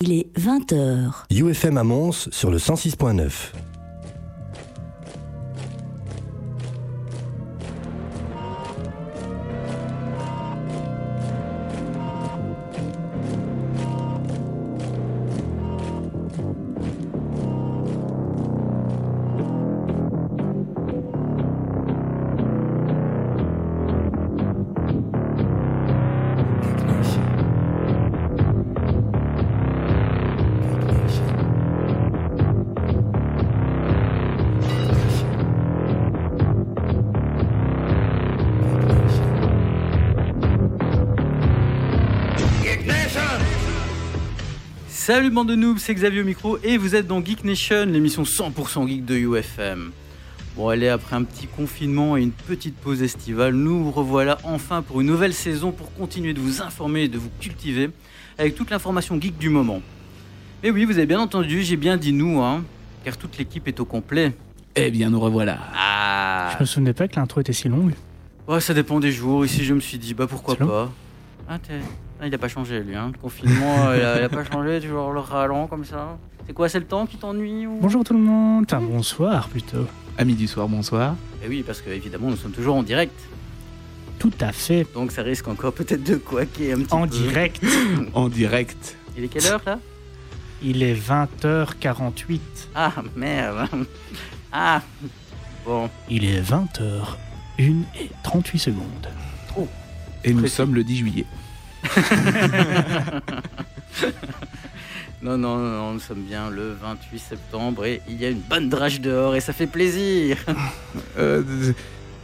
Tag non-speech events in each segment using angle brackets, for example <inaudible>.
Il est 20h. UFM à Mons sur le 106.9. Salut bande de noobs, c'est Xavier au micro et vous êtes dans Geek Nation, l'émission 100% geek de UFM. Bon allez, après un petit confinement et une petite pause estivale, nous vous revoilà enfin pour une nouvelle saison pour continuer de vous informer et de vous cultiver avec toute l'information geek du moment. Et oui, vous avez bien entendu, j'ai bien dit nous, hein, car toute l'équipe est au complet. Eh bien, nous revoilà. Ah Je me souvenais pas que l'intro était si longue. Ouais, ça dépend des jours. Ici, je me suis dit, bah pourquoi pas. Ah, t'es- ah, il a pas changé, lui. Hein. Le confinement, il, a, il a pas changé, toujours le ralent comme ça. C'est quoi, c'est le temps qui t'ennuie ou... Bonjour tout le monde. Enfin, bonsoir plutôt. Amis du soir, bonsoir. Eh oui, parce que évidemment, nous sommes toujours en direct. Tout à fait. Donc ça risque encore peut-être de quaquer un petit En peu. direct. <laughs> En direct. Il est quelle heure là? Il est 20h48. Ah, merde. Ah, bon. Il est 20h1 et 38 secondes. Et nous Précis. sommes le 10 juillet. <laughs> Non, non, non, nous sommes bien le 28 septembre et il y a une bonne drage dehors et ça fait plaisir. <laughs> Euh,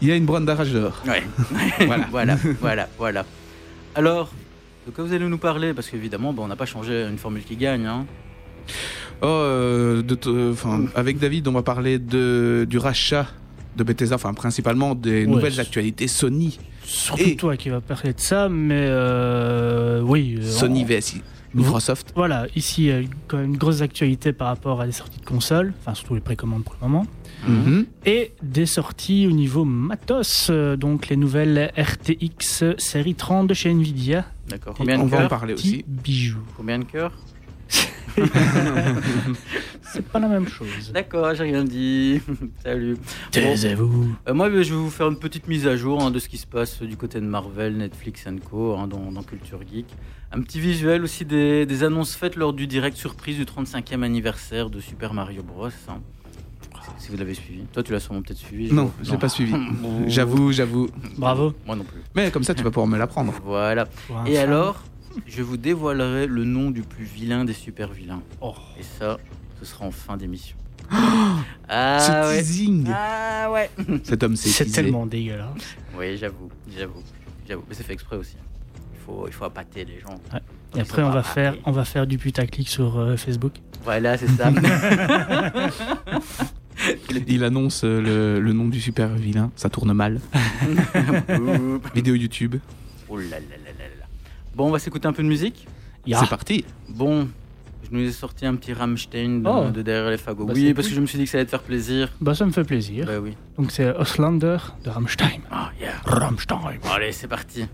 Il y a une brande d'arrache dehors. Ouais. <laughs> Voilà. voilà, voilà, voilà. Alors, de quoi vous allez nous parler? Parce qu'évidemment, bon, on n'a pas changé une formule qui gagne. Hein. Oh, euh, de euh, avec David, on va parler de, du rachat de Bethesda, enfin principalement des Ouais, nouvelles actualités Sony. Surtout Et- toi qui vas parler de ça, mais euh, oui. euh, Sony on- vs Microsoft. Voilà, ici, il y a eu quand même une grosse actualité par rapport à des sorties de consoles, enfin surtout les précommandes pour le moment, Mhm. et des sorties au niveau matos, euh, donc les nouvelles RTX série 30 de chez Nvidia. D'accord. Combien on de va en cœurs. Combien de cœurs? <laughs> C'est pas la même chose. D'accord, j'ai rien dit. <laughs> Salut. Bon, Taisez-vous. euh, moi, je vais vous faire une petite mise à jour hein, de ce qui se passe du côté de Marvel, Netflix Co. hein, dans, dans Culture Geek. Un petit visuel aussi des, des annonces faites lors du direct surprise du 35e anniversaire de Super Mario Bros. hein. Si vous l'avez suivi. Toi, tu l'as sûrement peut-être suivi. Non, je l'ai pas suivi. <laughs> J'avoue, j'avoue. Bravo. Moi non plus. Mais comme ça, tu vas pouvoir me l'apprendre. Voilà. Et alors, je vous dévoilerai le nom du plus vilain des super vilains. Oh. Et ça, ce sera en fin d'émission. Ce ah ouais. teasing. Ah ouais. <laughs> Cet homme s'est C'est tellement dégueulasse. Oui, j'avoue, j'avoue, j'avoue. Mais c'est fait exprès aussi. Il faut, il faut appâter les gens. Et après, on va faire, on va faire du putaclic sur euh, Facebook. Voilà, c'est ça. <laughs> Il annonce euh, le, le nom du super vilain. Ça tourne mal. <laughs> Vidéo YouTube. oh là là. Bon, on va s'écouter un peu de musique. C'est parti. Bon, je nous ai sorti un petit Rammstein de, Oh. de derrière les fagots. Bah, oui, parce cool. que je me suis dit que ça allait te faire plaisir. Bah, ça me fait plaisir. Bah oui. Donc, c'est Oslander de Rammstein. Ah, yeah. Rammstein. Allez, c'est parti.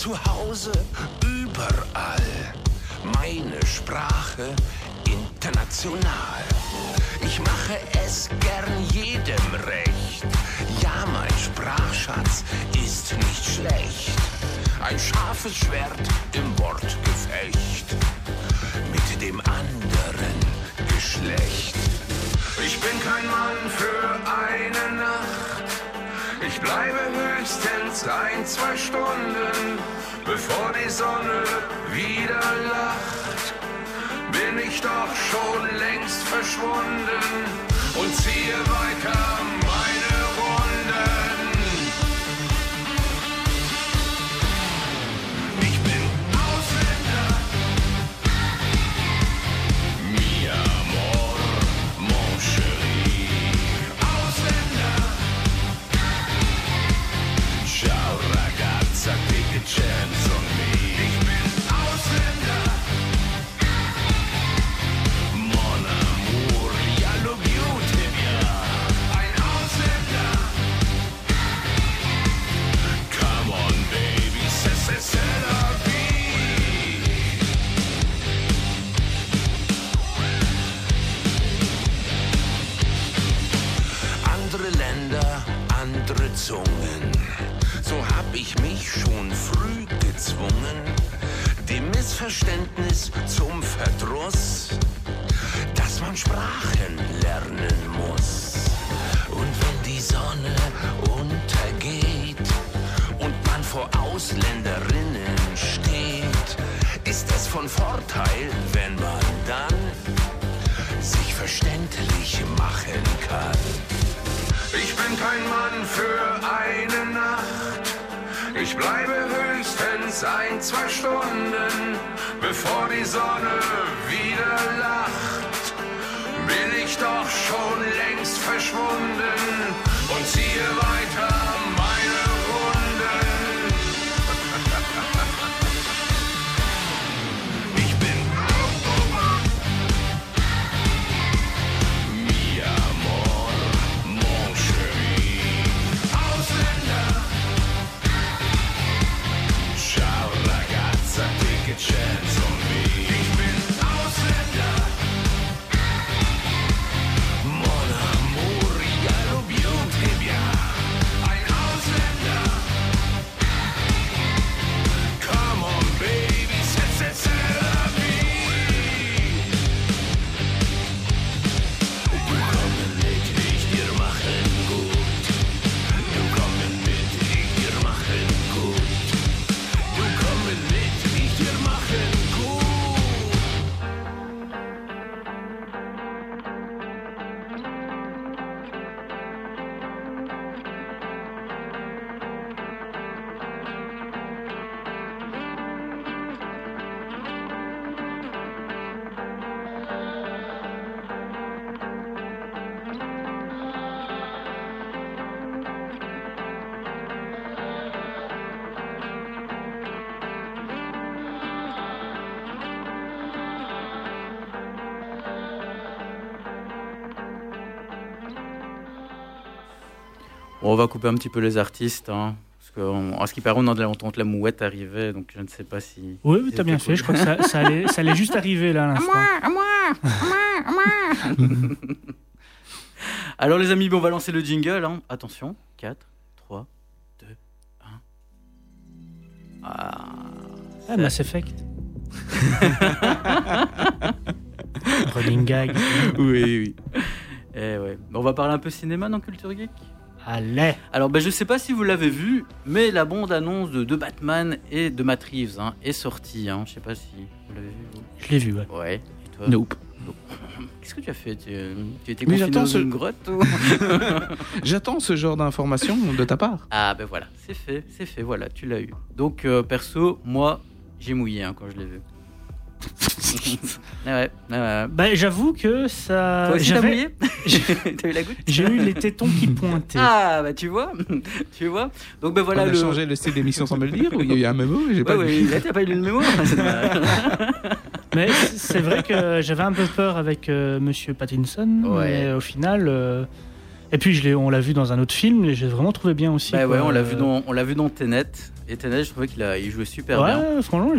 Zu Hause überall. Meine Sprache international. Ich mache es gern jedem recht. Ja, mein Sprachschatz ist nicht schlecht. Ein scharfes Schwert Bleibe höchstens ein, zwei Stunden, bevor die Sonne wieder lacht. bin ich doch schon längst verschwunden und ziehe weiter Bon, on va couper un petit peu les artistes. Hein, parce que, on- à ce qui paraît, on a entendu la mouette arriver, donc je ne sais pas si. Oui, si t'as bien fait. Je crois que ça, ça allait, ça allait juste arriver là à l'instant. <laughs> Alors, les amis, bon, on va lancer le jingle. hein. Attention 4, 3, 2, 1. Ah. Ah, Mass Effect. <laughs> Running gag. Oui, oui. Eh ouais. On va parler un peu cinéma dans Culture Geek? Allez. Alors, ben, je sais pas si vous l'avez vu, mais la bande-annonce de, de Batman et de Matt Reeves hein, est sortie. Hein. Je sais pas si vous l'avez vu. vous. Je l'ai vu, ouais. Ouais. Et toi? Nope. <laughs> Qu'est-ce que tu as fait? Tu, tu étais confiné j'attends dans ce- une grotte ou... <laughs> J'attends ce genre d'informations de ta part. Ah ben voilà, c'est fait, c'est fait, voilà, tu l'as eu. Donc euh, perso, moi, j'ai mouillé hein, quand je l'ai vu. <laughs> Ah ouais, ah ouais. Bah, j'avoue que ça. Toi aussi t'as mouillé <laughs> <laughs> eu la goutte J'ai eu les tétons qui pointaient. Ah bah tu vois, tu vois. Donc ben voilà on a le. changé le style d'émission sans me le dire ou il y a eu un mémo j'ai Ouais, pas ouais, vu. là, t'as pas eu le mémo. Mais c'est vrai que j'avais un peu peur avec euh, Monsieur Pattinson. Ouais. Mais au final. euh, Et puis je l'ai- on l'a vu dans un autre film et j'ai vraiment trouvé bien aussi. Bah ouais, on l'a vu dans, on l'a vu dans Tenet. Et Tenet, je trouvais qu'il a, il jouait super bien. Ouais, franchement,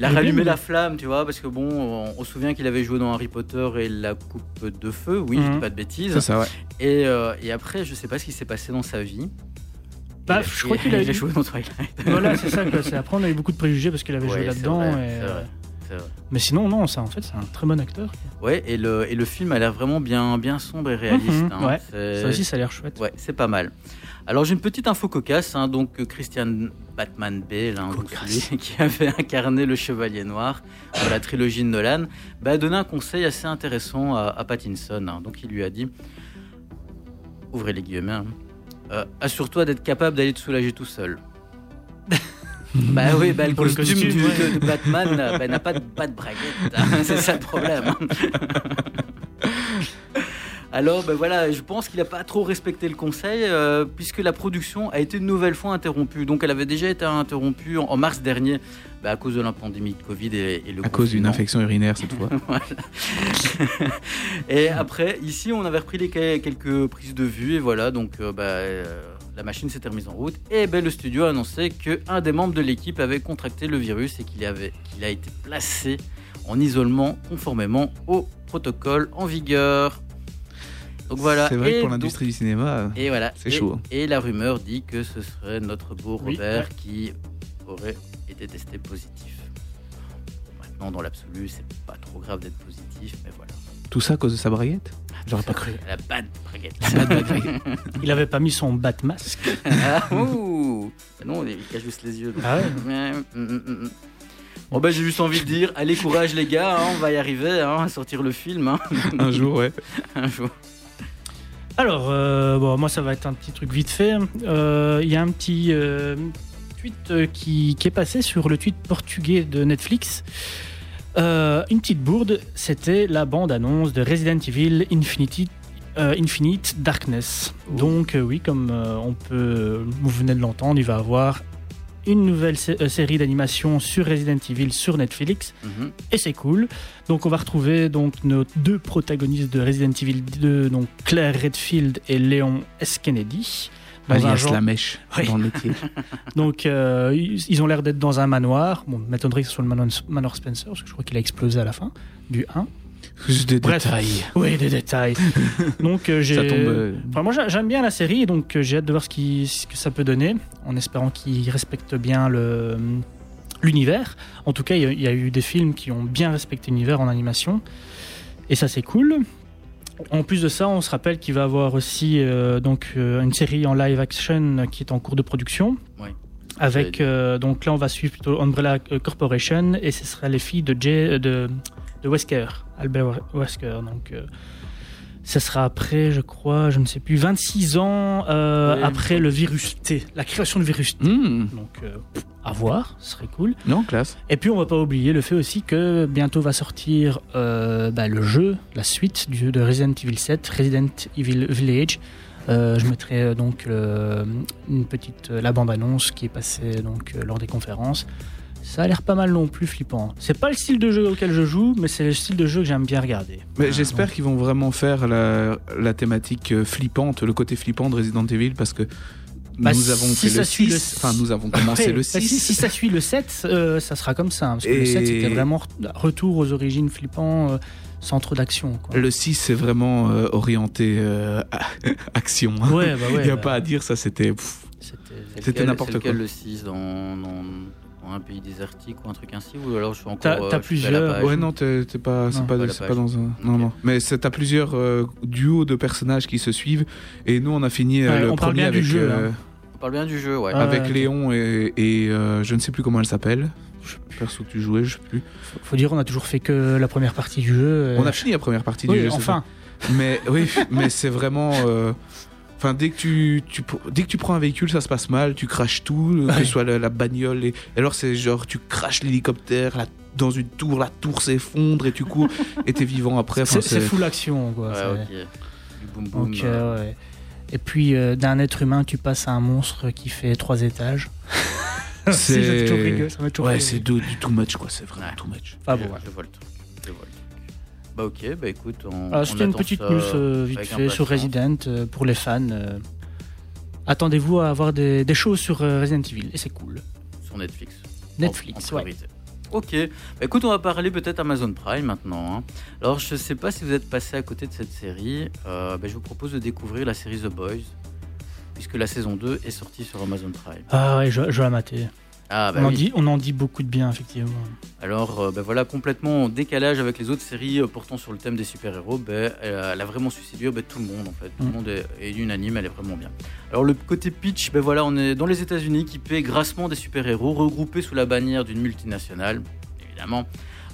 Il a rallumé la flamme, tu vois, parce que bon, on, on se souvient qu'il avait joué dans Harry Potter et la coupe de feu, oui, je Mhm. dis pas de bêtises. C'est ça, ouais. Et, euh, et après, je sais pas ce qui s'est passé dans sa vie. Bah, Il- je crois qu'il a <laughs> il a eu- joué dans Twilight. voilà, c'est ça. quoi. C'est- Après, on a eu beaucoup de préjugés parce qu'il avait Ouais, joué là-dedans. C'est vrai. Mais sinon, non, ça, en fait, c'est un très bon acteur. Ouais, et le, et le film a l'air vraiment bien, bien sombre et réaliste. Mhm, hein. ouais, C'est- Ça aussi, ça a l'air chouette. Ouais, c'est pas mal. Alors j'ai une petite info cocasse, hein, donc euh, Christian Batman Bale, hein, donc celui qui avait incarné le Chevalier Noir dans la trilogie de Nolan, bah, a donné un conseil assez intéressant à, à Pattinson. hein. Donc il lui a dit, ouvrez les guillemets, Euh, assure-toi d'être capable d'aller te soulager tout seul. Bah oui, bah, le Pour le costume, costume, du- ouais. de, de Batman euh, bah, n'a pas de, pas de braguette, hein. <laughs> c'est ça le problème. Alors, ben voilà, je pense qu'il n'a pas trop respecté le conseil, euh, puisque la production a été une nouvelle fois interrompue. Donc, elle avait déjà été interrompue en, en mars dernier, ben, à cause de la pandémie de Covid et, et le À cause d'une infection urinaire cette fois. <laughs> Et après, ici, on avait repris les, quelques prises de vue, et voilà, donc euh, ben, euh, la machine s'était remise en route. Et ben, le studio a annoncé qu'un des membres de l'équipe avait contracté le virus et qu'il avait- qu'il a été placé en isolement conformément au protocole en vigueur. Donc voilà. C'est vrai Et que pour l'industrie du cinéma, et voilà. C'est chaud, hein. Et la rumeur dit que ce serait notre beau Oui, Robert ouais. qui aurait été testé positif. Maintenant, dans l'absolu, c'est pas trop grave d'être positif, mais voilà. Tout ça à cause de sa braguette J'aurais pas cru. La bad braguette. <laughs> Il avait pas mis son bat masque. ah, ouh. Non, il cache juste les yeux. donc. Ah ouais. Mm, mm, mm. Bon ben j'ai juste envie de dire, allez courage les gars, hein, on va y arriver hein, à sortir le film hein, Un jour, ouais. <laughs> un jour. Alors, euh, bon, moi, ça va être un petit truc vite fait. Euh, Il y a un petit euh, tweet qui, qui est passé sur le tweet portugais de Netflix. Euh, une petite bourde, c'était la bande-annonce de Resident Evil Infinity, euh, Infinite Darkness. Donc, euh, oui, comme on peut, vous venez de l'entendre, il va avoir une nouvelle sé- série d'animation sur Resident Evil sur Netflix Mhm. et c'est cool. Donc on va retrouver donc nos deux protagonistes de Resident Evil 2, donc Claire Redfield et Léon S. Kennedy. Dans un Alias genre- la mèche Oui. dans le métier. <laughs> Donc euh, ils ont l'air d'être dans un manoir. Bon, m'étonnerait que ce soit le manoir, Spencer, parce que je crois qu'il a explosé à la fin du 1. Juste des Bref. détails. Oui, des détails. <laughs> donc euh, j'ai... Ça tombe. euh, Enfin, moi j'a- j'aime bien la série, donc euh, j'ai hâte de voir ce, qui, ce que ça peut donner, en espérant qu'ils respectent bien le l'univers. En tout cas, il y, y a eu des films qui ont bien respecté l'univers en animation, et ça c'est cool. En plus de ça, on se rappelle qu'il va y avoir aussi euh, donc euh, une série en live action qui est en cours de production. Oui. Avec euh, donc là on va suivre plutôt Umbrella Corporation et ce sera les filles de Jay, de, de Wesker, Albert Wesker. Donc ça sera après, je crois, je ne sais plus, 26 ans euh, après le virus T, la création du virus T. hmm, Donc euh, à voir, ce serait cool. Non, classe. Et puis on va pas oublier le fait aussi que bientôt va sortir euh, bah, le jeu, la suite du, de Resident Evil 7, Resident Evil Village. Je mettrai donc une petite la bande annonce qui est passée donc lors des conférences. Ça a l'air pas mal non plus flippant. C'est pas le style de jeu auquel je joue, mais c'est le style de jeu que j'aime bien regarder. Mais Ah, j'espère donc, qu'ils vont vraiment faire la, la thématique euh, flippante, le côté flippant de Resident Evil parce que Bah, nous avons si fait ça le suit le 6, enfin nous avons <laughs> commencé ouais, le bah, 6. si, si ça suit le 7, euh, ça sera comme ça. hein, parce que le Et- 7 c'était vraiment re- retour aux origines flippant, euh, sans trop d'action. quoi. Le 6 c'est vraiment euh, orienté euh, <laughs> action. hein. Ouais, bah ouais. Il n'y a bah, pas à dire, ça c'était... pff, c'était- n'importe c'est lequel quoi. le 6 dans, dans, dans un pays désertique ou un truc ainsi Ou alors je suis encore. T'as- euh, plusieurs-. Ouais non, t'es pas, c'est pas, Pas pas dans un... Non, non. Mais t'as plusieurs euh, duos de personnages qui se suivent et nous on a fini euh, Ouais, le on parle premier bien du avec, jeu, euh, hein. On parle bien du jeu, ouais. Ah, avec Léon et, et, euh, je ne sais plus comment elle s'appelle. Je perso tu jouais, je sais plus. Faut, faut dire, on a toujours fait que la première partie du jeu. euh, On a fini la première partie oui, du jeu. enfin. Mais oui, mais c'est vraiment. euh, Enfin, dès que tu, tu dès que tu prends un véhicule, ça se passe mal. Tu craches tout, euh, que Ouais. ce soit la, la bagnole. Et, et alors c'est genre tu craches l'hélicoptère la- dans une tour, la tour s'effondre et tu cours <laughs> et t'es vivant après. Enfin, C'est c'est full action, quoi. Ouais, c'est- ok. Du boum boum. Donc, euh, ouais. Et puis, euh, d'un être humain, tu passes à un monstre qui fait trois étages. <laughs> <laughs> Si, m'a toujours Ouais, c'est du, du too much quoi. C'est vraiment Ouais. too much. Enfin, bon, je, ok, bah écoute, on. Ah, C'était une petite news euh, vite fait sur. Resident euh, pour les fans. euh. Attendez-vous à avoir des, des choses sur euh, Resident Evil et c'est cool. Sur Netflix. Netflix, en, en ouais. Ok, bah écoute, on va parler peut-être Amazon Prime maintenant. hein. Alors, je sais pas si vous êtes passé à côté de cette série. bah, je vous propose de découvrir la série The Boys, puisque la saison 2 est sortie sur Amazon Prime. Ah ouais, je, je vais la mater. Ah, bah on, en oui. dit, on en dit beaucoup de bien, effectivement. Alors, euh, ben voilà, complètement en décalage avec les autres séries euh, portant sur le thème des super-héros, euh, elle a vraiment su séduire ben, tout le monde en fait. Tout le Mm. monde est, est unanime, elle est vraiment bien. Alors, le côté pitch, ben voilà, on est dans les États-Unis qui paient grassement des super-héros regroupés sous la bannière d'une multinationale, évidemment,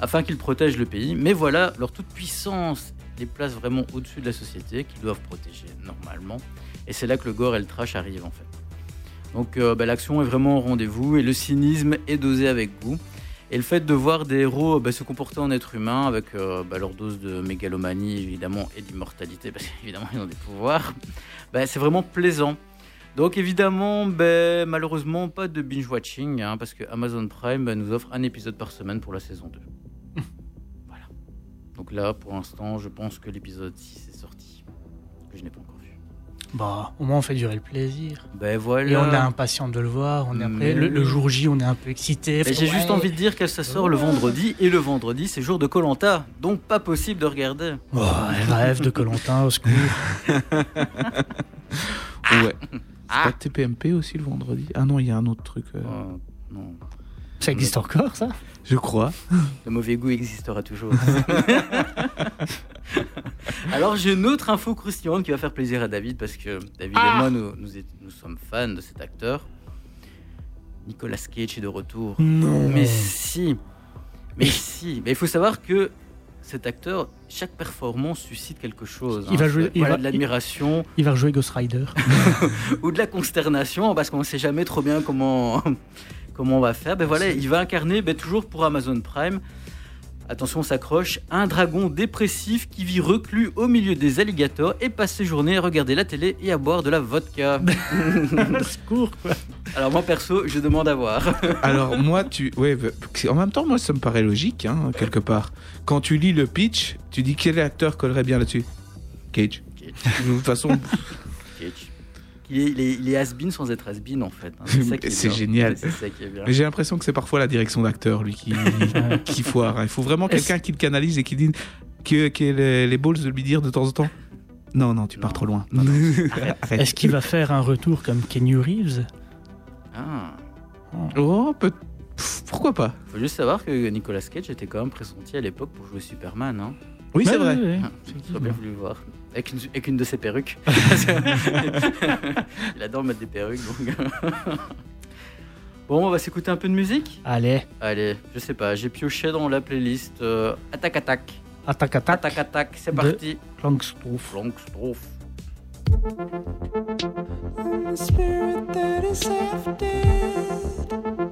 afin qu'ils protègent le pays. Mais voilà, leur toute puissance les place vraiment au-dessus de la société qu'ils doivent protéger normalement. Et c'est là que le gore et le trash arrivent en fait. Donc euh, ben, l'action est vraiment au rendez-vous et le cynisme est dosé avec goût. Et le fait de voir des héros bah, se comporter en êtres humains avec euh, bah, leur dose de mégalomanie évidemment et d'immortalité, parce qu'évidemment <laughs> ils ont des pouvoirs, bah, c'est vraiment plaisant. Donc évidemment, malheureusement pas de binge-watching, hein, parce que Amazon Prime bah, nous offre un épisode par semaine pour la saison 2. <laughs> voilà. Donc là, pour l'instant, je pense que l'épisode 6 est sorti, que je n'ai pas encore. Bah, au moins, on fait durer le plaisir. Ben voilà. Et on est impatient de le voir. On est après, Mais le, jour J, on est un peu excité. Mais J'ai Ouais. juste envie de dire que ça sort le vendredi, et le vendredi, c'est jour de Colanta, donc pas possible de regarder. Oh, rêve de Colantin, au secours. <laughs> Ouais. C'est pas TPMP aussi le vendredi? Ah non, il y a un autre truc. euh, Oh, non. Ça existe encore, ça? Je crois. Le mauvais goût existera toujours. <laughs> Alors j'ai une autre info croustillante qui va faire plaisir à David parce que David et moi nous, nous, est- nous sommes fans de cet acteur. Nicolas Cage est de retour. Non. Mais si, mais si. Mais il faut savoir que cet acteur, chaque performance suscite quelque chose. Il hein. va jouer- il va- de l'admiration Il va rejouer Ghost Rider. <laughs> ou de la consternation parce qu'on ne sait jamais trop bien comment, comment on va faire? Ben voilà, il va incarner ben, toujours pour Amazon Prime. Attention, on s'accroche. Un dragon dépressif qui vit reclus au milieu des alligators et passe ses journées à regarder la télé et à boire de la vodka. <laughs> Secours, quoi. Alors moi perso, je demande à voir. <laughs> Alors moi, tu, ouais, bah, en même temps, moi, ça me paraît logique, hein, quelque part. Quand tu lis le pitch, tu dis quel acteur collerait bien là-dessus? Cage. De toute façon, <laughs> Cage. Il est, il est, il est has-been sans être has-been en fait. hein. C'est génial. Mais j'ai l'impression que c'est parfois la direction d'acteur, lui, qui, qui foire. hein. Il faut vraiment quelqu'un qui le canalise et qui dit que, ait les, les balls de lui dire de temps en temps. Non, non, tu pars Non. trop loin. <laughs> Est-ce qu'il va faire un retour comme Kenny Reeves? Ah. Oh, peut- Pff, pourquoi pas Faut juste savoir que Nicolas Cage était quand même pressenti à l'époque pour jouer Superman. Hein. Oui, c'est vrai. Ah, J'aurais bien voulu le voir. Avec une, avec une de ses perruques. <laughs> Il adore mettre des perruques. Donc... bon, on va s'écouter un peu de musique Allez, Allez, je sais pas, j'ai pioché dans la playlist euh, Attaque Attaque. attaque, attaque. Attaque Attaque, c'est parti. Langstruff. Langstruff. I'm the spirit that is half dead.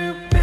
To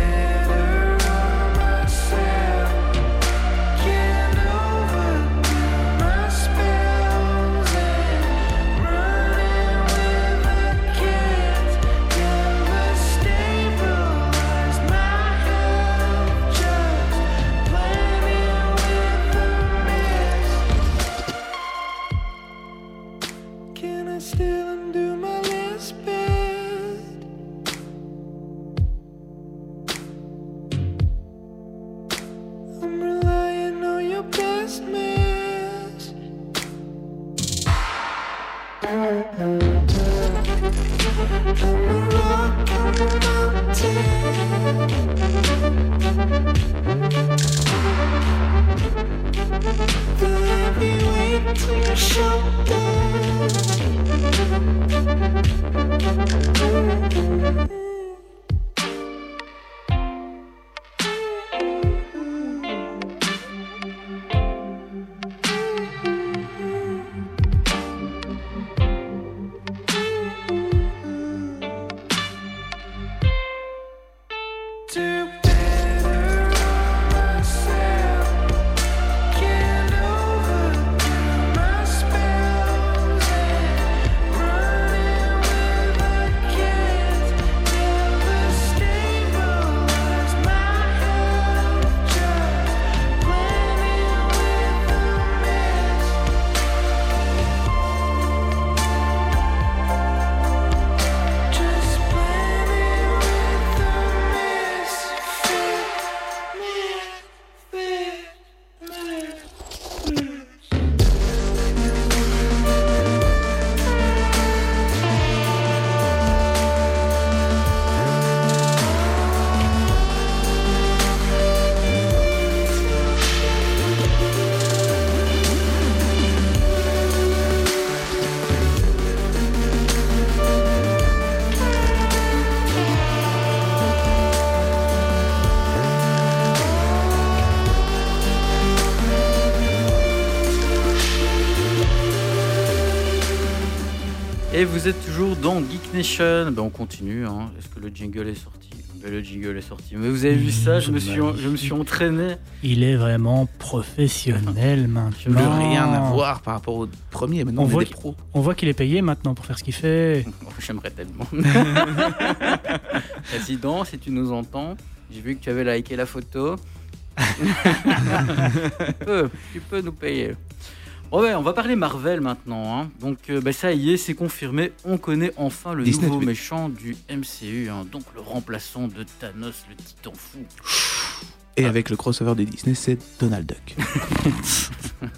Et vous êtes toujours dans Geek Nation. Ben, on continue. hein. Est-ce que le jingle est sorti? Ben, Le jingle est sorti. Mais vous avez vu ça? Je me, suis, je me suis entraîné. Il est vraiment professionnel maintenant. Plus rien à voir par rapport au premier. Maintenant, On on, voit est des qu'il- pros. On voit qu'il est payé maintenant pour faire ce qu'il fait. <laughs> Oh, J'aimerais tellement. <laughs> Président, si tu nous entends, j'ai vu que tu avais liké la photo. <laughs> tu, peux, tu peux nous payer. Bon ouais, on va parler Marvel maintenant. hein. Donc euh, ben, ça y est, c'est confirmé. On connaît enfin le Disney, nouveau méchant du MCU. hein. Donc le remplaçant de Thanos, le titan fou. Et avec le crossover des Disney, c'est Donald Duck. <laughs>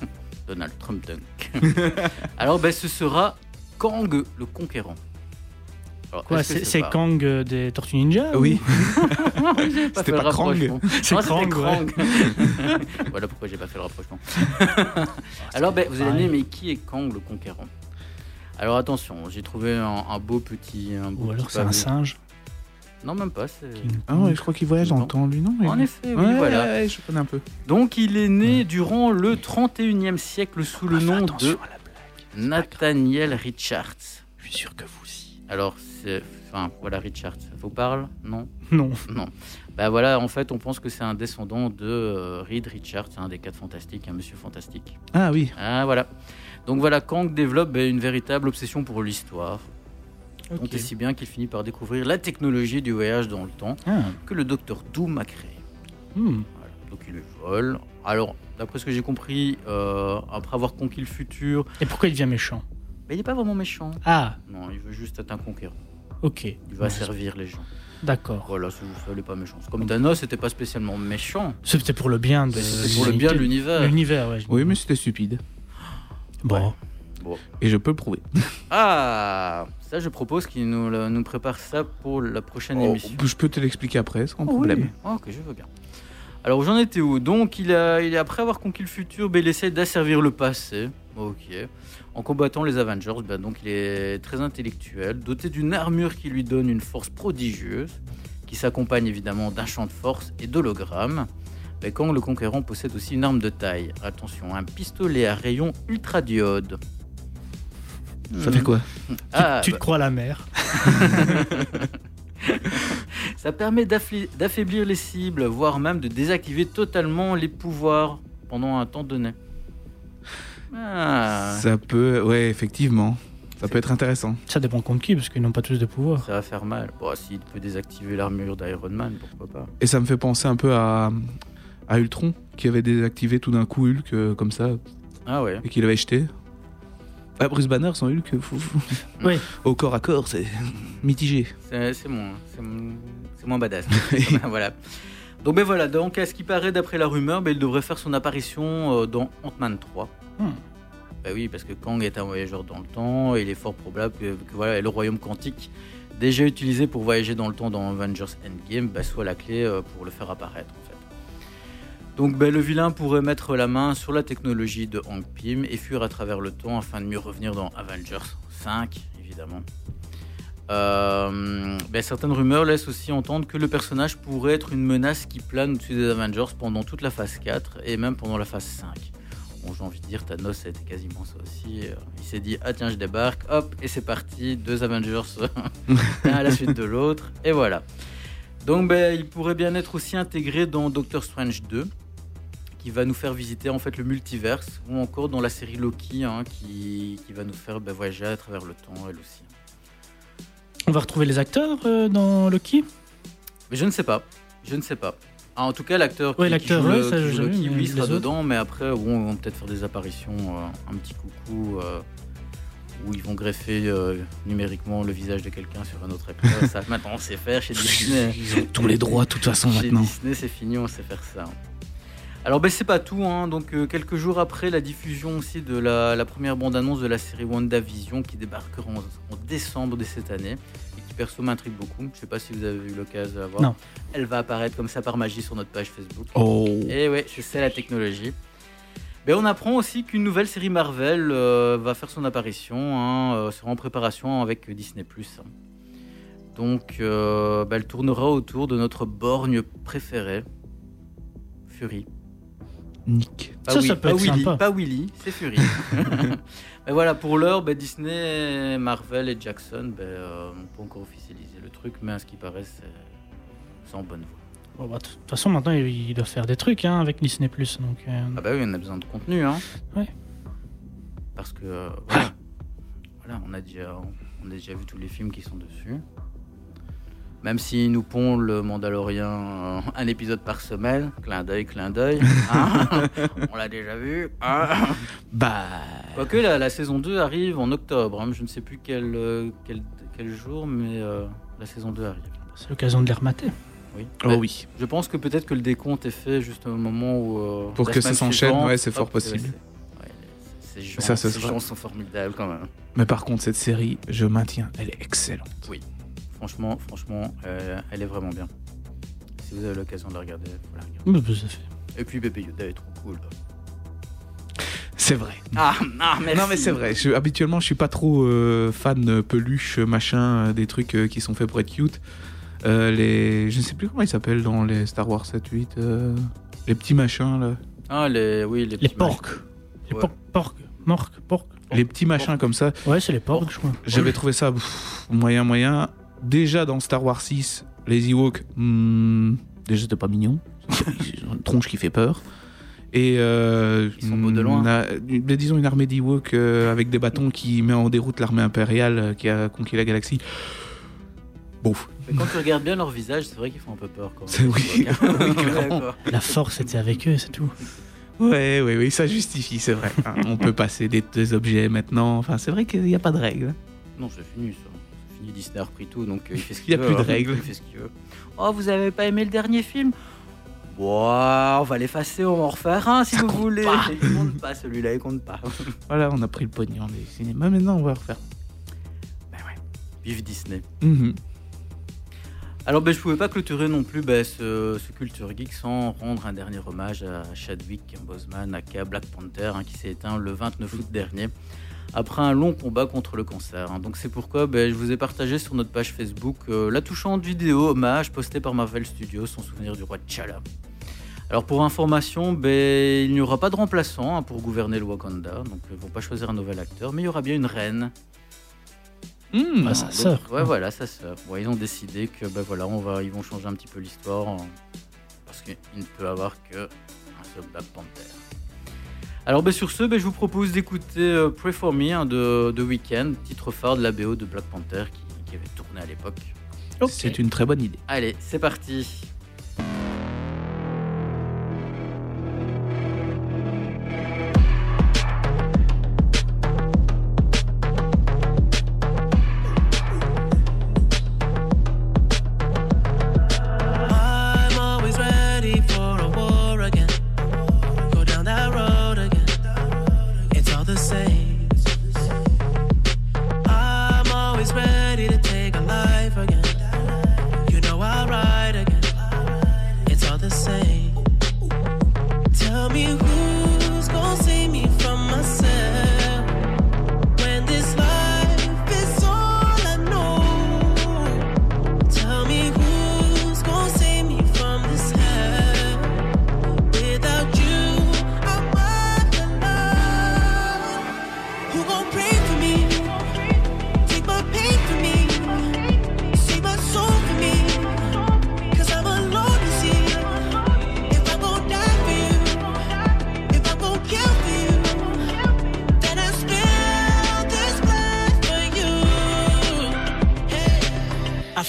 Donald Trump Dunk. <laughs> Alors ben, ce sera Kang le Conquérant. Quoi, c'est Kang euh, des Tortues Ninja ou- Oui, <laughs> C'était pas Krang. <laughs> C'est c'était Krang, <laughs> voilà pourquoi j'ai pas fait le rapprochement. Alors, ben, vous allez dire, mais qui est Kang le Conquérant? Alors attention, j'ai trouvé un, un beau petit. Un beau Ou alors c'est un singe. Non, même pas. c'est- ah, ouais, je crois qu'il voyage dans le temps, lui, non? En il- effet, oui, Ouais, voilà. ouais, je connais un peu. Donc, il est né durant le 31e siècle sous le nom de à la blague. Nathaniel Richards. Je suis sûr que vous aussi. Alors. Enfin, voilà, Richards. Ça vous parle? Non? <laughs> Non. Non. Bah voilà, en fait, on pense que c'est un descendant de euh, Reed Richards, un des quatre fantastiques, un monsieur fantastique. Ah oui, Ah voilà. Donc voilà, Kang développe ben, une véritable obsession pour l'histoire. Donc, et si bien qu'il finit par découvrir la technologie du voyage dans le temps Ah. que le docteur Doom a créée. Hmm. Voilà. Donc il le vole. Alors, d'après ce que j'ai compris, euh, après avoir conquis le futur, Et pourquoi il devient méchant? Ben, il n'est pas vraiment méchant. Ah, Non, il veut juste être un conquérant. Ok. Il va Ouais, servir les gens. D'accord. Voilà, ça, il est pas méchant. Comme Thanos, c'était pas spécialement méchant. C'était pour le bien de C'était pour le bien de l'univers. L'univers, ouais. oui, mais c'était stupide. Bon. Et je peux le prouver. <laughs> Ah, ça, je propose qu'il nous, nous prépare ça pour la prochaine Oh, émission. je peux te l'expliquer après, sans Oh, problème. oui. Ah, ok, je veux bien. Alors, j'en étais où? Donc, il a, il a- après avoir conquis le futur, il essaie d'asservir le passé. Ok. En combattant les Avengers, ben, donc il est très intellectuel, doté d'une armure qui lui donne une force prodigieuse, qui s'accompagne évidemment d'un champ de force et d'hologrammes. Ben, Kang le Conquérant possède aussi une arme de taille. Attention, un pistolet à rayon ultradiode. Ça fait quoi? Tu, Ah, tu bah, te crois la mer <laughs> Ça permet d'affaiblir les cibles, voire même de désactiver totalement les pouvoirs pendant un temps donné. Ah, Ça peut, ouais, effectivement. Ça peut être intéressant. Ça dépend contre qui, parce qu'ils n'ont pas tous de pouvoir. ça va faire mal. Bon, s'il peut désactiver l'armure d'Iron Man, pourquoi pas Et ça me fait penser un peu à, à Ultron, qui avait désactivé tout d'un coup Hulk euh, comme ça, Ah ouais. et qu'il avait jeté. Ah, Bruce Banner sans Hulk, fou, fou. <laughs> Oui. au corps à corps, c'est mitigé. C'est moins, c'est moins- c'est moins badass. <laughs> <laughs> voilà. Donc ben voilà, donc à ce qui paraît d'après la rumeur, ben, il devrait faire son apparition euh, dans Ant-Man 3. Hmm. Ben oui, parce que Kang est un voyageur dans le temps, et il est fort probable que, voilà, le royaume quantique, déjà utilisé pour voyager dans le temps dans Avengers Endgame, ben, soit la clé euh, pour le faire apparaître en fait. Donc ben, le vilain pourrait mettre la main sur la technologie de Hank Pym et fuir à travers le temps afin de mieux revenir dans Avengers 5, évidemment. Euh, certaines rumeurs laissent aussi entendre que le personnage pourrait être une menace qui plane au-dessus des Avengers pendant toute la phase 4 et même pendant la phase 5. Bon, j'ai envie de dire, Thanos, été quasiment ça aussi. Euh, Il s'est dit, ah tiens, je débarque, hop, et c'est parti, deux Avengers, <laughs> l'un à la suite de l'autre, et voilà. Donc ben, il pourrait bien être aussi intégré dans Doctor Strange 2, qui va nous faire visiter en fait le multiverse, ou encore dans la série Loki, hein, qui, qui va nous faire ben, voyager à travers le temps, elle aussi. On va retrouver les acteurs euh, dans Loki? Mais je ne sais pas, je ne sais pas. Ah, en tout cas, l'acteur qui, Ouais, qui l'acteur, joue, ouais, le- qui joue mais sera dedans, mais après, bon, ils vont peut-être faire des apparitions, euh, un petit coucou, euh, où ils vont greffer euh, numériquement le visage de quelqu'un sur un autre acteur. <laughs> ça, maintenant, on sait faire chez Disney. Ils ont tous les droits, de toute façon, Chez maintenant. Disney, c'est fini, on sait faire ça. Alors, ben, c'est pas tout. hein. Donc, quelques jours après la diffusion aussi de la, la première bande-annonce de la série WandaVision qui débarquera en, en décembre de cette année perso m'intrigue beaucoup. Je sais pas si vous avez eu l'occasion de la voir. Non. Elle va apparaître comme ça par magie sur notre page Facebook. Oh. Et ouais, je sais la technologie. Mais on apprend aussi qu'une nouvelle série Marvel euh, va faire son apparition, hein, euh, sera en préparation avec Disney+. Donc, euh, bah, elle tournera autour de notre borgne préférée, Fury. Nick. Pas, Ça, ça peut pas être Willy, sympa. pas Willy, c'est Fury. <laughs> Mais voilà, pour l'heure, bah, Disney, Marvel et Jackson bah, euh, n'ont pas encore officialisé le truc, mais à ce qui paraît, c'est en bonne voie. Bon, bah, De toute façon, maintenant, il il doit faire des trucs hein, avec Disney+. Donc, euh, Ah bah oui, on a besoin de contenu, hein. Ouais. Parce que euh, voilà, Voilà, on a déjà, on a déjà vu tous les films qui sont dessus. Même s'ils nous pond le Mandalorien euh, un épisode par semaine, clin d'œil, clin d'œil, <laughs> hein. on l'a déjà vu. hein. <laughs> Bah. Quoique la, la saison 2 arrive en octobre, hein. je ne sais plus quel, euh, quel, quel jour, mais euh, la saison 2 arrive. c'est l'occasion de les remater. Oui. Oh Ouais, oui. Je pense que peut-être que le décompte est fait juste au moment où. euh, Pour que ça s'enchaîne, ouais, c'est fort hop, possible. ouais, Ces gens, Ça, ces gens sont formidables quand même. Mais par contre, cette série, je maintiens, elle est excellente. Franchement, franchement, euh, elle est vraiment bien. Si vous avez l'occasion de la regarder, faut la regarder. Bah, bah, ça fait. Et puis Bébé Yoda est trop cool. C'est vrai. Ah, ah merci. Non mais c'est vrai, je, habituellement je suis pas trop euh, fan euh, peluche, machin, des trucs euh, qui sont faits pour être cute. Euh, les, je ne sais plus comment ils s'appellent dans les Star Wars 7, 8, euh, les petits machins là. Ah, les, oui, les, Les petits porcs. Les Ouais. porcs, porcs, morques, porcs. Les petits machins comme ça, Ouais, c'est les porcs, je crois. j'avais trouvé ça pff, moyen moyen. Déjà dans Star Wars 6, les Ewoks, hmm, déjà c'était pas mignon. Ils <laughs> ont une tronche qui fait peur. Et euh, Ils sont beaux de loin. on a- mais disons une armée d'Ewoks euh, avec des bâtons qui met en déroute l'armée impériale euh, qui a conquis la galaxie. Bon, Mais quand tu regardes bien leur visage, c'est vrai qu'ils font un peu peur. Quand C'est- oui, <laughs> oui. <laughs> La force était avec eux, c'est tout. Ouais, ouais, oui, ça justifie, c'est vrai. Hein, on peut passer des, des objets maintenant. Enfin, c'est vrai qu'il n'y a pas de règles. Non, c'est fini ça. Fini, Disney a repris tout, donc euh, il fait ce <laughs> Il qu'il veut. a plus de hein. règles. Il fait ce qu'il veut. Oh, vous avez pas aimé le dernier film? Ouah, on va l'effacer, on va en refaire un si Ça vous voulez. pas. <laughs> Il compte pas celui-là, il compte pas. <laughs> Voilà, on a pris le pognon des cinémas. Maintenant, on va refaire. ben ouais, vive Disney. Mhm. Alors, ben, je pouvais pas clôturer non plus ben, ce, ce Culture Geek sans rendre un dernier hommage à Chadwick Boseman, aka Black Panther, hein, qui s'est éteint le 29 août dernier, après un long combat contre le cancer. hein. Donc, c'est pourquoi ben, je vous ai partagé sur notre page Facebook euh, la touchante vidéo hommage postée par Marvel Studios, son souvenir du roi T'Challa. Alors, pour information, ben, il n'y aura pas de remplaçant hein, pour gouverner le Wakanda, donc ils vont pas choisir un nouvel acteur, mais il y aura bien une reine Mhm. Bah, sa sœur, Ouais, voilà, sa sœur. Ils ont décidé que ben voilà, on va, ils vont changer un petit peu l'histoire en- parce qu'il ne peut avoir que un seul Black Panther. Alors ben, sur ce, ben, je vous propose d'écouter euh, Pray for Me hein, de, de Weeknd, titre phare de la BO de Black Panther qui, qui avait tourné à l'époque. C'est une très bonne idée. Allez, c'est parti.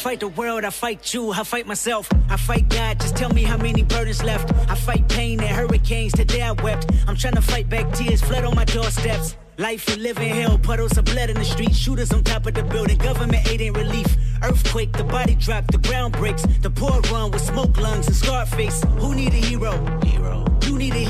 Fight the world, I fight you, I fight myself, I fight God. Just tell me how many burdens left. I fight pain and hurricanes. Today I wept. I'm trying to fight back tears, flood on my doorsteps. Life live in hell, puddles of blood in the street, shooters on top of the building. Government aid ain't relief. Earthquake, the body drop, the ground breaks. The poor run with smoke lungs and scarred face. Who need a hero? Hero. You need a hero.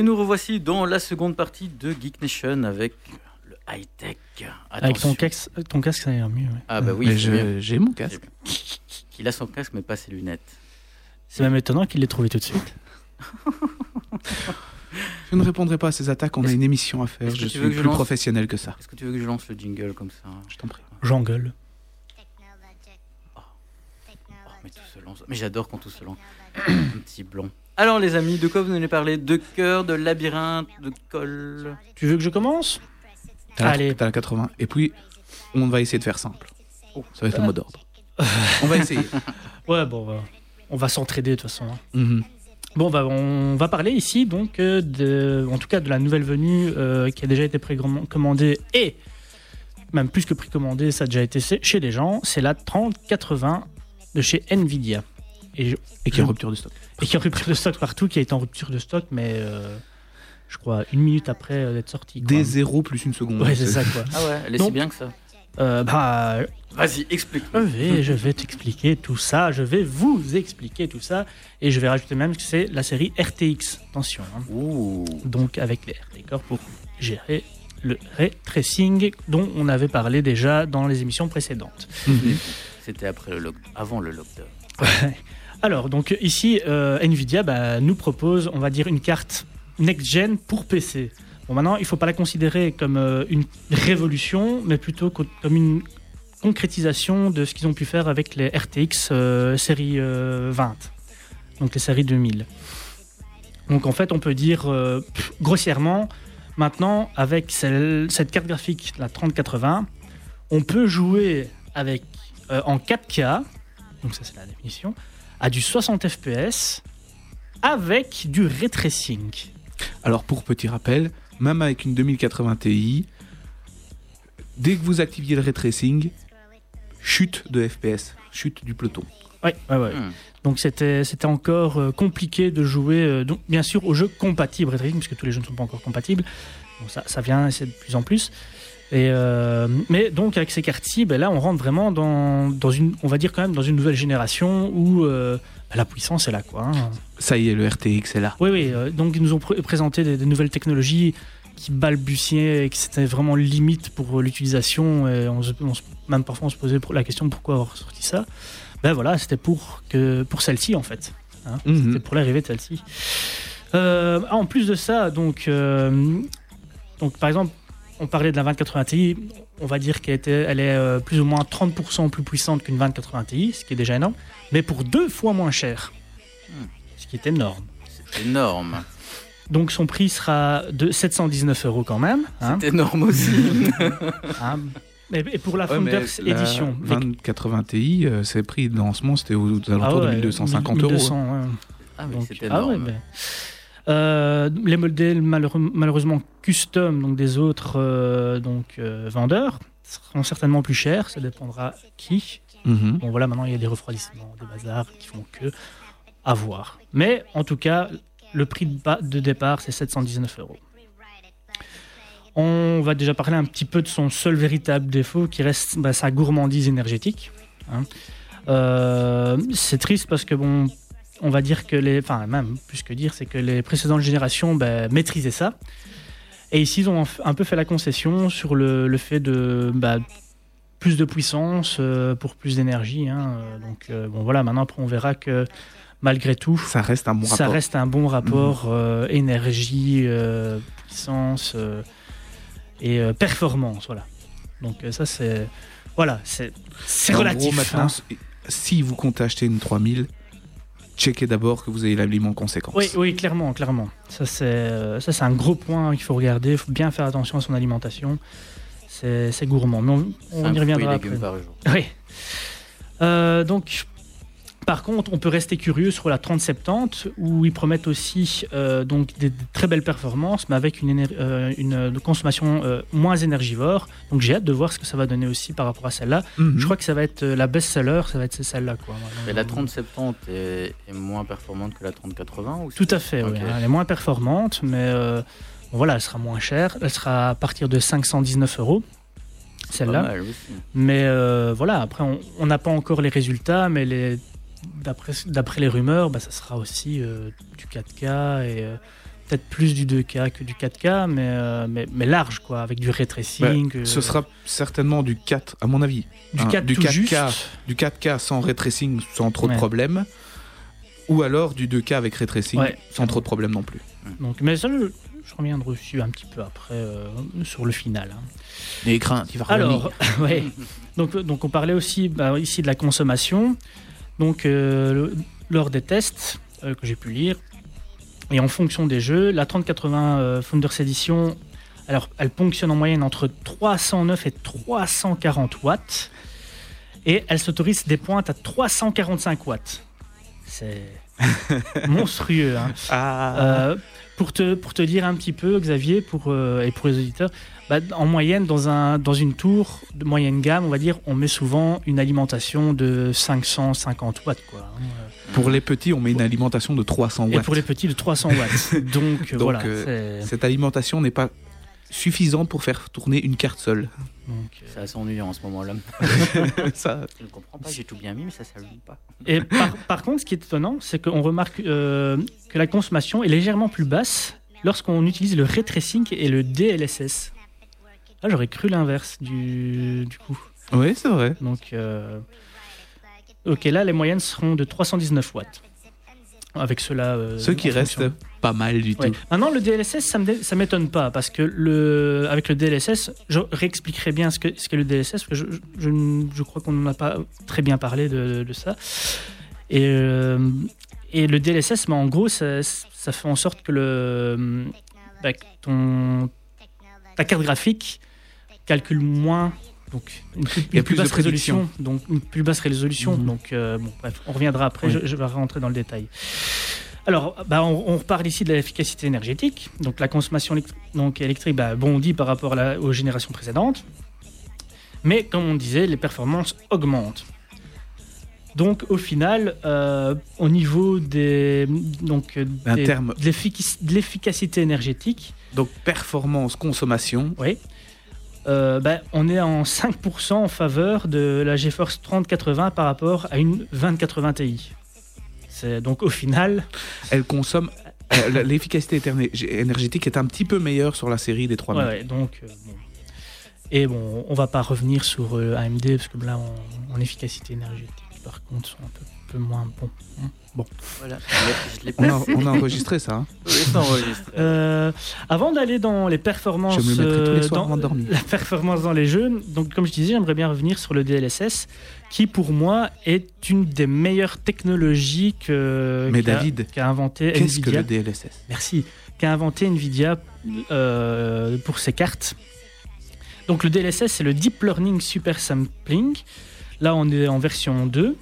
Et nous revoici dans la seconde partie de Geek Nation avec le high-tech. Avec ton casque, ton casque, ça ira mieux. ouais. Ah bah oui, j'ai mon casque. <laughs> Il a son casque mais pas ses lunettes. C'est même étonnant qu'il l'ait trouvé tout de suite. <laughs> Je ne répondrai pas à ces attaques, on a une émission à faire. Je suis je plus lance professionnel que ça. Est-ce que tu veux que je lance le jingle comme ça? Je t'en prie. J'engueule. Oh, mais tout se lance. Mais j'adore quand tout se lance. Un petit blond. Alors les amis, de quoi vous allez parler? De cœur, de labyrinthe, de colle Tu veux que je commence? T'as la- Allez. T'as la 80. Et puis, on va essayer de faire simple. Oh. Ça va être le mot d'ordre. <laughs> on va essayer. Ouais, bon, on va- on va s'entraider de toute façon. hein. Mhm. Bon, bah, on va parler ici, donc, euh, de, en tout cas, de la nouvelle venue euh, qui a déjà été précommandée et même plus que précommandée, ça a déjà été chez les gens. C'est la 3080 de chez Nvidia. Et, je- Et qui est en rupture de stock. et qui est en rupture de stock partout, qui a été en rupture de stock, mais euh, je crois une minute après euh, d'être sorti. Des zéros plus une seconde. Ouais, c'est ça, quoi. Ah ouais, elle est Donc- si bien que ça. Euh, bah, Vas-y, explique. Je vais, je vais t'expliquer tout ça, je vais vous expliquer tout ça, et je vais rajouter même que c'est la série RTX, attention, hein. Ouh. donc avec les RT Core pour gérer le ray tracing dont on avait parlé déjà dans les émissions précédentes. Mhm. C'était après le avant le lockdown. Alors, donc ici, euh, Nvidia bah, nous propose, on va dire, une carte next-gen pour PC. Bon, maintenant, il ne faut pas la considérer comme euh, une révolution, mais plutôt co- comme une concrétisation de ce qu'ils ont pu faire avec les RTX euh, série euh, 20, donc les séries 2000. Donc en fait, on peut dire grossièrement, maintenant, avec cette carte graphique, la 3080, on peut jouer avec, en 4K, donc ça c'est la définition, à du 60 fps avec du ray tracing. Alors, pour petit rappel, même avec une 2080 Ti, dès que vous activiez le ray tracing, chute de FPS, chute du peloton. Ouais, ouais, ouais. Hmm. Donc c'était c'était encore euh, compliqué de jouer, euh, donc, bien sûr, aux jeux compatibles ray tracing, puisque tous les jeux ne sont pas encore compatibles. Bon, ça, ça vient, c'est de plus en plus. Et euh, mais donc avec ces cartes-ci, ben là, on rentre vraiment dans, dans une, on va dire quand même dans une nouvelle génération où euh, ben, la puissance est là, quoi. hein. Ça y est, le RTX est là. Oui, oui. euh, donc, ils nous ont pr- présenté des, des nouvelles technologies qui balbutiaient et que c'était vraiment limite pour l'utilisation. Et on se- on se- même parfois, on se posait la question pourquoi avoir sorti ça. Ben voilà, c'était pour, que, pour celle-ci, en fait. Mhm. C'était pour l'arrivée de celle-ci. En plus de ça, donc, donc par exemple, on parlait de la 2080 Ti. On va dire qu'elle était, elle est euh, plus ou moins 30% plus puissante qu'une 2080 Ti, ce qui est déjà énorme, mais pour deux fois moins cher, ce qui est énorme. C'est énorme. Donc son prix sera de 719 euros quand même. hein, C'est énorme aussi. <laughs> hein. Et, pour la mais Founders Edition, les- 2080 Ti, euh, ses prix de lancement, c'était aux alentours Ah ouais, de 1250 euros. 1200, ouais. ah oui, c'est ah ouais, énorme. ben. Euh, les modèles malheureusement custom donc des autres euh, donc euh, vendeurs seront certainement plus chers. Ça dépendra qui. Mhm. Bon voilà, maintenant il y a des refroidissements, des bazars qui font que à voir. Mais en tout cas, le prix de, départ c'est 719 euros. On va déjà parler un petit peu de son seul véritable défaut qui reste bah, sa gourmandise énergétique. hein. Euh, c'est triste parce que bon, on va dire que les, enfin même plus que dire, c'est que les précédentes générations bah, maîtrisaient ça. Et ici, ils ont un peu fait la concession sur le, le fait de bah, plus de puissance euh, pour plus d'énergie. hein. Donc euh, bon voilà, maintenant après on verra que malgré tout, Ça reste un bon ça rapport. Mhm. reste un bon rapport euh, énergie, puissance et performance. Voilà. Donc ça c'est voilà, c'est relatif. gros, maintenant, hein. s- si vous comptez acheter une 3000, checkez d'abord que vous ayez l'aliment conséquent. Oui, oui, clairement, clairement. Ça c'est euh, ça c'est un gros point qu'il faut regarder. Il faut bien faire attention à son alimentation. C'est c'est gourmand, mais on, y reviendra après. par jour. Oui. Euh, donc, par contre, on peut rester curieux sur la 3070 où ils promettent aussi euh, donc des, des très belles performances, mais avec une, éner- euh, une, euh, consommation euh, moins énergivore. Donc, j'ai hâte de voir ce que ça va donner aussi par rapport à celle-là. Mhm. Je crois que ça va être la best-seller, ça va être celle-là. Quoi. Mais la 3070 est, est moins performante que la 3080 ou Tout à fait, oui. Elle est moins performante, mais euh, bon, voilà, elle sera moins chère. Elle sera à partir de 519 euros. Celle-là. Mais euh, voilà, après, on- on n'a pas encore les résultats, mais les, d'après, d'après les rumeurs, bah, ça sera aussi euh, du 4K et euh, peut-être plus du 2K que du 4K, mais, euh, mais, mais large, quoi, avec du ray tracing. euh, Ce sera certainement du 4, à mon avis. du hein, 4 du tout 4K. juste. Du 4K sans ray tracing, sans trop Ouais. de problèmes. Ou alors du 2K avec ray tracing, Ouais. sans trop de problèmes non plus. Donc, mais ça, je, je reviendrai dessus un petit peu après euh, sur le final. hein. Les craintes, il va Alors, <laughs> ouais. donc, donc on parlait aussi bah, ici de la consommation. Donc euh, le- lors des tests euh, que j'ai pu lire et en fonction des jeux, la 3080 euh, Founders Edition, alors elle ponctionne en moyenne entre 309 et 340 watts et elle s'autorise des pointes à 345 watts. C'est <laughs> monstrueux. hein. Ah, Euh, pour, te, pour te dire un petit peu, Xavier, pour, euh, et pour les auditeurs, bah, en moyenne, dans, un, dans une tour de moyenne gamme, on va dire, on met souvent une alimentation de 550 watts. Quoi, hein. pour les petits, on met une alimentation de 300 Et watts. pour les petits, de 300 watts. <laughs> Donc, Donc, voilà. euh, Cette alimentation n'est pas suffisante pour faire tourner une carte seule. euh, C'est assez ennuyant en ce moment-là. <laughs> Ça, Je ne comprends pas, j'ai tout bien mis, mais ça s'allume pas. Et par, par contre, ce qui est étonnant, c'est qu'on remarque euh, que la consommation est légèrement plus basse lorsqu'on utilise le ray tracing et le DLSS. Ah, j'aurais cru l'inverse du, du coup. oui, c'est vrai. Donc, euh, ok, là, les moyennes seront de 319 watts. Avec cela. euh, Ce qui en reste fonction. pas mal du Ouais. tout. Maintenant, le DLSS, ça ça m'étonne pas parce que le, avec le DLSS, je réexpliquerai bien ce que ce qu'est le DLSS parce que je, je, ne- crois qu'on n'en a pas très bien parlé de, de ça. Et, euh, et le DLSS, mais en gros, ça, ça fait en sorte que le, bah, ton, ta carte graphique calcule moins. Donc, une plus, une basse résolution. Donc, une plus basse résolution. Mhm. Donc, euh, bon, bref, on reviendra après. Oui. Je, je vais rentrer dans le détail. Alors, bah, on, on reparle ici de l'efficacité énergétique. Donc, la consommation électri- donc, électrique bah, bondit par rapport à la- aux générations précédentes. Mais, comme on disait, les performances augmentent. Donc, au final, euh, au niveau des, donc, euh, des- terme. de l'efficacité énergétique, Donc performance, consommation. oui, euh, bah, on est en 5% en faveur de la GeForce 3080 par rapport à une 2080 Ti. Donc au final, Elle consomme. euh, L'efficacité énergétique est un petit peu meilleure sur la série des 3000. Ouais, ouais, donc, euh, bon. Et bon, on va pas revenir sur euh, AMD parce que là, en, efficacité énergétique. par contre sont un peu, peu moins bons. Bon. Voilà, je l'ai- je l'ai On a, placé. on a enregistré ça. hein. Oui, c'est enregistré. Euh, avant d'aller dans les performances, Je me le mettrai tous les euh, soirs dans- avant la performance dans les jeux, donc comme je disais, j'aimerais bien revenir sur le DLSS, qui pour moi est une des meilleures technologies que Mais qu'a- David, qu'a inventé Qu'est-ce que Nvidia. le DLSS Merci. Qu'a inventé Nvidia euh, pour ses cartes. Donc le DLSS, c'est le Deep Learning Super Sampling. Là, on est en version 2.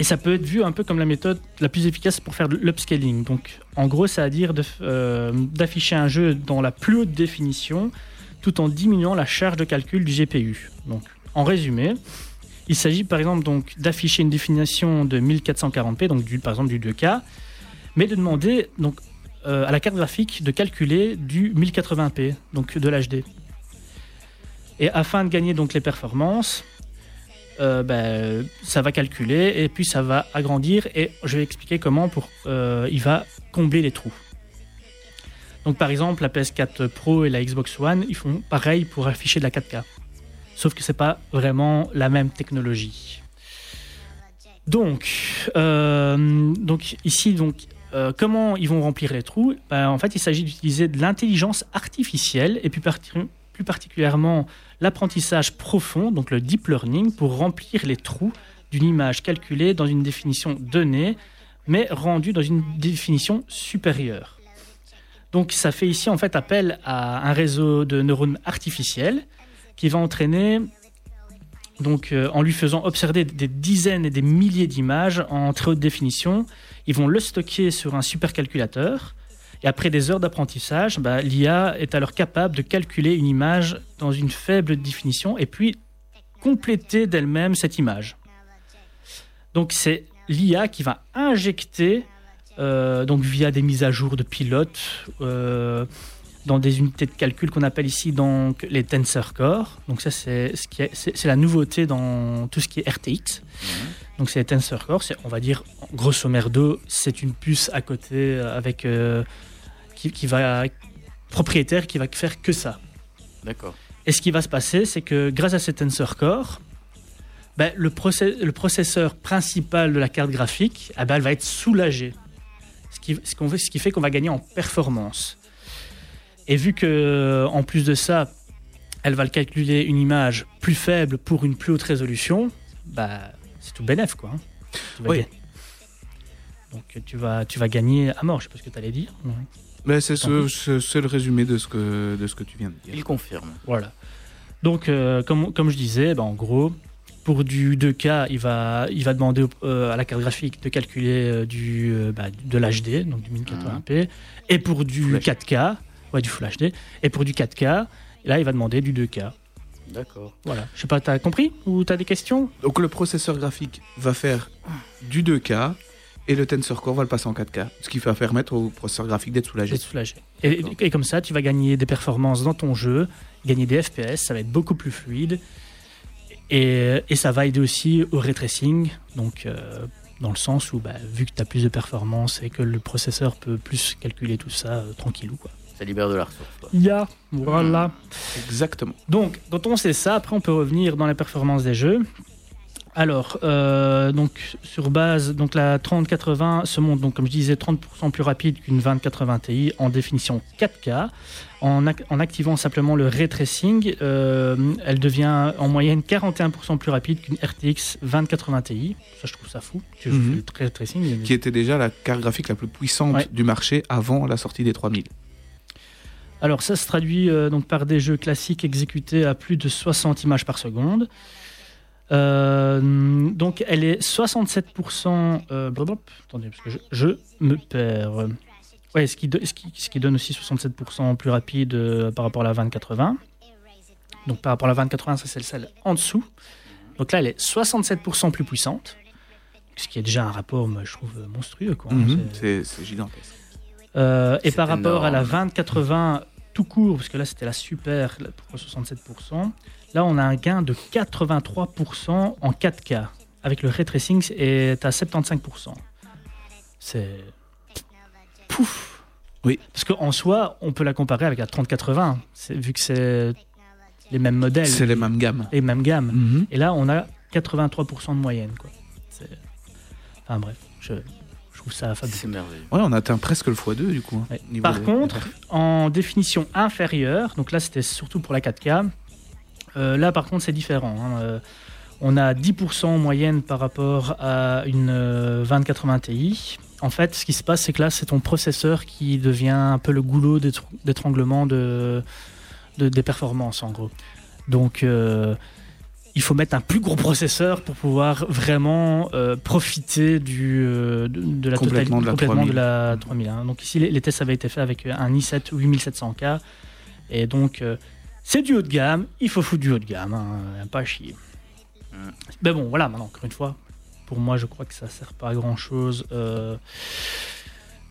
Et ça peut être vu un peu comme la méthode la plus efficace pour faire de l'upscaling. Donc, en gros, ça veut dire euh, d'afficher un jeu dans la plus haute définition tout en diminuant la charge de calcul du GPU. Donc, en résumé, il s'agit par exemple donc d'afficher une définition de 1440p, donc du, par exemple du 2K, mais de demander donc euh, à la carte graphique de calculer du 1080p, donc de l'HD. Et afin de gagner donc les performances, euh, ben, ça va calculer et puis ça va agrandir et je vais expliquer comment pour, euh, il va combler les trous. Donc par exemple la PS4 Pro et la Xbox One, ils font pareil pour afficher de la 4K. Sauf que c'est pas vraiment la même technologie. Donc, euh, donc ici donc comment ils vont remplir les trous? Ben, En fait, il s'agit d'utiliser de l'intelligence artificielle et plus, plus particulièrement l'apprentissage profond, donc le deep learning, pour remplir les trous d'une image calculée dans une définition donnée, mais rendue dans une définition supérieure. Donc ça fait ici en fait appel à un réseau de neurones artificiels qui va entraîner, donc euh, en lui faisant observer des dizaines et des milliers d'images en très haute définition, ils vont le stocker sur un supercalculateur. Et après des heures d'apprentissage, bah, l'IA est alors capable de calculer une image dans une faible définition et puis compléter d'elle-même cette image. Donc c'est l'IA qui va injecter, euh, donc via des mises à jour de pilotes, euh, dans des unités de calcul qu'on appelle ici donc les tensor core. Donc ça c'est ce qui est, c'est, c'est la nouveauté dans tout ce qui est RTX. Donc c'est les tensor core, c'est on va dire grosso merdo, c'est une puce à côté euh, avec euh, qui, qui va propriétaire qui va faire que ça. D'accord. Et ce qui va se passer, c'est que grâce à ces tensor core, ben, le, process- le processeur principal de la carte graphique, eh ben, elle va être soulagée. Ce qui, ce fait- ce qui fait qu'on va gagner en performance. Et vu que, en plus de ça, elle va le calculer une image plus faible pour une plus haute résolution, bah, c'est tout bénef, quoi. hein. Tu Oui. gagner. Donc tu vas, tu vas gagner à mort, je sais pas ce que tu allais dire. Ouais. Mais c'est ce, le résumé de ce, que, de ce que tu viens de dire. Il confirme. Voilà. Donc, euh, comme, comme je disais, ben, en gros, pour du 2K, il va, il va demander euh, à la carte graphique de calculer euh, du, euh, bah, de l'HD, donc du 1080p. Et pour du Full HD. 4K, ouais, du Full HD. Et pour du 4K, là, il va demander du 2K. D'accord. Voilà. Je sais pas, t'as compris Ou t'as des questions? Donc le processeur graphique va faire du 2K et le Tensor Core va le passer en 4K. Ce qui va permettre au processeur graphique d'être soulagé. Soulagé. Et, et comme ça, tu vas gagner des performances dans ton jeu, gagner des FPS, ça va être beaucoup plus fluide. Et, et ça va aider aussi au ray tracing, donc euh, dans le sens où, bah, vu que tu as plus de performances et que le processeur peut plus calculer tout ça euh, tranquillou. Quoi. Ça libère de la ressource. quoi. Il y a, voilà. Exactement. Donc, quand on sait ça, après on peut revenir dans les performances des jeux. Alors, euh, donc sur base, donc la 3080 se montre donc comme je disais 30% plus rapide qu'une 2080 Ti en définition 4K. En, ac- en activant simplement le ray tracing, euh, elle devient en moyenne 41% plus rapide qu'une RTX 2080 Ti. Ça, je trouve ça fou. Mhm. fais le ray tracing. Qui était déjà la carte graphique la plus puissante Ouais. du marché avant la sortie des 3000. Alors ça se traduit euh, donc par des jeux classiques exécutés à plus de 60 images par seconde. Euh, donc elle est 67%... Euh, attendez, parce que je, je me perds. Ouais, ce qui, do- ce, qui, ce qui donne aussi 67% plus rapide euh, par rapport à la 2080. Donc par rapport à la 2080, ça c'est celle en dessous. Donc là, elle est 67% plus puissante. Ce qui est déjà un rapport, moi, je trouve, monstrueux. Mhm. C'est- gigantesque. et par rapport à la énorme. 2080 tout court, parce que là c'était la super pour 67%, là on a un gain de 83% en 4K. Avec le ray tracing est à 75%. C'est. Pouf Oui. Parce qu'en soi, on peut la comparer avec la 3080, c'est- vu que c'est les mêmes modèles, C'est les mêmes gammes. les mêmes gammes. Mhm. Et là, on a 83% de moyenne. Quoi. Enfin bref, je, je trouve ça fabuleux. C'est merveilleux. Ouais, on atteint presque le x2 du coup. hein, Ouais. Par des- contre, en définition inférieure, donc là c'était surtout pour la 4K, euh, là par contre c'est différent. hein. Euh, on a 10% en moyenne par rapport à une euh, 2080 Ti. En fait, ce qui se passe, c'est que là, c'est ton processeur qui devient un peu le goulot d'étr- d'étranglement de, de- des performances, en gros. Donc, euh, il faut mettre un plus gros processeur pour pouvoir vraiment euh, profiter du, euh, de, de la Complètement totalité- de la complètement 3000. de la 3000. hein. Donc ici, les, les tests avaient été faits avec un i7 8700K. Et donc, euh, c'est du haut de gamme. Il faut foutre du haut de gamme. hein, pas à chier. Mm. Mais bon, voilà, maintenant, encore une fois, pour moi, je crois que ça sert pas à grand chose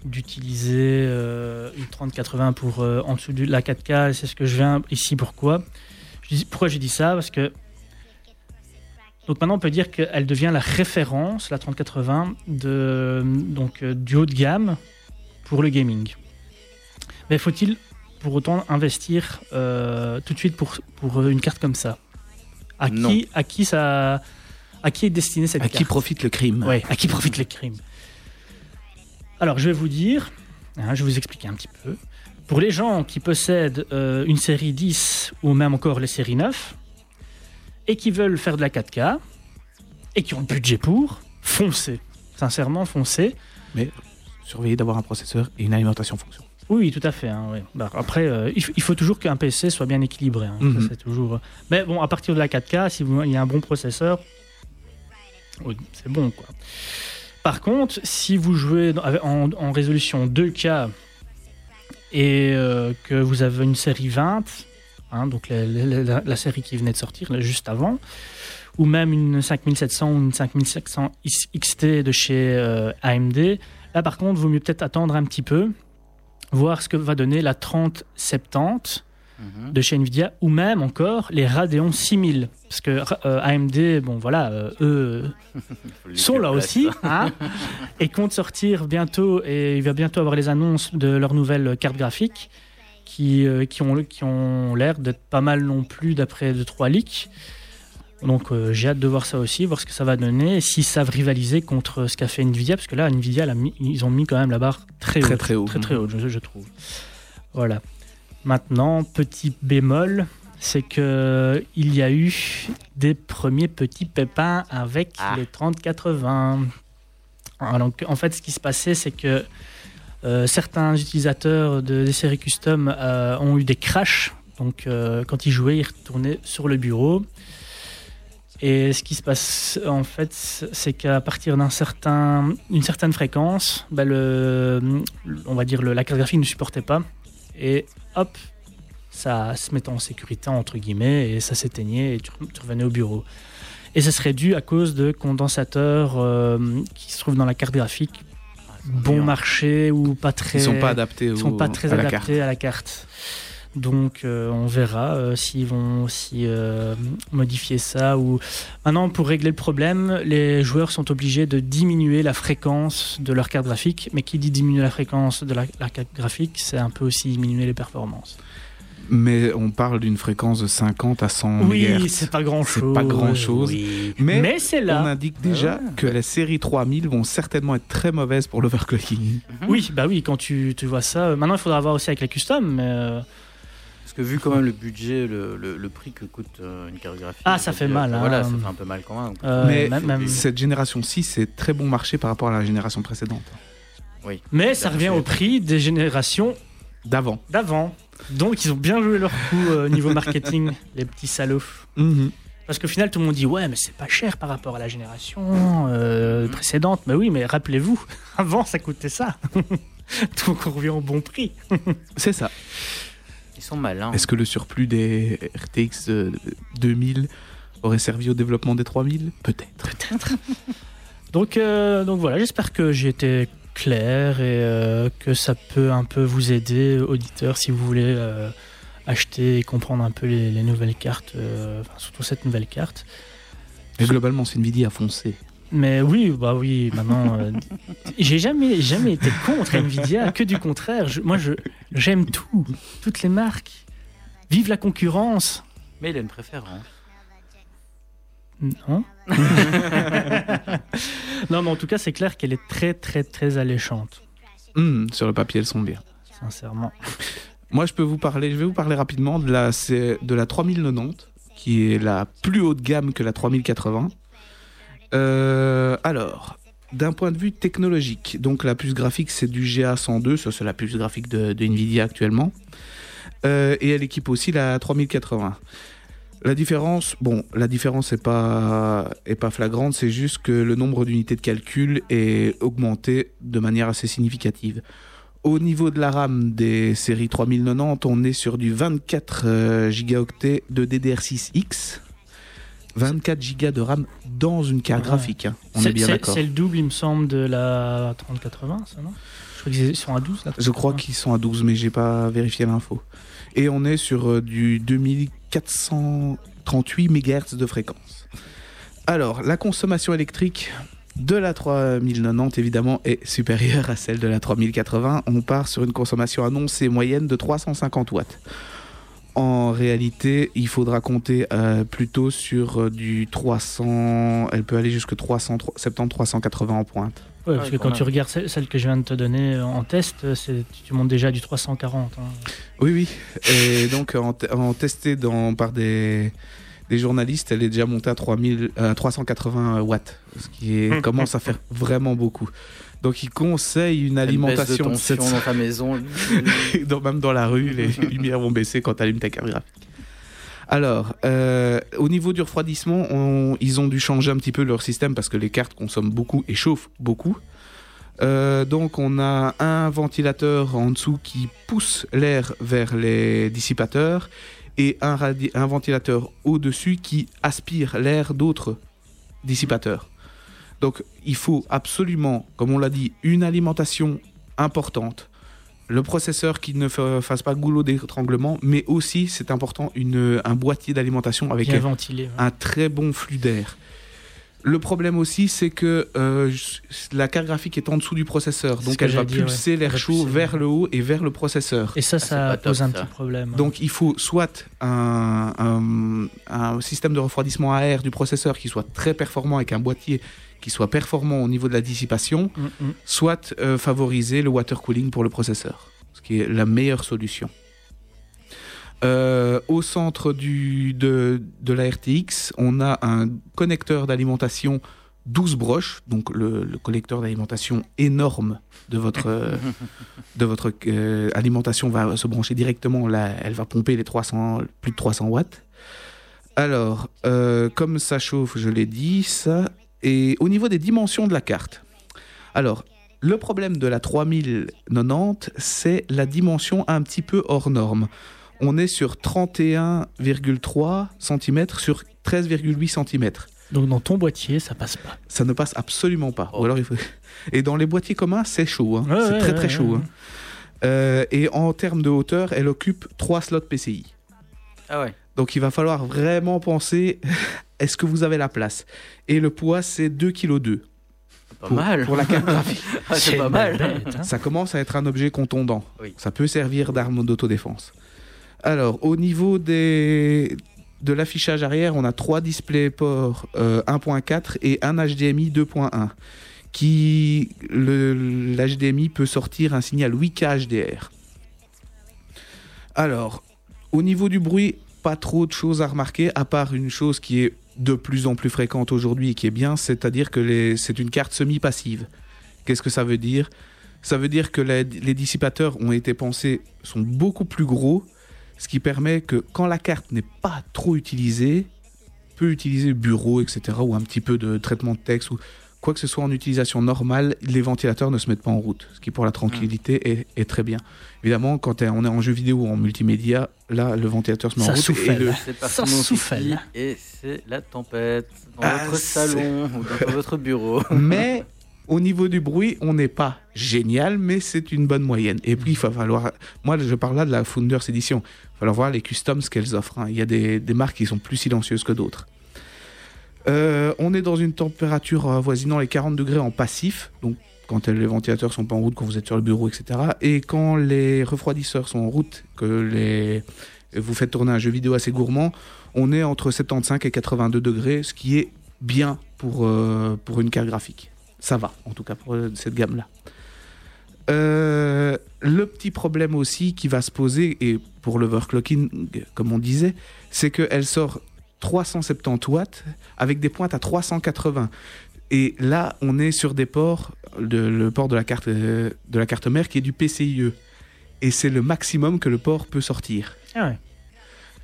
d'utiliser euh, une 3080 pour euh, en dessous de la 4K. C'est ce que je viens ici. Pourquoi? Je dis, Pourquoi j'ai dit ça? Parce que donc maintenant on peut dire qu'elle devient la référence, la 3080, de, donc, euh, du haut de gamme pour le gaming. Mais faut-il pour autant investir euh, tout de suite pour, pour une carte comme ça à Non. qui, à qui ça à qui est destinée cette À carte qui profite le crime Ouais, à qui profite le crime Alors, je vais vous dire, hein, je vais vous expliquer un petit peu. Pour les gens qui possèdent euh, une série 10 ou même encore les séries 9 et qui veulent faire de la 4K et qui ont le budget pour, foncez. Sincèrement, foncez. Surveiller d'avoir un processeur et une alimentation fonction. Oui, tout à fait. hein, oui. Bah, après, euh, il, faut, il toujours qu'un PC soit bien équilibré. hein, Mhm. c'est toujours... Mais bon, à partir de la 4K, si vous- il y a un bon processeur, c'est bon. quoi. Par contre, si vous jouez en, en résolution 2K et euh, que vous avez une série 20, hein, donc la, la- la- la série qui venait de sortir là, juste avant, ou même une 5700 ou une 5700 XT de chez euh, AMD, là par contre, vaut mieux peut-être attendre un petit peu voir ce que va donner la 3070 Mhm. de chez Nvidia ou même encore les Radeon 6000 parce que euh, AMD bon voilà euh, eux <laughs> sont là aussi hein, et comptent sortir bientôt et il va bientôt avoir les annonces de leur nouvelle carte graphique qui, euh, qui ont, qui ont l'air d'être pas mal non plus d'après de trois leaks donc euh, j'ai hâte de voir ça aussi voir ce que ça va donner et s'ils savent rivaliser contre ce qu'a fait Nvidia parce que là Nvidia ils ont mis quand même la barre très Très haute très haut. très très haute, je, je trouve. Voilà. Maintenant, petit bémol, c'est que il y a eu des premiers petits pépins avec Ah. les 3080. Alors, donc, en fait, ce qui se passait, c'est que euh, certains utilisateurs de, des séries custom euh, ont eu des crashs. Donc, euh, quand ils jouaient, ils retournaient sur le bureau. Et ce qui se passe, en fait, c'est qu'à partir d'un certain, d'une certaine fréquence, bah, le, on va dire le, la carte graphique ne supportait pas. Et hop, ça se mettait en sécurité, entre guillemets, et ça s'éteignait et tu, tu revenais au bureau. Et ça serait dû à cause de condensateurs euh, qui se trouvent dans la carte graphique, bon marché ou pas très. Ils sont pas adaptés, Ils sont au- pas très à adaptés à la carte. Donc euh, on verra euh, s'ils vont aussi euh, modifier ça ou maintenant pour régler le problème, les joueurs sont obligés de diminuer la fréquence de leur carte graphique. Mais qui dit diminuer la fréquence de la, la carte graphique, c'est un peu aussi diminuer les performances. Mais on parle d'une fréquence de 50 à 100 Oui, c'est pas grand chose. Pas grand-chose. oui. Mais Mais, c'est On indique déjà que les séries 3000 vont certainement être très mauvaises pour l'overclocking. Oui, bah oui, quand tu, tu vois ça. Maintenant, il faudra voir aussi avec les. Mais euh, Parce que vu quand même le budget, le, le, le prix que coûte euh, une carte graphique. Ah, ça fait dire mal, hein. Voilà, ça fait un peu mal quand même. euh, Mais même- même- Cette génération-ci, c'est très bon marché par rapport à la génération précédente. Oui. mais ça revient au prix des générations D'avant. d'avant. Donc ils ont bien joué leur coup euh, au niveau <laughs> marketing, les petits salauds. Parce qu'au final, tout le monde dit ouais, mais c'est pas cher par rapport à la génération euh, Mhm. précédente. Mais oui, mais rappelez-vous, <laughs> avant ça coûtait ça. <laughs> Donc on revient au bon prix. C'est ça. Sont malins. Est-ce que le surplus des RTX euh, 2000 aurait servi au développement des 3000 Peut-être. Peut-être. <laughs> donc, euh, donc voilà, j'espère que j'ai été clair et euh, que ça peut un peu vous aider, auditeurs, si vous voulez euh, acheter et comprendre un peu les, les nouvelles cartes, euh, enfin, surtout cette nouvelle carte. Mais globalement, c'est Nvidia à foncer. Mais oui, bah oui, maintenant, euh, j'ai jamais, jamais été contre Nvidia, que du contraire. Je- moi, je j'aime tout, toutes les marques. Vive la concurrence. Mais il a une préférence. Non <laughs> Non, mais en tout cas, c'est clair qu'elle est très, très, très alléchante. Hum, sur le papier, elles sont bien. Sincèrement. Moi, je peux vous parler, je vais vous parler rapidement de la, c'est de la 3090, qui est la plus haute gamme que la 3080. Euh, alors, d'un point de vue technologique, donc la puce graphique, c'est du GA102, ça c'est la puce graphique de, Nvidia actuellement. Euh, et elle équipe aussi la 3080. La différence, bon, la différence est pas pas flagrante, c'est juste que le nombre d'unités de calcul est augmenté de manière assez significative. Au niveau de la RAM des séries 3090, on est sur du 24 euh, gigaoctets de DDR6X. 24 gigas de RAM dans une carte Ouais. graphique, hein. on C'est- est bien c'est- d'accord. C'est le double, il me semble, de la 3080, ça, non? Je crois qu'ils sont à 12, là. Je crois qu'ils sont à 12, mais j'ai pas vérifié l'info. Et on est sur euh, du 2438 MHz de fréquence. Alors, la consommation électrique de la 3090, évidemment, est supérieure à celle de la 3080. On part sur une consommation annoncée moyenne de 350 watts. En réalité, il faudra compter euh, plutôt sur euh, du 300. Elle peut aller jusqu'à 370-380 en pointe. Ouais, parce Ouais, que quand tu regardes celle celle que je viens de te donner en test, tu montes déjà du 340. hein. Oui, oui. Et donc, en, en testé dans, par des, des journalistes, elle est déjà montée à 3000, euh, 380 watts, ce qui est, commence à faire vraiment beaucoup. Donc, ils conseillent une Une baisse de alimentation de 700 dans ta maison. <laughs> dans- même dans la rue, les <laughs> lumières vont baisser quand tu allumes ta graphique. Alors, euh, au niveau du refroidissement, on- ils ont dû changer un petit peu leur système parce que les cartes consomment beaucoup et chauffent beaucoup. Euh, donc, on a un ventilateur en dessous qui pousse l'air vers les dissipateurs et un ventilateur au-dessus qui aspire l'air d'autres dissipateurs. Donc, il faut absolument, comme on l'a dit, une alimentation importante le processeur qui ne fa- fasse pas goulot d'étranglement, mais aussi, c'est important, une, un boîtier d'alimentation avec un, ventilé. ouais. un très bon flux d'air. Le problème aussi, c'est que euh, la carte graphique est en dessous du processeur, donc elle va pulser ouais. l'air chaud pulser, vers le haut et vers le processeur. Et ça, Ah, ça top, pose un ça. petit problème. Donc il faut soit un, un- un système de refroidissement à air du processeur qui soit très performant avec un boîtier qui soit performant au niveau de la dissipation, Mm, mm. soit euh, favoriser le water cooling pour le processeur, ce qui est la meilleure solution. Euh, au centre du, de, de la RTX, on a un connecteur d'alimentation 12 broches, donc le, le collecteur d'alimentation énorme de votre, <laughs> de votre euh, alimentation va se brancher directement, là, elle va pomper les 300, plus de 300 watts. Alors, euh, comme ça chauffe, je l'ai dit, ça. Et au niveau des dimensions de la carte, alors, le problème de la 3090, c'est la dimension un petit peu hors norme. On est sur 31,3 cm sur 13,8 cm. Donc dans ton boîtier, ça passe pas. Ça ne passe absolument pas. Oh. Ou alors il faut- <laughs> Et dans les boîtiers communs, c'est chaud. hein. Ouais, c'est ouais, très ouais, très chaud. ouais. hein. Euh, et en termes de hauteur, elle occupe 3 slots PCI. Ah ouais. Donc il va falloir vraiment penser, <laughs> est-ce que vous avez la place? Et le poids, c'est 2,2 kg. Pas Pour, mal. pour la <laughs> carte graphique. Ah, c'est pas mal. bête, hein. Ça commence à être un objet contondant. Oui. Ça peut servir d'arme d'autodéfense. Alors, au niveau des, de l'affichage arrière, on a trois DisplayPort euh, 1.4 et un HDMI 2.1. Qui l'HDMI peut sortir un signal 8K HDR. Alors, au niveau du bruit, pas trop de choses à remarquer, à part une chose qui est de plus en plus fréquente aujourd'hui et qui est bien, c'est-à-dire que les- c'est une carte semi-passive. Qu'est-ce que ça veut dire? Ça veut dire que les, les dissipateurs ont été pensés, sont beaucoup plus gros, ce qui permet que quand la carte n'est pas trop utilisée, peut utiliser bureau, etc., ou un petit peu de traitement de texte, ou quoi que ce soit en utilisation normale, les ventilateurs ne se mettent pas en route, ce qui pour la tranquillité est, est très bien. Évidemment, quand on est en jeu vidéo ou en multimédia, là, le ventilateur se met Ça en route. souffle. et le- Ça souffle. et c'est la tempête dans Ah, votre salon ou dans <laughs> votre bureau. mais au niveau du bruit, on n'est pas génial, mais c'est une bonne moyenne. Et puis, il va falloir. Moi, je parle là de la Founders Edition. Il va falloir voir les customs ce qu'elles offrent. hein. Il y a des, des marques qui sont plus silencieuses que d'autres. Euh, on est dans une température avoisinant les 40 degrés en passif, donc quand les ventilateurs sont pas en route, quand vous êtes sur le bureau, etc. Et quand les refroidisseurs sont en route, que les vous faites tourner un jeu vidéo assez gourmand, on est entre 75 et 82 degrés, ce qui est bien pour, euh, pour une carte graphique. Ça va, en tout cas pour euh, cette gamme-là. Le petit problème aussi qui va se poser, et pour l'overclocking, comme on disait, c'est qu'elle sort 370 watts avec des pointes à 380. Et là, on est sur des ports, de- le port de la, carte, euh, de la carte mère qui est du PCIe. Et c'est le maximum que le port peut sortir. Ah ouais.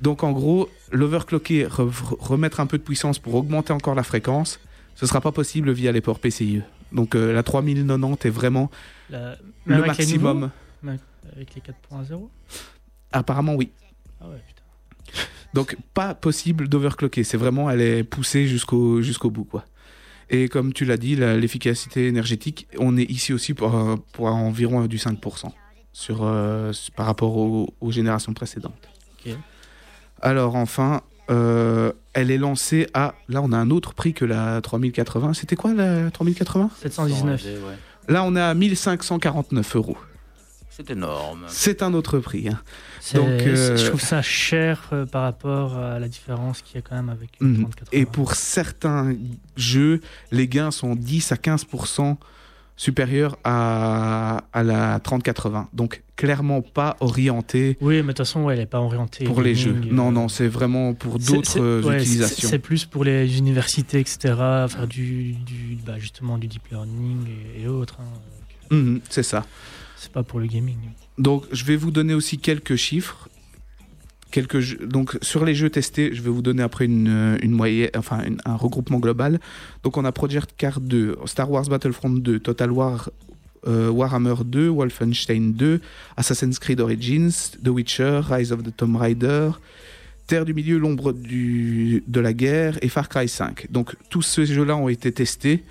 Donc en gros, l'overclocker, re- remettre un peu de puissance pour augmenter encore la fréquence, ce sera pas possible via les ports PCIe. Donc euh, la 3090 est vraiment La- le maximum. avec les 4.0 Apparemment oui. Ah ouais. Donc pas possible d'overclocker. C'est vraiment, elle est poussée jusqu'au jusqu'au bout quoi. Et comme tu l'as dit, l'efficacité énergétique, on est ici aussi pour, euh, pour environ du 5% sur, euh, par rapport aux, aux générations précédentes. Alors enfin, euh, elle est lancée à... Là, on a un autre prix que la 3080. C'était quoi la 3080 719. Ouais. Là, on est à 1549 euros. C'est énorme. C'est un autre prix. hein. Donc, euh, Je trouve ça cher euh, par rapport à la différence qu'il y a quand même avec une 3080. Et pour certains jeux, les gains sont 10 à 15% supérieurs à, à la 3080. Donc clairement pas orienté Oui, mais de toute façon, ouais, elle n'est pas orientée. pour les jeux. Non, euh, non, c'est vraiment pour d'autres c'est- euh, ouais, c'est- utilisations. C'est plus pour les universités, etc., faire du, du bah, justement du deep learning et, et autres. hein. Donc, Mhm, c'est ça. C'est pas pour le gaming. Donc, je vais vous donner aussi quelques chiffres. Quelques donc, sur les jeux testés, je vais vous donner après euh, un regroupement global. Donc, on a Project Card 2, Star Wars Battlefront 2, Total War, euh, Warhammer 2, Wolfenstein 2, Assassin's Creed Origins, The Witcher, Rise of the Tomb Raider, Terre du Milieu, l'ombre de la guerre et Far Cry 5. Donc, tous ces jeux-là ont été testés.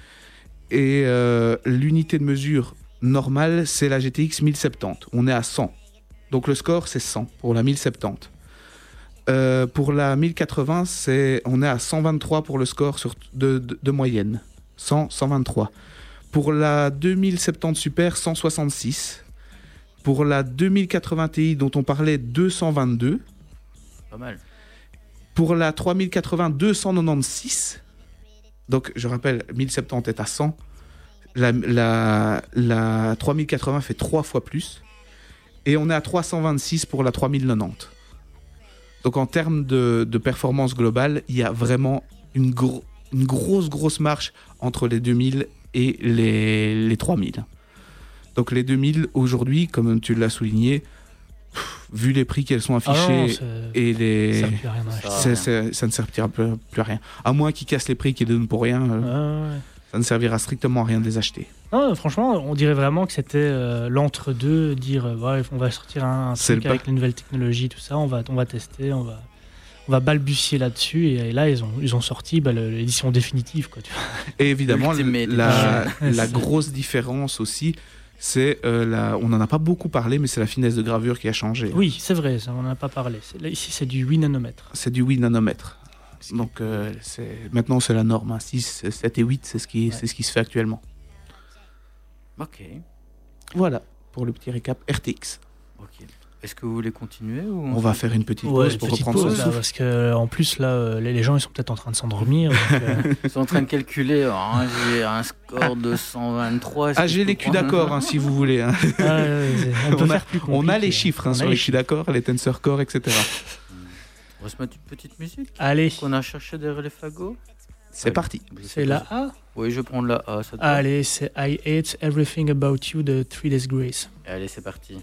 Et euh, l'unité de mesure normale, c'est la GTX 1070. On est à 100. Donc le score, c'est 100 pour la 1070. Euh, pour la 1080, c'est, on est à 123 pour le score sur, de, de- de moyenne. 100, 123. Pour la 2070 Super, 166. Pour la 2080 Ti dont on parlait, 222. Pas mal. Pour la 3080, 296. Donc, je rappelle, 1070 est à 100. La, la, la 3080 fait trois fois plus. Et on est à 326 pour la 3090. Donc, en termes de, de performance globale, il y a vraiment une, gro- une grosse, grosse marche entre les 2000 et les, les 3000. Donc, les 2000, aujourd'hui, comme tu l'as souligné, pff, vu les prix qu'elles sont Ah non, c'est- et ça les. sert plus à rien à acheter. Ça- ne servira plus, à rien. À moins qu'ils cassent les prix qu'ils donnent pour rien, euh, Ouais, ouais. Ça ne servira strictement à rien de les acheter. Non, franchement, on dirait vraiment que c'était euh, l'entre-deux, dire euh, ouais, on va sortir un, un C'est truc le avec les nouvelles technologies, tout ça, on va, on va tester, on va, on va balbutier là-dessus. Et, là, ils ont, ils ont sorti bah, l'édition définitive. Quoi, tu vois. <laughs> Et évidemment, Ultimate la, la <laughs> grosse différence aussi, c'est euh, la, on n'en a pas beaucoup parlé, mais c'est la finesse de gravure qui a changé. Oui, c'est vrai, ça, on n'en a pas parlé. C'est- là, ici, c'est du 8 nanomètres. C'est du 8 nanomètres. Donc euh, c'est- maintenant c'est la norme. hein. 6, 7 et 8, c'est ce, qui, Ouais. c'est ce qui se fait actuellement. Ok. Voilà pour le petit récap RTX. Ok. Est-ce que vous voulez continuer ou On va faire une petite Ouais, pause pour petite reprendre pause, son là, souffle. parce que en plus là, euh, les, les gens ils sont peut-être en train de s'endormir. euh, <laughs> Ils sont en train de calculer. hein, j'ai un score de 123. est-ce Ah, j'ai les culs d'accord, hein, si vous voulez. hein. ah, on, <laughs> peut On a- faire plus On a compliqué. les chiffres hein, On a sur les les chiffres. culs d'accord, les tensor core, etc. On va se mettre une petite musique Allez, qu'on a cherché derrière les fagots. C'est parti. c'est la A. Oui, je vais prendre la A. Ça te va Allez, c'est I Hate Everything About You de Three Days Grace. Allez, c'est parti.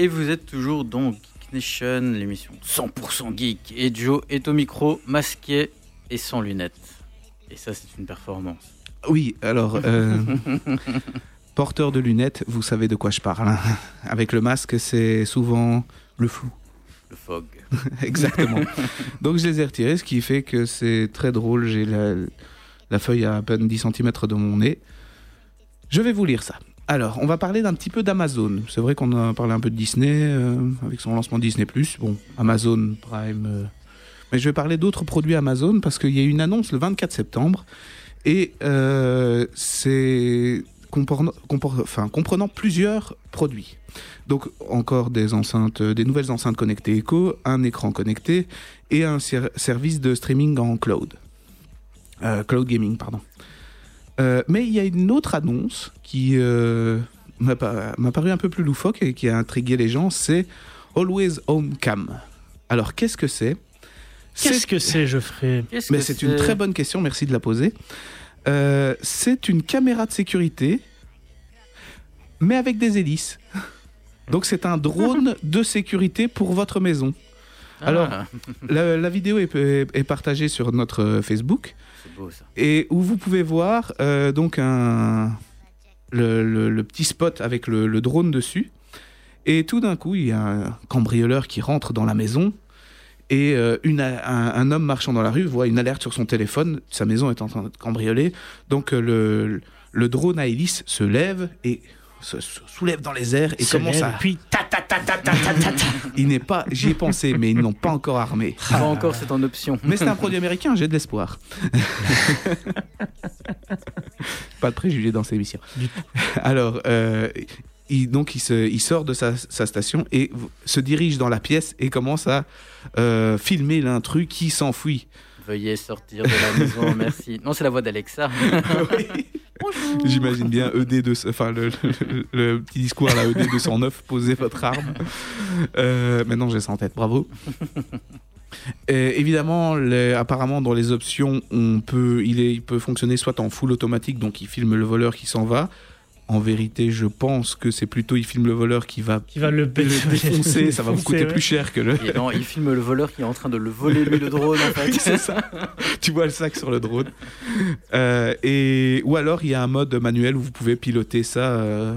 Et vous êtes toujours dans Geek Nation, l'émission 100% geek. Et Joe est au micro, masqué et sans lunettes. Et ça, c'est une performance. Oui, alors, euh, <laughs> porteur de lunettes, vous savez de quoi je parle. <laughs> Avec le masque, c'est souvent le flou. Le fog. <laughs> Exactement. Donc je les ai retirés, ce qui fait que c'est très drôle. J'ai la, la feuille à à peine 10 cm de mon nez. Je vais vous lire ça. Alors, on va parler d'un petit peu d'Amazon. C'est vrai qu'on a parlé un peu de Disney, euh, avec son lancement Disney+. Bon, Amazon Prime... euh, Mais je vais parler d'autres produits Amazon, parce qu'il y a une annonce le 24 septembre, et euh, c'est comprenant, plusieurs produits. Donc encore des enceintes, des nouvelles enceintes connectées Echo, un écran connecté et un ser- service de streaming en cloud. Cloud gaming, pardon. Euh, mais il y a une autre annonce qui euh, m'a pa- m'a paru un peu plus loufoque et qui a intrigué les gens, c'est Always Home Cam. Alors qu'est-ce que c'est? Qu'est-ce que c'est, Geoffrey? Qu'est-ce mais c'est une très bonne question, merci de la poser. Euh, c'est une caméra de sécurité, mais avec des hélices. <laughs> Donc c'est un drone de sécurité pour votre maison. Alors, Ah, La, la vidéo est, partagée sur notre euh, Facebook c'est beau ça. et où vous pouvez voir euh, donc un le, le- le petit spot avec le, le drone dessus. Et tout d'un coup, il y a un cambrioleur qui rentre dans la maison et euh, une, un, un homme marchant dans la rue voit une alerte sur son téléphone. Sa maison est en train d'être cambriolée. Donc le, le drone à hélice se lève et se, soulève dans les airs et Se commence lève, à. Puis ta ta ta ta ta ta ta ta. Il n'est pas. J'y ai pensé, mais ils n'ont pas encore armé. <laughs> Pas encore, c'est en option. Mais c'est un produit américain, j'ai de l'espoir. <laughs> Pas de préjugés dans cette émission. Du Alors, euh, il, donc il, se, il sort de sa, sa station et se dirige dans la pièce et commence à euh, filmer l'intrus qui s'enfuit. Veuillez sortir de la maison, merci. Non, c'est la voix d'Alexa. <laughs> J'imagine bien ED de, enfin le, le- le petit discours à la ED 209, posez votre arme. Euh, maintenant j'ai ça en tête, bravo. <laughs> Et évidemment, les- apparemment dans les options, on peut, il, est, il peut fonctionner soit en full automatique, donc il filme le voleur qui s'en va. En vérité, je pense que c'est plutôt il filme le voleur qui va Qui va le le défoncer, ça va vous <laughs> coûter ouais. plus cher que le. Et non, il filme le voleur qui est en train de le voler, lui, le drone, en <laughs> fait. C'est ça. tu vois le sac sur le drone. Euh, et ou alors il y a un mode manuel où vous pouvez piloter ça euh,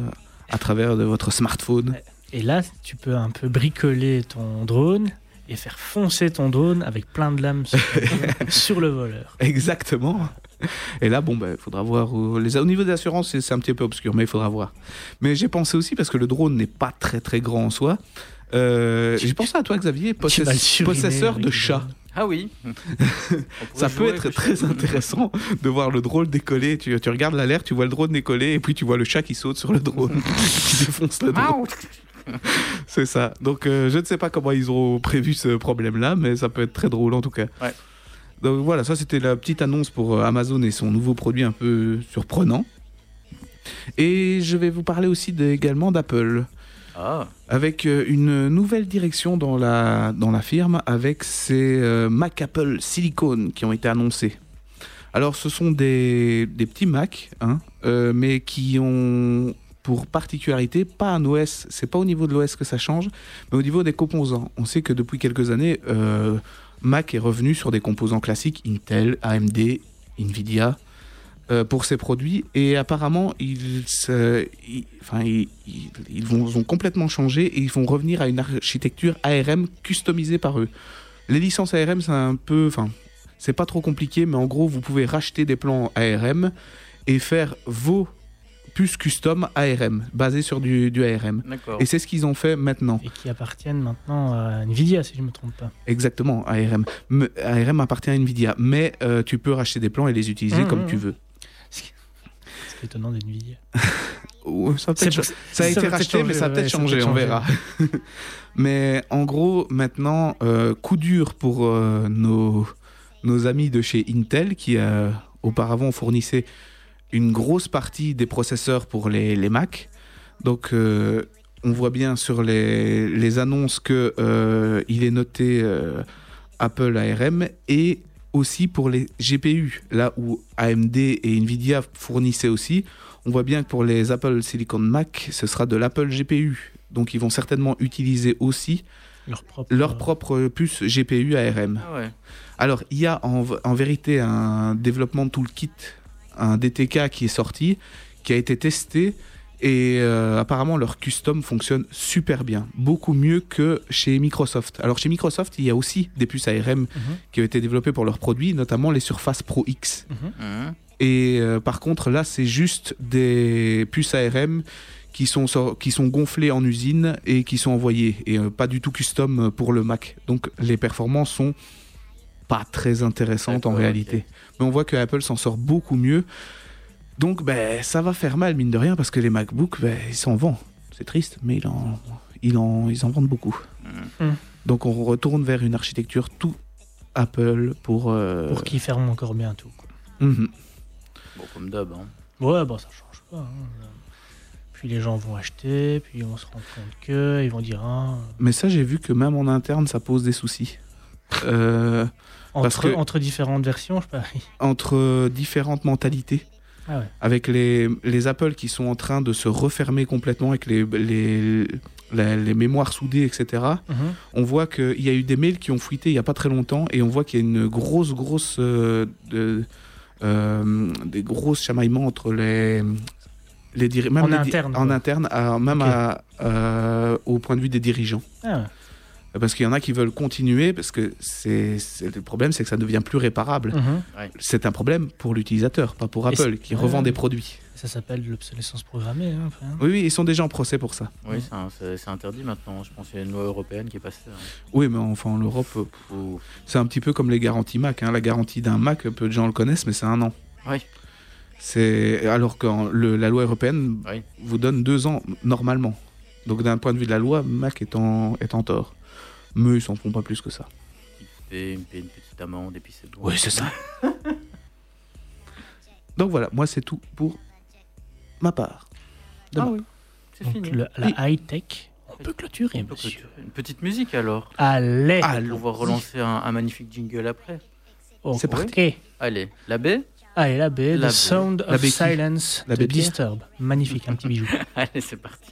à travers de votre smartphone. Et là, tu peux un peu bricoler ton drone et faire foncer ton drone avec plein de lames sur, <laughs> sur le voleur. Exactement. Et là, bon, il faudra voir. Au, les, au niveau des assurances, c'est un petit peu obscur, mais il faudra voir. Mais j'ai pensé aussi, parce que le drone n'est pas très très grand en soi. euh, j'ai pensé à toi, Xavier, possesseur de chat. drone. Ah oui. <laughs> Ça peut être très intéressant de voir le drone décoller. Tu, tu regardes l'alerte, tu vois le drone décoller, et puis tu vois le chat qui saute sur le drone, <laughs> qui défonce le drone. C'est ça. Donc euh, je ne sais pas comment ils ont prévu ce problème-là, mais ça peut être très drôle en tout cas. Ouais. Donc voilà, ça c'était la petite annonce pour euh, Amazon et son nouveau produit un peu surprenant. Et je vais vous parler aussi également d'Apple Ah, avec euh, une nouvelle direction dans la, dans la firme avec ces euh, Mac Apple Silicone qui ont été annoncés. Alors ce sont des, des petits Mac, hein, euh, mais qui ont pour particularité pas un OS, c'est pas au niveau de l'OS que ça change, mais au niveau des composants. On sait que depuis quelques années, euh, Mac est revenu sur des composants classiques Intel, AMD, Nvidia euh, pour ses produits et apparemment ils, vont, vont complètement changer et ils vont revenir à une architecture ARM customisée par eux. Les licences ARM c'est un peu, enfin c'est pas trop compliqué mais en gros vous pouvez racheter des plans ARM et faire vos puces custom ARM basées sur du, du ARM. Et c'est ce qu'ils ont fait maintenant. Et qui appartiennent maintenant à Nvidia, si je ne me trompe pas. Exactement, ARM. Me- ARM appartient à Nvidia, mais euh, tu peux racheter des plans et les utiliser Mmh, comme mmh. tu veux. C'est étonnant d'Nvidia. <laughs> Ou- Ça a, ça a été racheté, mais changer, ça a peut-être changé, on changer. verra. <laughs> mais en gros, maintenant, euh, coup dur pour euh, nos, nos amis de chez Intel qui euh, auparavant fournissaient une grosse partie des processeurs pour les, les Mac. Donc, euh, on voit bien sur les, les annonces que euh, il est noté euh, Apple ARM et aussi pour les GPU, là où AMD et Nvidia fournissaient aussi. On voit bien que pour les Apple Silicon Mac, ce sera de l'Apple GPU. Donc ils vont certainement utiliser aussi Leur propre. leur propre puce GPU ARM. Ah ouais. Alors, il y a en, en vérité un développement toolkit, un DTK qui est sorti, qui a été testé. Et euh, apparemment, leur custom fonctionne super bien, beaucoup mieux que chez Microsoft. Alors, chez Microsoft, il y a aussi des puces ARM Mhm, qui ont été développées pour leurs produits, notamment les Surface Pro X. mhm. Et euh, par contre, là, c'est juste des puces ARM qui sont, qui sont gonflées en usine et qui sont envoyées, et euh, pas du tout custom pour le Mac. Donc, les performances sont pas très intéressantes en réalité. Mais on voit que Apple s'en sort beaucoup mieux. Donc, ben, ça va faire mal, mine de rien, parce que les MacBooks, ben, ils s'en vendent. C'est triste, mais ils en, ils en, ils en vendent beaucoup. Mhm. Donc, on retourne vers une architecture tout Apple pour. euh, Pour qu'ils ferment encore bientôt. quoi. mhm. Bon, comme d'hab. Hein. Ouais, bon, ça change pas. hein. Puis les gens vont acheter, puis on se rend compte que, ils vont dire, ah, Mais ça, j'ai vu que même en interne, ça pose des soucis. Euh, entre, que- entre différentes versions, je parie. <laughs> entre différentes mentalités, Ah ouais. avec les, les Apple qui sont en train de se refermer complètement avec les, les, les mémoires soudées, etc. Mhm. On voit qu'il y a eu des mails qui ont fuité il n'y a pas très longtemps et on voit qu'il y a une grosse, grosse. euh, de- euh, des grosses chamaillements entre les. Les même En les interne, en interne, à- même à- euh, au point de vue des dirigeants. Ah ouais. Parce qu'il y en a qui veulent continuer, parce que c'est c'est- le problème, c'est que ça ne devient plus réparable. Mhm. C'est un problème pour l'utilisateur, pas pour Apple, qui ouais. revend des produits. Ça s'appelle l'obsolescence programmée. Hein, après, hein. Oui, oui, ils sont déjà en procès pour ça. Oui, c'est un- c'est c'est interdit maintenant. Je pense qu'il y a une loi européenne qui est passée. hein. Oui, mais enfin, en Europe, euh, c'est un petit peu comme les garanties Mac. hein. La garantie d'un Mac, peu de gens le connaissent, mais c'est un an. Oui. C'est alors que le- la loi européenne Oui. vous donne deux ans normalement. Donc d'un point de vue de la loi, Mac est en, est en tort. Mais ils s'en font pas plus que ça. Et une, une petite amende et puis c'est bon. Oui, c'est ça. <laughs> Donc voilà, moi c'est tout pour ma part. Ah oui, c'est Donc, fini. le- la high-tech, on peut clôturer, On peut monsieur. clôturer. Une petite musique alors. Allez On va relancer un, un magnifique jingle après. Oh, c'est parti. eh, Allez, la baie Allez, la baie, La The baie. Sound La of baie qui Silence La de baie Pierre Disturb. Magnifique, un petit bijou. <laughs> Allez, c'est parti.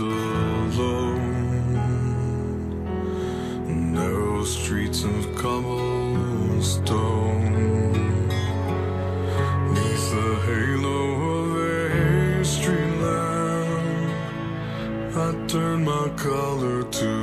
alone. Narrow streets of cobblestone. Neath the halo of a street lamp, I turned my collar to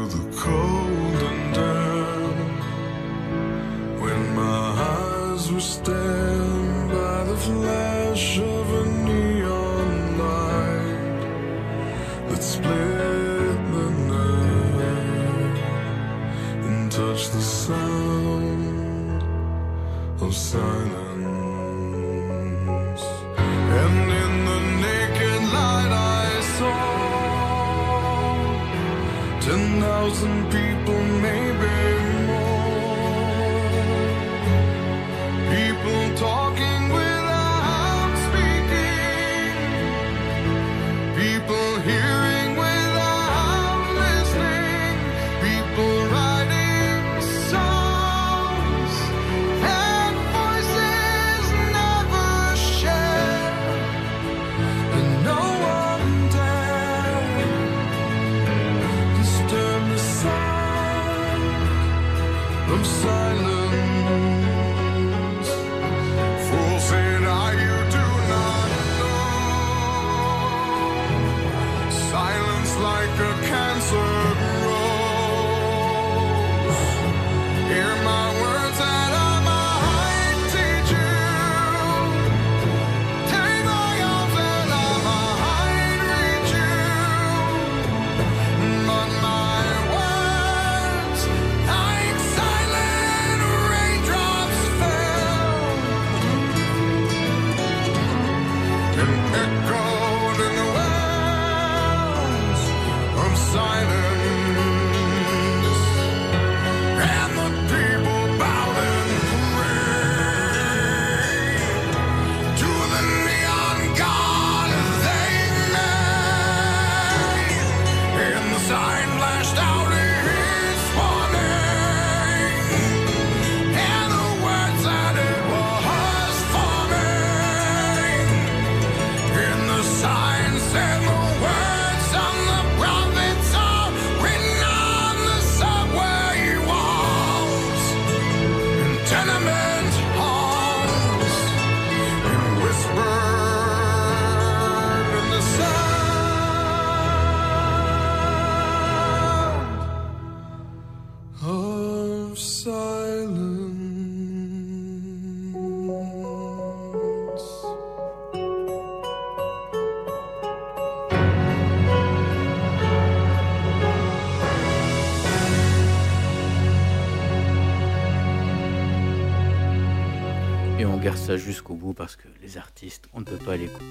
jusqu'au bout parce que les artistes, on ne peut pas les couper.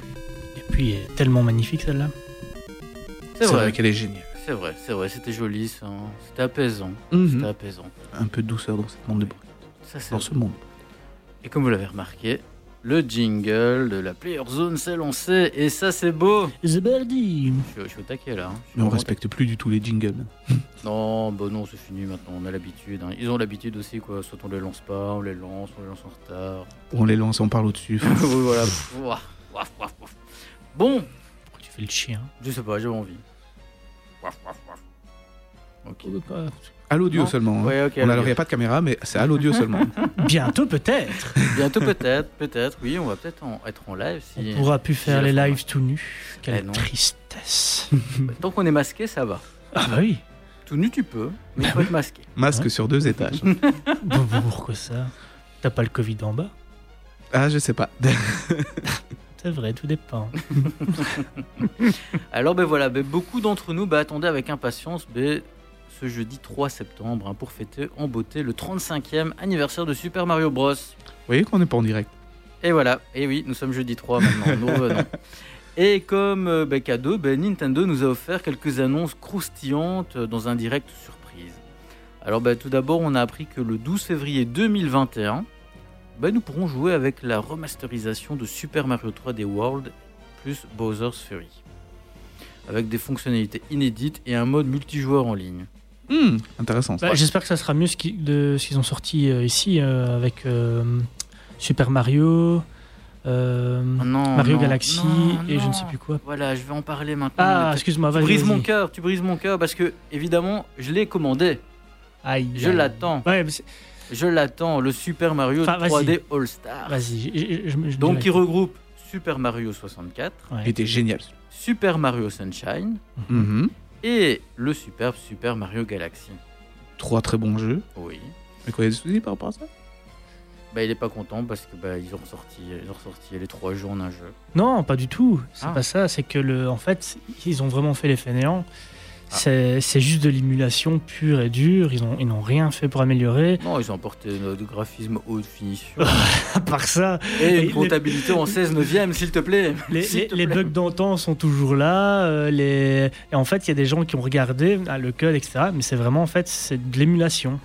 Et puis, elle est tellement magnifique celle-là. C'est C'est vrai, vrai qu'elle est géniale. c'est vrai, c'est vrai, c'était joli, ça. C'était apaisant. Mhm. C'était apaisant. Un peu de douceur dans ce monde de bruit. Ça, Dans ce monde. Et comme vous l'avez remarqué, le jingle de la Player Zone s'est lancé et ça c'est beau. Je, suis- je suis au taquet là. hein. Mais on respecte plus du tout les jingles. <laughs> Non, bah non, c'est fini maintenant, on a l'habitude. hein. Ils ont l'habitude aussi, quoi. Soit on les lance pas, on les lance, on les lance en retard. On les lance, on parle au-dessus. <laughs> oui, voilà. Bon, Pourquoi tu fais le chien? Je sais pas, j'avais envie. Ok. À l'audio seulement. hein. Ouais, ok. On a- alors, il n'y a pas de caméra, mais c'est à l'audio seulement. <laughs> Bientôt peut-être Bientôt peut-être, peut-être, oui, on va peut-être en- être en live. Si... On pourra plus faire les lives tout nus. Eh Quelle non. tristesse <laughs> Tant qu'on est masqué, ça va. Ah bah oui Tout nu, tu peux, mais il faut être masqué. Masque Ouais. sur deux étages. <laughs> Bon, bon, Pourquoi ça? T'as pas le Covid en bas? Ah, je sais pas. C'est vrai, tout dépend. Alors ben voilà, ben, beaucoup d'entre nous ben, attendaient avec impatience ben, ce jeudi 3 septembre hein, pour fêter en beauté le 35e anniversaire de Super Mario Bros. Vous voyez qu'on n'est pas en direct. Et voilà, et oui, nous sommes jeudi 3 maintenant, nous revenons. <laughs> Et comme euh, ben, cadeau, ben, Nintendo nous a offert quelques annonces croustillantes euh, dans un direct surprise. Alors ben, tout d'abord, on a appris que le 12 février 2021, ben, nous pourrons jouer avec la remasterisation de Super Mario 3D World plus Bowser's Fury. Avec des fonctionnalités inédites et un mode multijoueur en ligne. Hmm, intéressant. ça. Bah, J'espère que ça sera mieux ce qui- de ce qu'ils ont sorti euh, ici euh, avec euh, Super Mario, non, Mario non, Galaxy non, et je ne sais plus quoi. Voilà, je vais en parler maintenant. Ah, excuse-moi, tu vas-y. brises mon cœur, tu brises mon cœur parce que évidemment, je l'ai commandé. Aïe, Je l'attends. Ouais, Je l'attends, le Super Mario Enfin, vas-y. 3D All Star. vas-y. Donc il regroupe Super Mario 64, Ouais. Il était génial. Super Mario Sunshine Mhm. Et le superbe Super Mario Galaxy. Trois très bons jeux. Oui. Mais quoi, il y a des soucis par rapport à ça? Bah, il est pas content parce que bah, ils ont ressorti, ils ont ressorti les trois jeux en un jeu. Non, pas du tout. C'est Ah. pas ça. C'est que le, en fait, ils ont vraiment fait les fainéants. Ah. C'est juste de l'émulation pure et dure. Ils ont ils n'ont rien fait pour améliorer. Non, ils ont apporté notre graphisme haute finition <laughs> À part ça, et Et une les- comptabilité en 16 neuvième, s'il te plaît. <laughs> les, S'il les- te les plaît. bugs d'antan sont toujours là. euh, les... Et en fait, il y a des gens qui ont regardé ah, le code, etc. Mais c'est vraiment en fait c'est de l'émulation.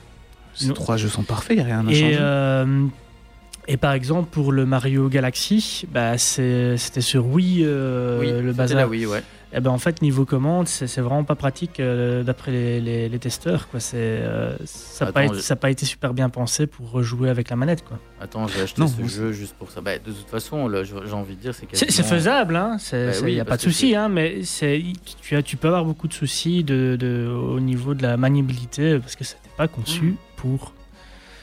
Ces Non. trois jeux sont parfaits, il n'y a rien à Et, changer. euh, et par exemple, pour le Mario Galaxy, bah, c'était sur Wii euh, oui, le c'était bazar. là, oui, ouais. Et ben en fait, niveau commande, c'est vraiment pas pratique euh, d'après les, les- les testeurs. Quoi. C'est, euh, ça n'a pas, je- pas été super bien pensé pour rejouer avec la manette. Quoi. Attends, j'ai acheté Non, ce jeu juste pour ça. Bah, de toute façon, là, j'ai envie de dire, c'est quasiment- faisable, il hein, Bah n'y oui, a pas de souci, hein, mais c'est, tu, as, tu peux avoir beaucoup de soucis de, de- au niveau de la maniabilité parce que ça n'était pas conçu Mhm. pour.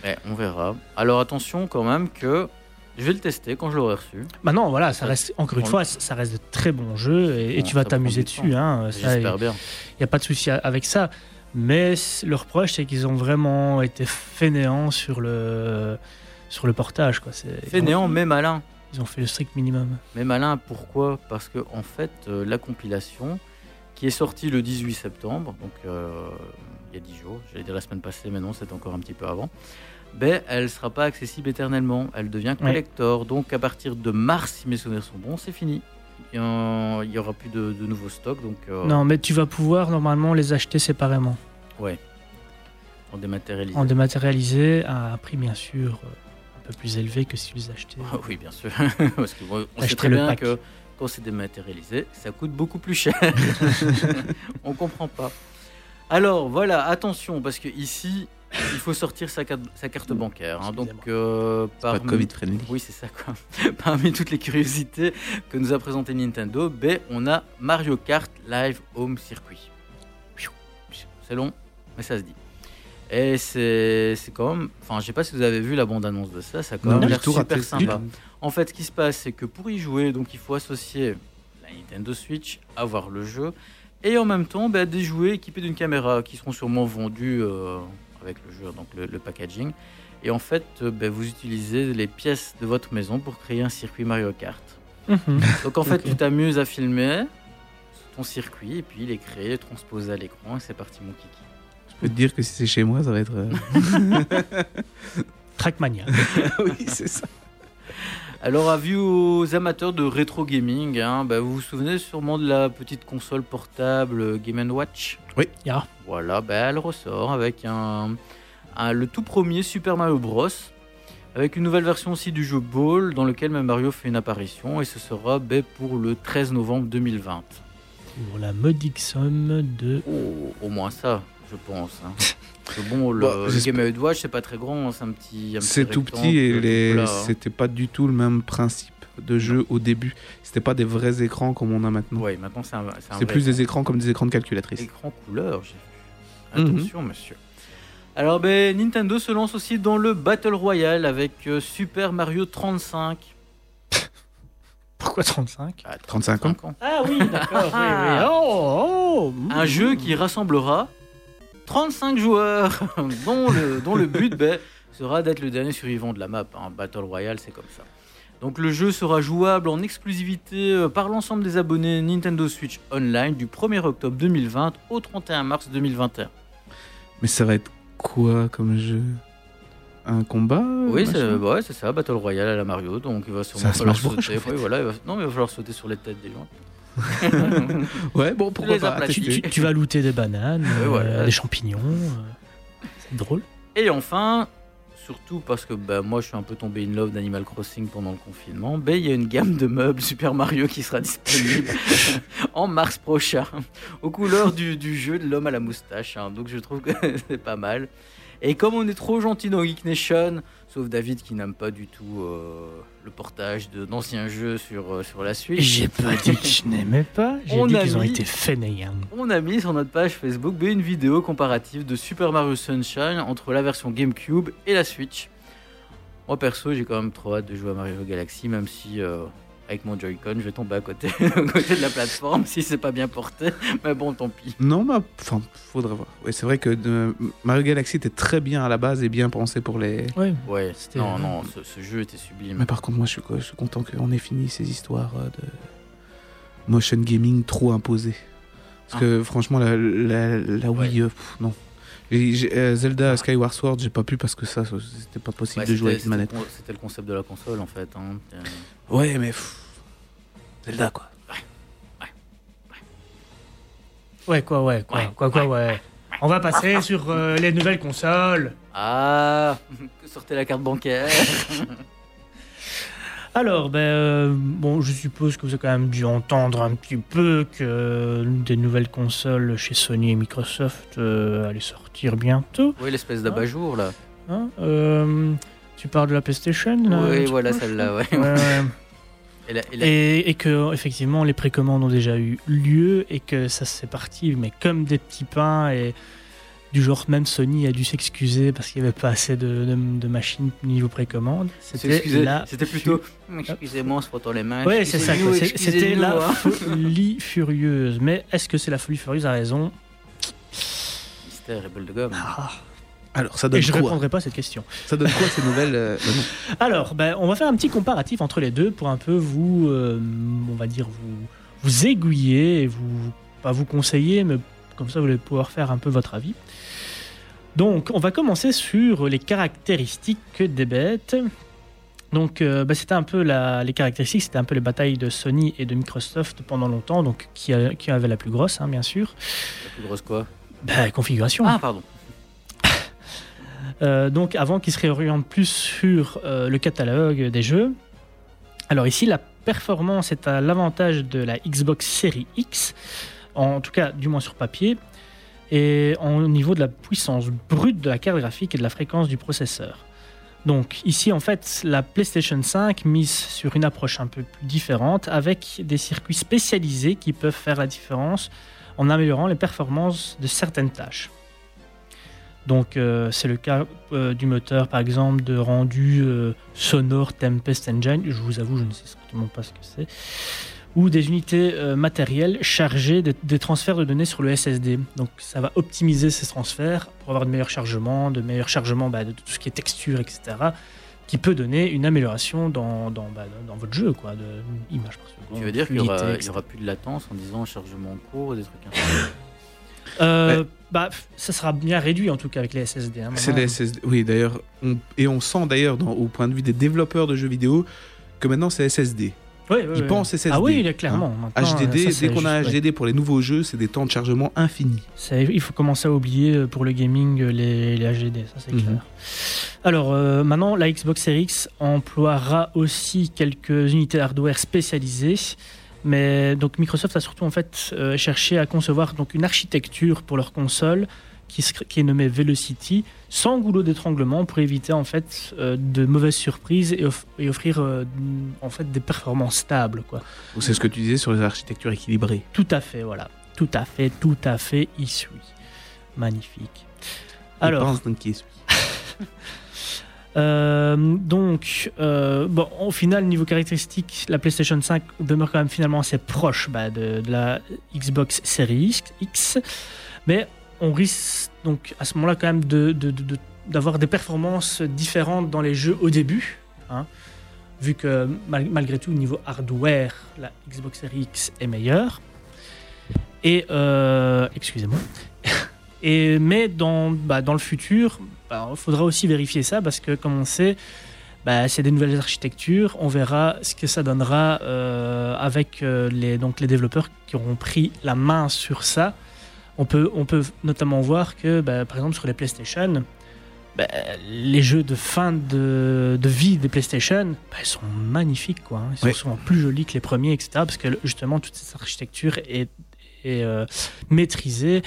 Ouais, on verra. Alors attention quand même que je vais le tester quand je l'aurai reçu. Bah non, voilà, ça reste, encore une fois, ça reste de très bons jeux et, et Bon, tu vas t'amuser dessus. Hein, il J'espère bien. n'y a pas de souci avec ça. Mais c- le reproche, c'est qu'ils ont vraiment été fainéants sur le, sur le portage. Quoi. C'est, Fainéant mais malin. Ils ont fait le strict minimum. Mais malin, pourquoi? Parce que en fait, euh, la compilation qui est sortie le 18 septembre, donc euh, il y a 10 jours, j'allais dire la semaine passée, mais non, c'est encore un petit peu avant, ben, elle ne sera pas accessible éternellement. Elle devient collector. Donc à partir de mars, si mes souvenirs sont bons, c'est fini. Il n'y aura plus de, de nouveaux stocks, donc euh, Non, mais tu vas pouvoir normalement les acheter séparément. ouais, en dématérialisé. En dématérialisé, à un prix bien sûr euh, un peu plus élevé que si tu les achetais. Ah oui, bien sûr. <laughs> Parce que bon, on sait très bien pack. que quand c'est dématérialisé, ça coûte beaucoup plus cher. <laughs> on comprend pas. Alors voilà, attention, parce que ici, il faut sortir sa carte, sa carte bancaire. hein. donc, euh, Pas parmi- Covid friendly. Oui, c'est ça quoi. <laughs> Parmi toutes les curiosités que nous a présenté Nintendo, ben, on a Mario Kart Live Home Circuit. C'est long, mais ça se dit. Et c'est quand même. Enfin, je sais pas si vous avez vu la bande-annonce de ça, ça a quand Non, même j'ai l'air tout super sympa. En fait, ce qui se passe, c'est que pour y jouer, donc il faut associer la Nintendo Switch, avoir le jeu, et en même temps, bah, des jouets équipés d'une caméra qui seront sûrement vendus euh, avec le jeu, donc le, le packaging. Et en fait, euh, bah, vous utilisez les pièces de votre maison pour créer un circuit Mario Kart. Mhm. <laughs> Donc en fait, tu t'amuses à filmer ton circuit, et puis il est créé, transposé à l'écran, et c'est parti mon kiki. Je peux te dire que si c'est chez moi, ça va être. euh, <laughs> Trackmania. <laughs> oui, c'est ça. Alors, avis aux amateurs de rétro gaming, hein, bah, vous vous souvenez sûrement de la petite console portable euh, Game Watch? Oui. Ya. Voilà, bah, elle ressort avec un, un- le tout premier Super Mario Bros. Avec une nouvelle version aussi du jeu Ball, dans lequel même Mario fait une apparition, et ce sera bah, pour le 13 novembre 2020. Pour la modique somme de. Oh, au moins ça, je pense. hein. <laughs> Bon, le, Bah, le Game Watch, c'est pas très grand, hein, c'est un petit. C'est tout petit et tout les... hein. c'était pas du tout le même principe de jeu au début. C'était pas des vrais écrans comme on a maintenant. Ouais, maintenant c'est un, un C'est plus des écrans comme des écrans de calculatrice. écran couleur, j'ai Mhm. Attention, monsieur. Alors, ben, Nintendo se lance aussi dans le Battle Royale avec euh, Super Mario 35. <laughs> Pourquoi 35 Ah, 35 ans. Ah oui, d'accord. oui, oui. <laughs> Oh, oh, Un jeu qui rassemblera 35 joueurs, <laughs> dont, le, dont le but ben, sera d'être le dernier survivant de la map. hein. Battle Royale, c'est comme ça. Donc le jeu sera jouable en exclusivité euh, par l'ensemble des abonnés Nintendo Switch Online du 1er octobre 2020 au 31 mars 2021. Mais ça va être quoi comme jeu? Un combat? Oui, machin? c'est ouais, ça, Battle Royale à la Mario. Donc il va Ça sûrement se falloir sauter. en fait. Oui, voilà, il va- Non, mais il va falloir sauter sur les têtes des gens. <laughs> Ouais, bon, pourquoi pas. Tu, tu- tu vas looter des bananes, <laughs> Ouais, euh, voilà. des champignons. euh, c'est drôle. Et enfin, surtout parce que bah, moi je suis un peu tombé in love d'Animal Crossing pendant le confinement, ben, il y a une gamme de meubles <laughs> Super Mario qui sera disponible <laughs> en mars prochain, aux couleurs du, du jeu de l'homme à la moustache. hein. Donc je trouve que <laughs> c'est pas mal. Et comme on est trop gentil dans Geek Nation, sauf David qui n'aime pas du tout euh, le portage d'anciens jeux sur, euh, sur la Switch. J'ai pas dit que je n'aimais pas, j'ai dit qu'ils ont mis- été fainéants. On a mis sur notre page Facebook une vidéo comparative de Super Mario Sunshine entre la version GameCube et la Switch. Moi perso, j'ai quand même trop hâte de jouer à Mario Galaxy, même si euh, avec mon Joy-Con, je vais tomber à côté, <laughs> à côté de la plateforme si c'est pas bien porté. Mais bon, tant pis. Non, mais enfin, faudrait voir. Ouais, c'est vrai que de- Mario Galaxy était très bien à la base et bien pensé pour les. Ouais. Ouais, C'était- non, non, ce, ce jeu était sublime. Mais par contre, moi, je suis, je suis content qu'on ait fini ces histoires euh, de motion gaming trop imposées. Parce Ah. que franchement, la, la, la Wii, euh, pff, non. Euh, Zelda Skyward Sword, j'ai pas pu parce que ça, c'était pas possible Ouais, de jouer avec une manette. c'était le con- C'était le concept de la console en fait. hein. Euh, Ouais, mais pff, Zelda quoi. Ouais, quoi, ouais, quoi, Ouais, quoi, quoi, ouais. On va passer sur euh, les nouvelles consoles. Ah, que sortait la carte bancaire. <laughs> Alors, ben, euh, bon, je suppose que vous avez quand même dû entendre un petit peu que des nouvelles consoles chez Sony et Microsoft euh, allaient sortir bientôt. oui, l'espèce d'abat-jour là. hein. Tu parles de la PlayStation Oui, voilà celle-là, ouais. Ouais, ouais. Et la- et la- Et, et que effectivement les précommandes ont déjà eu lieu et que ça c'est parti, mais comme des petits pains et du genre même Sony a dû s'excuser parce qu'il n'y avait pas assez de, de- de machines niveau précommande. C'était C'était plutôt. Excusez-moi, on se frottant les mains. Ouais, c'est ça. C'était la hein. folie <laughs> furieuse. Mais est-ce que c'est la folie furieuse? À raison Mystère et boule de gomme. Ah. Alors, ça Et donne je quoi répondrai pas à cette question. Ça donne quoi ces nouvelles euh, <laughs> bah. Alors, ben, on va faire un petit comparatif entre les deux pour un peu vous, euh, on va dire, vous, vous aiguiller et vous, pas vous conseiller, mais comme ça vous allez pouvoir faire un peu votre avis. Donc, on va commencer sur les caractéristiques des bêtes. Donc, euh, ben, c'était un peu la- les caractéristiques, c'était un peu les batailles de Sony et de Microsoft pendant longtemps, donc qui, a- qui avait la plus grosse, hein, bien sûr. La plus grosse quoi? Ben, configuration. Ah, pardon. Euh, donc avant qu'il se réoriente plus sur euh, le catalogue des jeux. Alors ici, la performance est à l'avantage de la Xbox Series X, en tout cas du moins sur papier, et au niveau de la puissance brute de la carte graphique et de la fréquence du processeur. Donc ici, en fait, la PlayStation 5 mise sur une approche un peu plus différente, avec des circuits spécialisés qui peuvent faire la différence en améliorant les performances de certaines tâches. Donc euh, c'est le cas euh, du moteur par exemple de rendu euh, sonore Tempest Engine, je vous avoue je ne sais strictement pas ce que c'est, ou des unités euh, matérielles chargées de- des transferts de données sur le SSD. Donc ça va optimiser ces transferts pour avoir de meilleurs chargements, de meilleurs chargements bah, de tout ce qui est texture, etc. qui peut donner une amélioration dans, dans, bah, dans votre jeu, quoi, de image par seconde. Tu veux dire qu'il y aura, plus de latence en disant chargement en cours et des trucs Euh, bah, ça sera bien réduit en tout cas avec les SSD. hein, C'est les SSD. Oui, d'ailleurs, et on sent d'ailleurs, au point de vue des développeurs de jeux vidéo, que maintenant c'est SSD. Ils pensent SSD. Ah oui, il est clairement. hein. HDD, ça, dès qu'on a ouais. HDD pour les nouveaux jeux, c'est des temps de chargement infinis. Il faut commencer à oublier euh, pour le gaming euh, les, les HDD, ça c'est Mhm. clair. Alors euh, maintenant, la Xbox Series X emploiera aussi quelques unités hardware spécialisées. Mais donc Microsoft a surtout en fait euh, cherché à concevoir donc une architecture pour leur console qui, se- qui est nommée Velocity, sans goulot d'étranglement pour éviter en fait euh, de mauvaises surprises et, off- et offrir euh, en fait des performances stables quoi. C'est ce que tu disais sur les architectures équilibrées. Tout à fait, voilà. Tout à fait, tout à fait, il suit. Magnifique. Alors, Je pense donc euh, donc, euh, bon, au final, niveau caractéristique, la PlayStation 5 demeure quand même finalement assez proche bah, de, la Xbox Series X, mais on risque donc à ce moment-là quand même d'avoir des performances différentes dans les jeux au début, hein, vu que mal- malgré tout, au niveau hardware, la Xbox Series X est meilleure. Et, euh, excusez-moi. <laughs> Et, mais dans, bah, dans le futur, bah, il faudra aussi vérifier ça parce que, comme on sait, bah, c'est des nouvelles architectures. On verra ce que ça donnera euh, avec euh, les, donc, les développeurs qui auront pris la main sur ça. On peut, on peut notamment voir que, bah, par exemple, sur les PlayStation, bah, les jeux de fin de, de vie des PlayStation, bah, ils sont magnifiques. Quoi, hein. Ils sont souvent plus jolis que les premiers, etc. Parce que justement, toute cette architecture est, est euh, maîtrisée.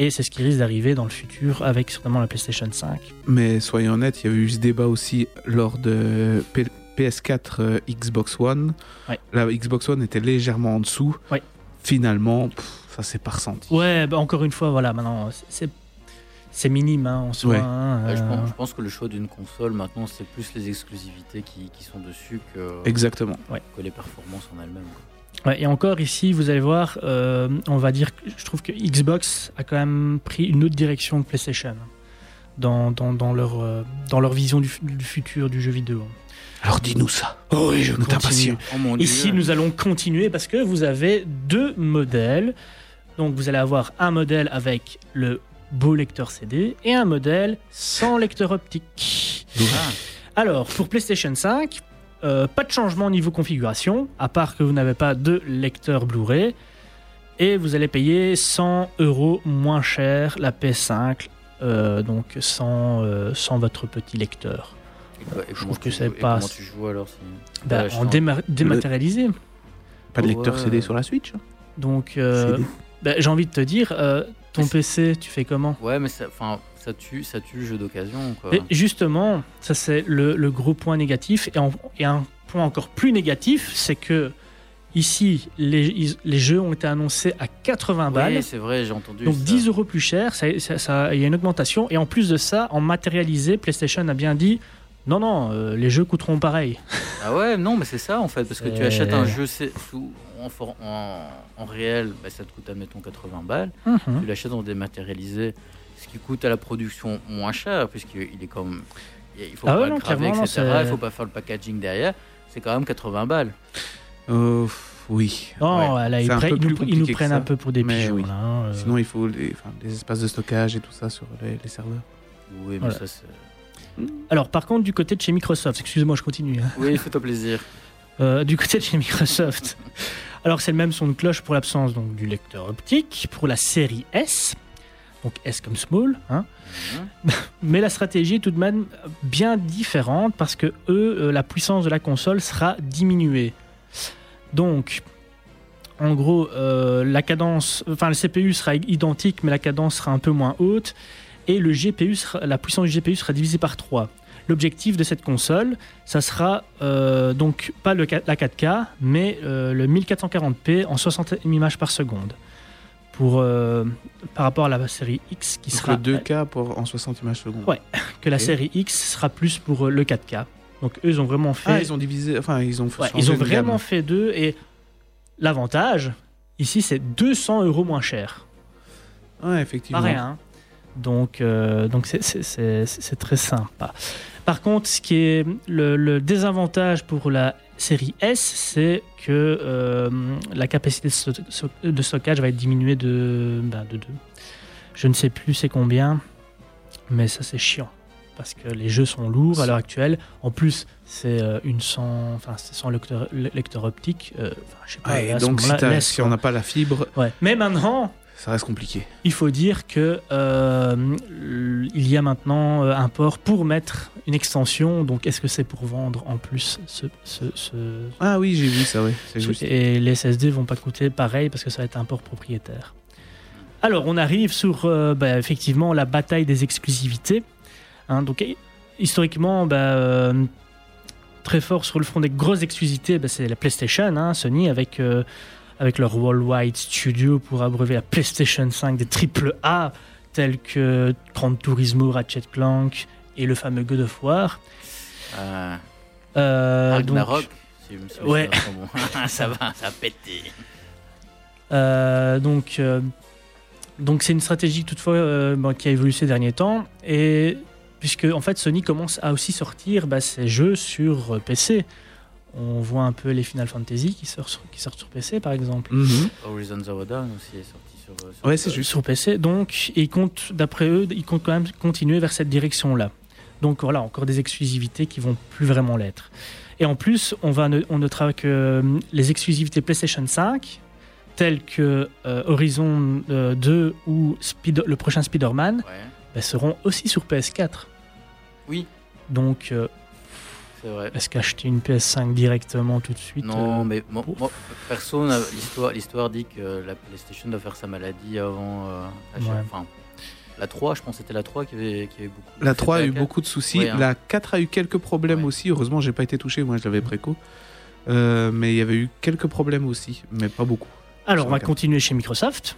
Et c'est ce qui risque d'arriver dans le futur avec certainement la PlayStation 5. Mais soyons honnêtes, il y a eu ce débat aussi lors de P- PS4 euh, Xbox One. Ouais. La Xbox One était légèrement en dessous. Ouais. Finalement, pff, ça s'est pas ressenti. Ouais, bah encore une fois, voilà, maintenant, c'est- c'est minime hein, en soi. Ouais. hein, je, euh, pense, je pense que le choix d'une console, maintenant, c'est plus les exclusivités qui, qui sont dessus que, Exactement. que les performances en elles-mêmes. Ouais, et encore ici, vous allez voir, euh, on va dire que je trouve que Xbox a quand même pris une autre direction que PlayStation dans, dans, dans leur, euh, dans leur vision du, du futur du jeu vidéo. Alors dis-nous ça. Oh oui, je Nous t'impatients. Oh mon Ici, nous allons continuer parce que vous avez deux modèles. Donc, vous allez avoir un modèle avec le beau lecteur CD et un modèle sans lecteur optique. Ah, Alors, pour PlayStation 5, euh, pas de changement au niveau configuration, à part que vous n'avez pas de lecteur Blu-ray. Et vous allez payer 100 euros moins cher la PS5, euh, donc sans, euh, sans votre petit lecteur. je trouve que c'est pas- Comment tu joues alors. Bah, en déma- dématérialisé. Pas de lecteur Ouais. CD sur la Switch. hein. Donc, euh, CD. bah, j'ai envie de te dire, euh, ton PC, tu fais comment? Ouais, mais ça, ça, tue, ça tue le jeu d'occasion. justement, ça c'est le, le gros point négatif. Et, en- et un point encore plus négatif, c'est que ici, les, les jeux ont été annoncés à 80 balles. Oui, c'est vrai, j'ai entendu. Donc ça. 10 euros plus cher, ça- ça- ça- il y a une augmentation. Et en plus de ça, en matérialisé, PlayStation a bien dit non, non, euh, les jeux coûteront pareil. <laughs> Ah ouais, non, mais c'est ça en fait, parce que tu achètes un jeu sous, en, en, en réel, bah, ça te coûte, admettons, 80 balles. Mhm. Tu l'achètes en dématérialisé, ce qui coûte à la production moins cher, puisqu'il est comme. Il faut Ah pas ouais, le non, etc. Il faut pas faire le packaging derrière. C'est quand même 80 balles. Euh, oui. Non, Ouais. là, ils, nous, ils prennent un peu pour des Mais pigeons. oui. là, hein, euh. Sinon, il faut enfin, des espaces de stockage et tout ça sur les, les serveurs. Oui, mais Voilà. ça c'est. Alors, par contre, du côté de chez Microsoft, excusez-moi, je continue. hein. Oui, fais-toi plaisir. <laughs> Euh, du côté de chez Microsoft. Alors c'est le même son de cloche pour l'absence donc du lecteur optique pour la série S, donc S comme small, hein. <laughs> Mais la stratégie est tout de même bien différente parce que eux, euh, la puissance de la console sera diminuée. Donc, en gros, euh, la cadence, enfin le CPU sera identique, mais la cadence sera un peu moins haute et le GPU la puissance du GPU sera divisée par 3. L'objectif de cette console, ça sera euh, donc pas la 4K, mais le 1440p en 60 images par seconde. Pour, euh, par rapport à la série X qui Donc sera le 2K pour, en 60 images secondes. Ouais. <laughs> que la série X sera plus pour euh, le 4K. Donc eux ils ont vraiment fait Ah, ils ont divisé, enfin, ils ont fait Ouais, ils ont gamme. vraiment fait deux et l'avantage ici c'est 200 euros moins cher. Ouais, effectivement. Pas rien. hein. Donc, euh, donc c'est- c'est- c'est c'est très sympa. Par contre, ce qui est le, le désavantage pour la série S, c'est que euh, la capacité de, stockage va être diminuée de, ben, de 2. Je ne sais plus c'est combien, mais ça c'est chiant. parce que les jeux sont lourds à l'heure actuelle. En plus, c'est euh, une sans, enfin, c'est sans lecteur, le- lecteur optique. euh, je sais pas. Ouais, donc, si, on n'a pas la fibre, Ouais. Mais maintenant, ça reste compliqué. il faut dire que euh, il y a maintenant euh, un port pour mettre une extension. Donc, est-ce que c'est pour vendre en plus ce, ce- ce- Ah oui, j'ai vu ça, oui. Juste. et les SSD vont pas coûter pareil parce que ça va être un port propriétaire. Alors, on arrive sur euh, bah, effectivement la bataille des exclusivités. Hein, donc, hi- historiquement, bah, euh, très fort sur le front des grosses exclusivités, bah, c'est la PlayStation, hein, Sony, avec, avec leur Worldwide Studio pour abreuver la PlayStation 5 des triple A tels que Gran Turismo, Ratchet Clank et le fameux God of War. Euh, Euh, donc- si Ouais. <laughs> ça va, ça a pété. Euh, donc, euh, donc c'est une stratégie toutefois euh, bon, qui a évolué ces derniers temps et puisque en fait Sony commence à aussi sortir bah, ses jeux sur PC. On voit un peu les Final Fantasy qui sortent sur, qui sortent sur PC par exemple. Mhm. Horizon Zero Dawn aussi est sorti sur. euh, sur- Ouais, c'est juste. Sur PC, donc ils comptent, d'après eux, ils comptent quand même continuer vers cette direction-là. Donc voilà, encore des exclusivités qui vont plus vraiment l'être. Et en plus, on, va, ne- on notera que euh, les exclusivités PlayStation 5, telles que euh, Horizon euh, 2 ou le prochain Spider-Man, Ouais, bah, seront aussi sur PS4. Oui. Donc, euh, c'est vrai. est-ce qu'acheter une PS5 directement tout de suite Non, euh, mais moi, perso, l'histoire, l'histoire dit que la PlayStation doit faire sa maladie avant. euh, la, Ouais. enfin, la 3, je pense que c'était la 3 qui avait, qui avait beaucoup. La 3 a eu beaucoup de soucis. Ouais, hein. La 4 a eu quelques problèmes Ouais. aussi. Heureusement, j'ai pas été touché. Moi, je l'avais préco. Euh, mais il y avait eu quelques problèmes aussi, mais pas beaucoup. Alors, on va continuer chez Microsoft.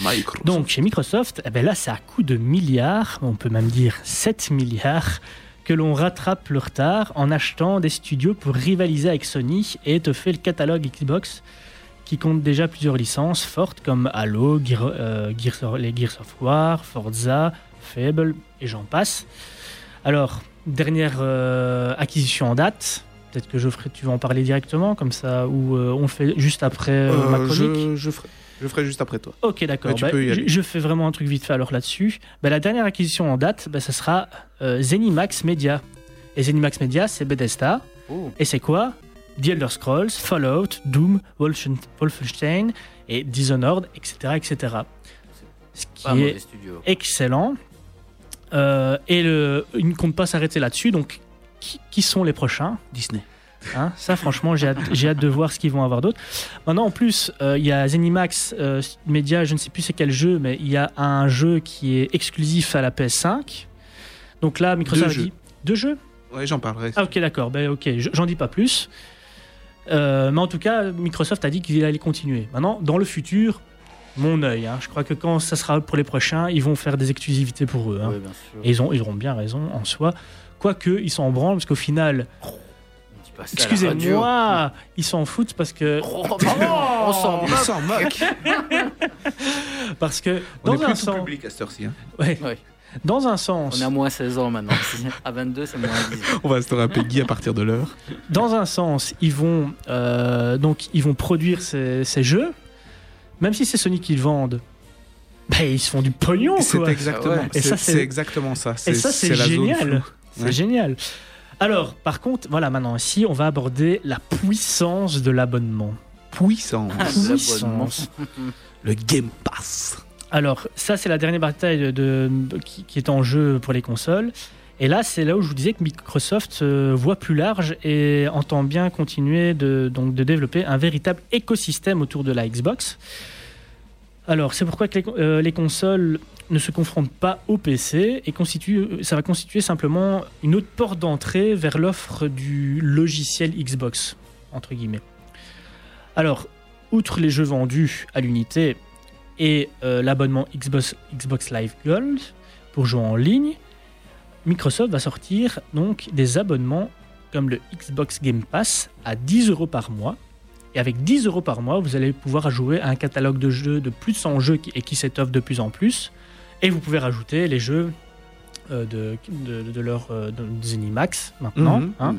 Microsoft. Donc chez Microsoft, eh ben là c'est à coup de milliards, on peut même dire 7 milliards, que l'on rattrape le retard en achetant des studios pour rivaliser avec Sony et étoffer le catalogue Xbox qui compte déjà plusieurs licences fortes comme Halo, Gear- euh, Gears of- les Gears of War, Forza, Fable et j'en passe. Alors, dernière euh, acquisition en date, peut-être que Geoffrey tu vas en parler directement comme ça ou euh, on le fait juste après ma chronique je, je, ferai, je ferai juste après toi. Ok, d'accord. Bah, je, fais vraiment un truc vite fait alors là-dessus. Bah, la dernière acquisition en date, bah, ça sera euh, Zenimax Media. Et Zenimax Media, c'est Bethesda. Oh, Et c'est quoi? The Elder Scrolls, Fallout, Doom, Wolfen- Wolfenstein et Dishonored, etc. etc. Ce qui pas est mauvais studio. excellent. Euh, et le, il ne compte pas s'arrêter là-dessus. Donc, qui, qui sont les prochains? Disney. Hein, ça, franchement, j'ai hâte, j'ai hâte de voir ce qu'ils vont avoir d'autre. Maintenant, en plus, euh, il y a Zenimax euh, Media, je ne sais plus c'est quel jeu, mais il y a un jeu qui est exclusif à la PS5. Donc là, Microsoft Deux a dit deux jeux? Ouais, j'en parlerai. Ah ok, d'accord. Ben ok, je- j'en dis pas plus. Euh, mais en tout cas, Microsoft a dit qu'il allait continuer. Maintenant, dans le futur, mon œil. hein, je crois que quand ça sera pour les prochains, ils vont faire des exclusivités pour eux. hein. Ouais, bien sûr. Et ils, ont, ils auront bien raison en soi. Quoique, ils s'en branlent, parce qu'au final, excusez-moi, ils s'en foutent parce que. Oh, on s'en <laughs> On moque. s'en moque. <laughs> Parce que On dans est un, plus tout sens, public à cette heure-ci. hein. ouais, Ouais. dans un On sens, est à moins 16 ans maintenant. <laughs> à 22, c'est moins 10. On va se rappeler Guy à partir de l'heure. dans un sens, ils vont euh, donc ils vont produire ces, ces jeux, même si c'est Sony qui le vendent. Ben, ils se font du pognon, C'est quoi. exactement, Ouais. Et c'est- ça, c'est- c'est exactement ça. Et ça, c'est génial. C'est Ouais. génial. Alors, par contre, voilà, maintenant ici, on va aborder la puissance de l'abonnement. Puissance. L'abonnement. Puissance. Le Game Pass. Alors, ça, c'est la dernière bataille de, de- qui, qui est en jeu pour les consoles. Et là, c'est là où je vous disais que Microsoft voit plus large et entend bien continuer de, donc, de développer un véritable écosystème autour de la Xbox. Alors, c'est pourquoi que les, euh, les consoles ne se confrontent pas au PC et constituent, ça va constituer simplement une autre porte d'entrée vers l'offre du logiciel Xbox. Alors, outre les jeux vendus à l'unité, et euh, l'abonnement Xbox, Xbox Live Gold pour jouer en ligne, Microsoft va sortir donc des abonnements comme le Xbox Game Pass à 10 euros par mois. Et avec 10 euros par mois, vous allez pouvoir jouer à un catalogue de jeux de plus de 100 jeux et qui s'étoffe de plus en plus. Et vous pouvez rajouter les jeux euh, de, de, de leur euh, de Zenimax maintenant. Mhm. hein.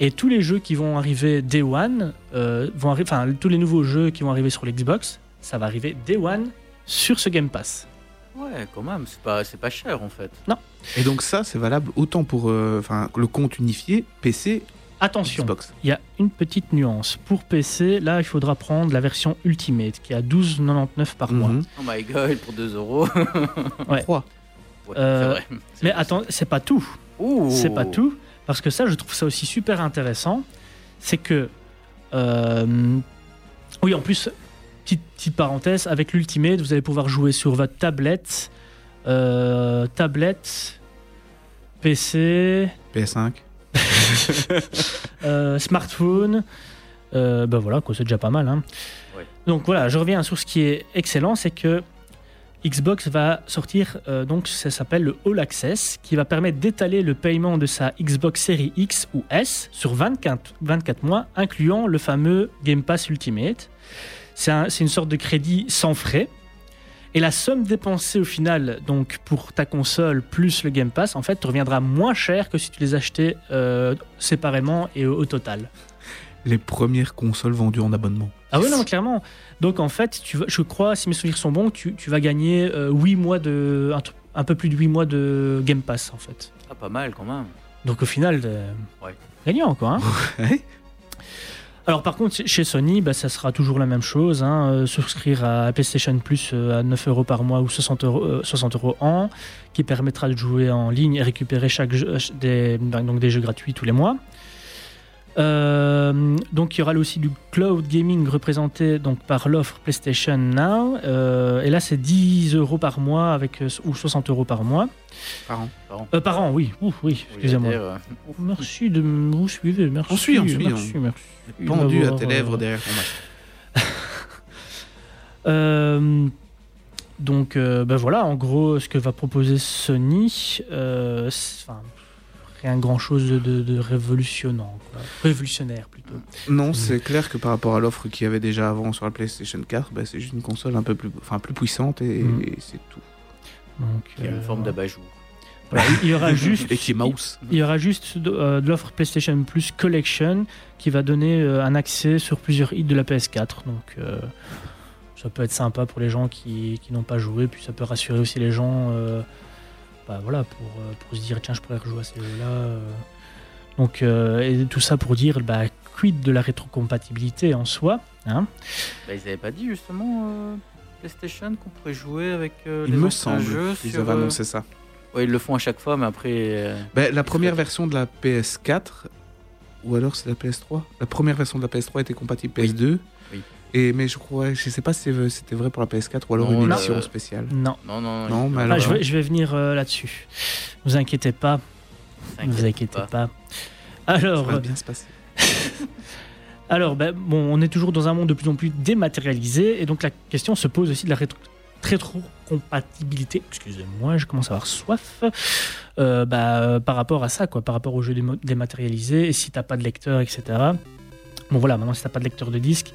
Et tous les jeux qui vont arriver Day One, euh, vont arriver, enfin tous les nouveaux jeux qui vont arriver sur l'Xbox, ça va arriver Day One sur ce Game Pass. Ouais, quand même, c'est pas, c'est pas cher en fait. Et donc ça, c'est valable autant pour euh, enfin le compte unifié PC, Attention, Xbox. il y a une petite nuance. Pour PC, là, il faudra prendre la version Ultimate qui est à 12,99 par mois. Mhm. Oh my god, pour 2 euros. <laughs> Ouais. Trois. Ouais, Euh, c'est vrai. <laughs> Mais attends, c'est pas tout. Ouh. C'est pas tout, parce que ça, je trouve ça aussi super intéressant. C'est que, euh, oui, en plus, petite, petite parenthèse, avec l'Ultimate, vous allez pouvoir jouer sur votre tablette, euh, tablette, PC, PS5. <laughs> euh, smartphone. Euh, ben voilà, quoi, c'est déjà pas mal. hein. Donc voilà, je reviens sur ce qui est excellent, c'est que Xbox va sortir, euh, donc ça s'appelle le All Access, qui va permettre d'étaler le paiement de sa Xbox Series X ou S sur 24, 24 mois, incluant le fameux Game Pass Ultimate. C'est un- c'est une sorte de crédit sans frais. Et la somme dépensée au final, donc pour ta console plus le Game Pass, en fait, te reviendra moins cher que si tu les achetais euh, séparément et au, au total. Les premières consoles vendues en abonnement. Ah oui, non, clairement. Donc en fait, tu vas, je crois, si mes souvenirs sont bons, tu, tu vas gagner euh, 8 mois de. Un, un peu plus de 8 mois de Game Pass, en fait. Ah, pas mal quand même. Donc au final, euh, Ouais. gagnant, quoi. hein. <laughs> Ouais. Alors par contre, chez Sony, bah, ça sera toujours la même chose. hein, euh, souscrire à PlayStation Plus euh, à 9 euros par mois ou 60 euros, euh, 60 euros an, qui permettra de jouer en ligne et récupérer chaque jeu- des jeux gratuits tous les mois. Euh, donc il y aura aussi du cloud gaming représenté donc par l'offre PlayStation Now. Euh, et là c'est 10 euros par mois avec euh, ou 60 euros par mois. Par an. Euh, par an, oui. Ouh, oui, excusez-moi. euh, Merci de me vous suivez. Merci. On suit, on suit, Merci, on- merci. Pendu à tes lèvres euh, derrière ton masque. <laughs> Euh, donc, euh, ben voilà, en gros, ce que va proposer Sony, euh, enfin, rien grand chose de, révolutionnant, quoi. révolutionnaire plutôt. Non, c'est clair que par rapport à l'offre qu'il y avait déjà avant sur la PlayStation 4, bah, c'est juste une console un peu plus, enfin, plus puissante et, et c'est tout. Donc, qui a une euh, forme d'abat-jour. voilà, il y aura <laughs> juste, Et qui est mouse. il y aura juste de, euh, de l'offre PlayStation Plus Collection qui va donner euh, un accès sur plusieurs hits de la PS4. Donc, euh, ça peut être sympa pour les gens qui, qui n'ont pas joué, puis ça peut rassurer aussi les gens. Bah, voilà, pour, euh, pour se dire tiens, je pourrais rejouer à ces jeux-là. euh. Donc, euh, et tout ça pour dire bah, quid de la rétrocompatibilité en soi. Hein Bah, ils avaient pas dit justement euh, PlayStation qu'on pourrait jouer avec euh, Il les me semble jeux sur, avaient annoncé ça. Ouais, ils le font à chaque fois, mais après. euh, Bah, la première version de la PS4, ou alors c'est la PS3 La première version de la PS3 était compatible Oui. PS2. Oui. Et, mais je crois, je sais pas si c'était vrai pour la PS4 ou alors Non, une édition euh, spéciale. non. Non, non, Non, mais Ah, alors. je, vais, je vais venir euh, là-dessus. Ne vous inquiétez pas. Ne vous inquiétez pas. ça Alors, va bien se passer. <laughs> Alors, ben, bon, on est toujours dans un monde de plus en plus dématérialisé, et donc la question se pose aussi de la rétro- rétrocompatibilité. Excusez-moi, je commence à avoir soif. Euh, bah, euh, par rapport à ça, quoi, par rapport aux jeux dématérialisés, et si t'as pas de lecteur, etc. Bon voilà, maintenant si t'as pas de lecteur de disque,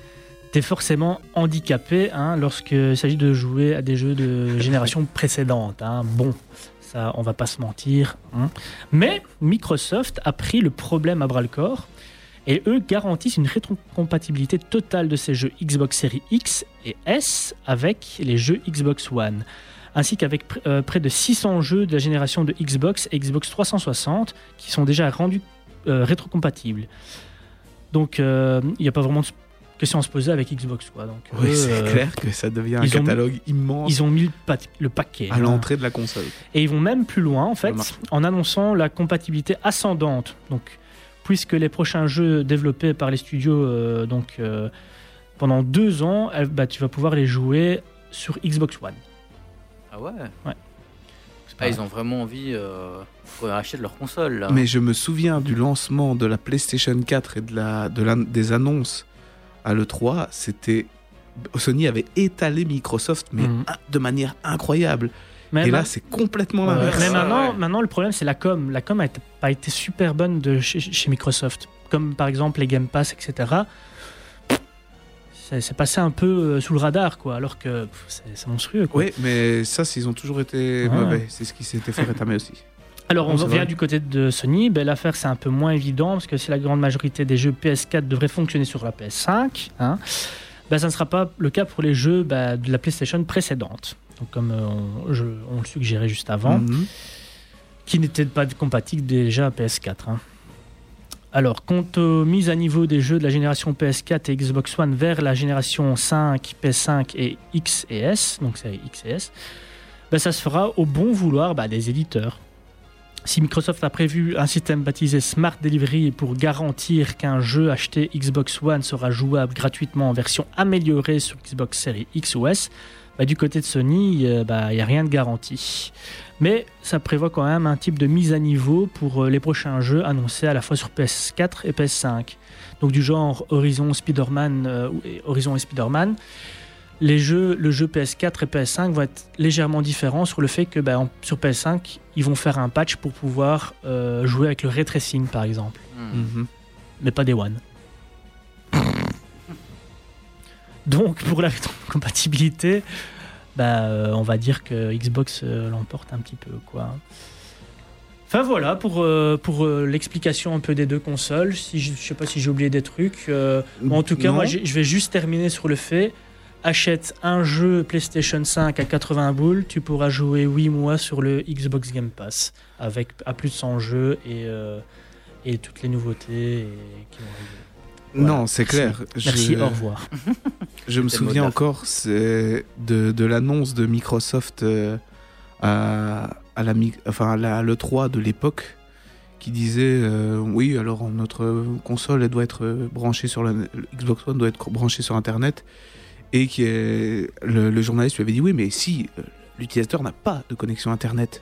t'es forcément handicapé hein, lorsqu'il s'agit de jouer à des jeux de génération précédente. hein. Bon, ça, on va pas se mentir. hein. Mais Microsoft a pris le problème à bras le corps et eux garantissent une rétrocompatibilité totale de ces jeux Xbox Series X et S avec les jeux Xbox One, ainsi qu'avec euh, près de 600 jeux de la génération de Xbox et Xbox 360 qui sont déjà rendus euh, rétrocompatibles. Donc euh, il n'y a pas vraiment de question à se poser avec Xbox. Quoi. Donc, Oui, eux, c'est euh, clair que ça devient un mis- catalogue immense Ils ont mis le, pa- le paquet. à hein. l'entrée de la console. Et ils vont même plus loin, en fait, en annonçant la compatibilité ascendante. Donc, puisque les prochains jeux développés par les studios, euh, donc euh, pendant deux ans, eh, bah, tu vas pouvoir les jouer sur Xbox One. Ah ouais? C'est Ah, ils ont vraiment envie euh, qu'on achète leur console là. Mais je me souviens du lancement de la PlayStation 4 et de la, de la- des annonces à l'E3. C'était. Sony avait étalé Microsoft, mais Mhm. de manière incroyable. Mais, et là, c'est complètement Ouais, l'inverse. mais maintenant, ouais. maintenant, le problème, c'est la com. La com n'a pas été super bonne de chez, chez Microsoft. Comme par exemple les Game Pass, etc. C'est passé un peu euh, sous le radar, quoi. Alors que c'est monstrueux, quoi. Oui, mais ça, s'ils ont toujours été Ouais. mauvais. C'est ce qui s'était fait rétamer aussi. Alors, on revient du côté de Sony. Ben, L'affaire, c'est un peu moins évident parce que si la grande majorité des jeux PS4 devraient fonctionner sur la PS5, hein, ben, ça ne sera pas le cas pour les jeux ben, de la PlayStation précédente. donc comme euh, on, je- on le suggérait juste avant, Mhm. qui n'étaient pas compatibles déjà à PS4. hein. Alors, quant aux mises à niveau des jeux de la génération PS4 et Xbox One vers la génération 5, PS5 et X et S, donc c'est X et S, ben, ça se fera au bon vouloir des éditeurs. Si Microsoft a prévu un système baptisé Smart Delivery pour garantir qu'un jeu acheté Xbox One sera jouable gratuitement en version améliorée sur Xbox Series X ou S, bah, du côté de Sony, il n'y a rien de garanti. Mais ça prévoit quand même un type de mise à niveau pour euh, les prochains jeux annoncés à la fois sur PS4 et PS5. Donc du genre Horizon, Spider-Man euh, Horizon et Spider-Man. Les jeux, le jeu PS4 et PS5 vont être légèrement différents sur le fait que bah, en- sur PS5, ils vont faire un patch pour pouvoir euh, jouer avec le ray tracing par exemple, Hmm. Mhm. mais pas des One. Donc pour la compatibilité, bah, euh, on va dire que Xbox euh, l'emporte un petit peu quoi. Enfin voilà pour, euh, pour euh, l'explication un peu des deux consoles. Si je, je sais pas si j'ai oublié des trucs. euh, bon, en tout cas, Non. moi je vais juste terminer sur le fait. Achète un jeu PlayStation 5 à 80 boules, tu pourras jouer 8 mois sur le Xbox Game Pass avec à plus de 100 jeux et, euh, et toutes les nouveautés et- qui vont arriver. Voilà. Non, c'est clair. Merci, Je- au revoir. Je me le souviens encore c'est de, de l'annonce de Microsoft euh, à, à la, enfin, à la- l'E3 de l'époque qui disait euh, oui alors notre console elle doit être branchée sur la le Xbox One doit être branchée sur internet et qui est, le, le journaliste lui avait dit oui mais si euh, l'utilisateur n'a pas de connexion internet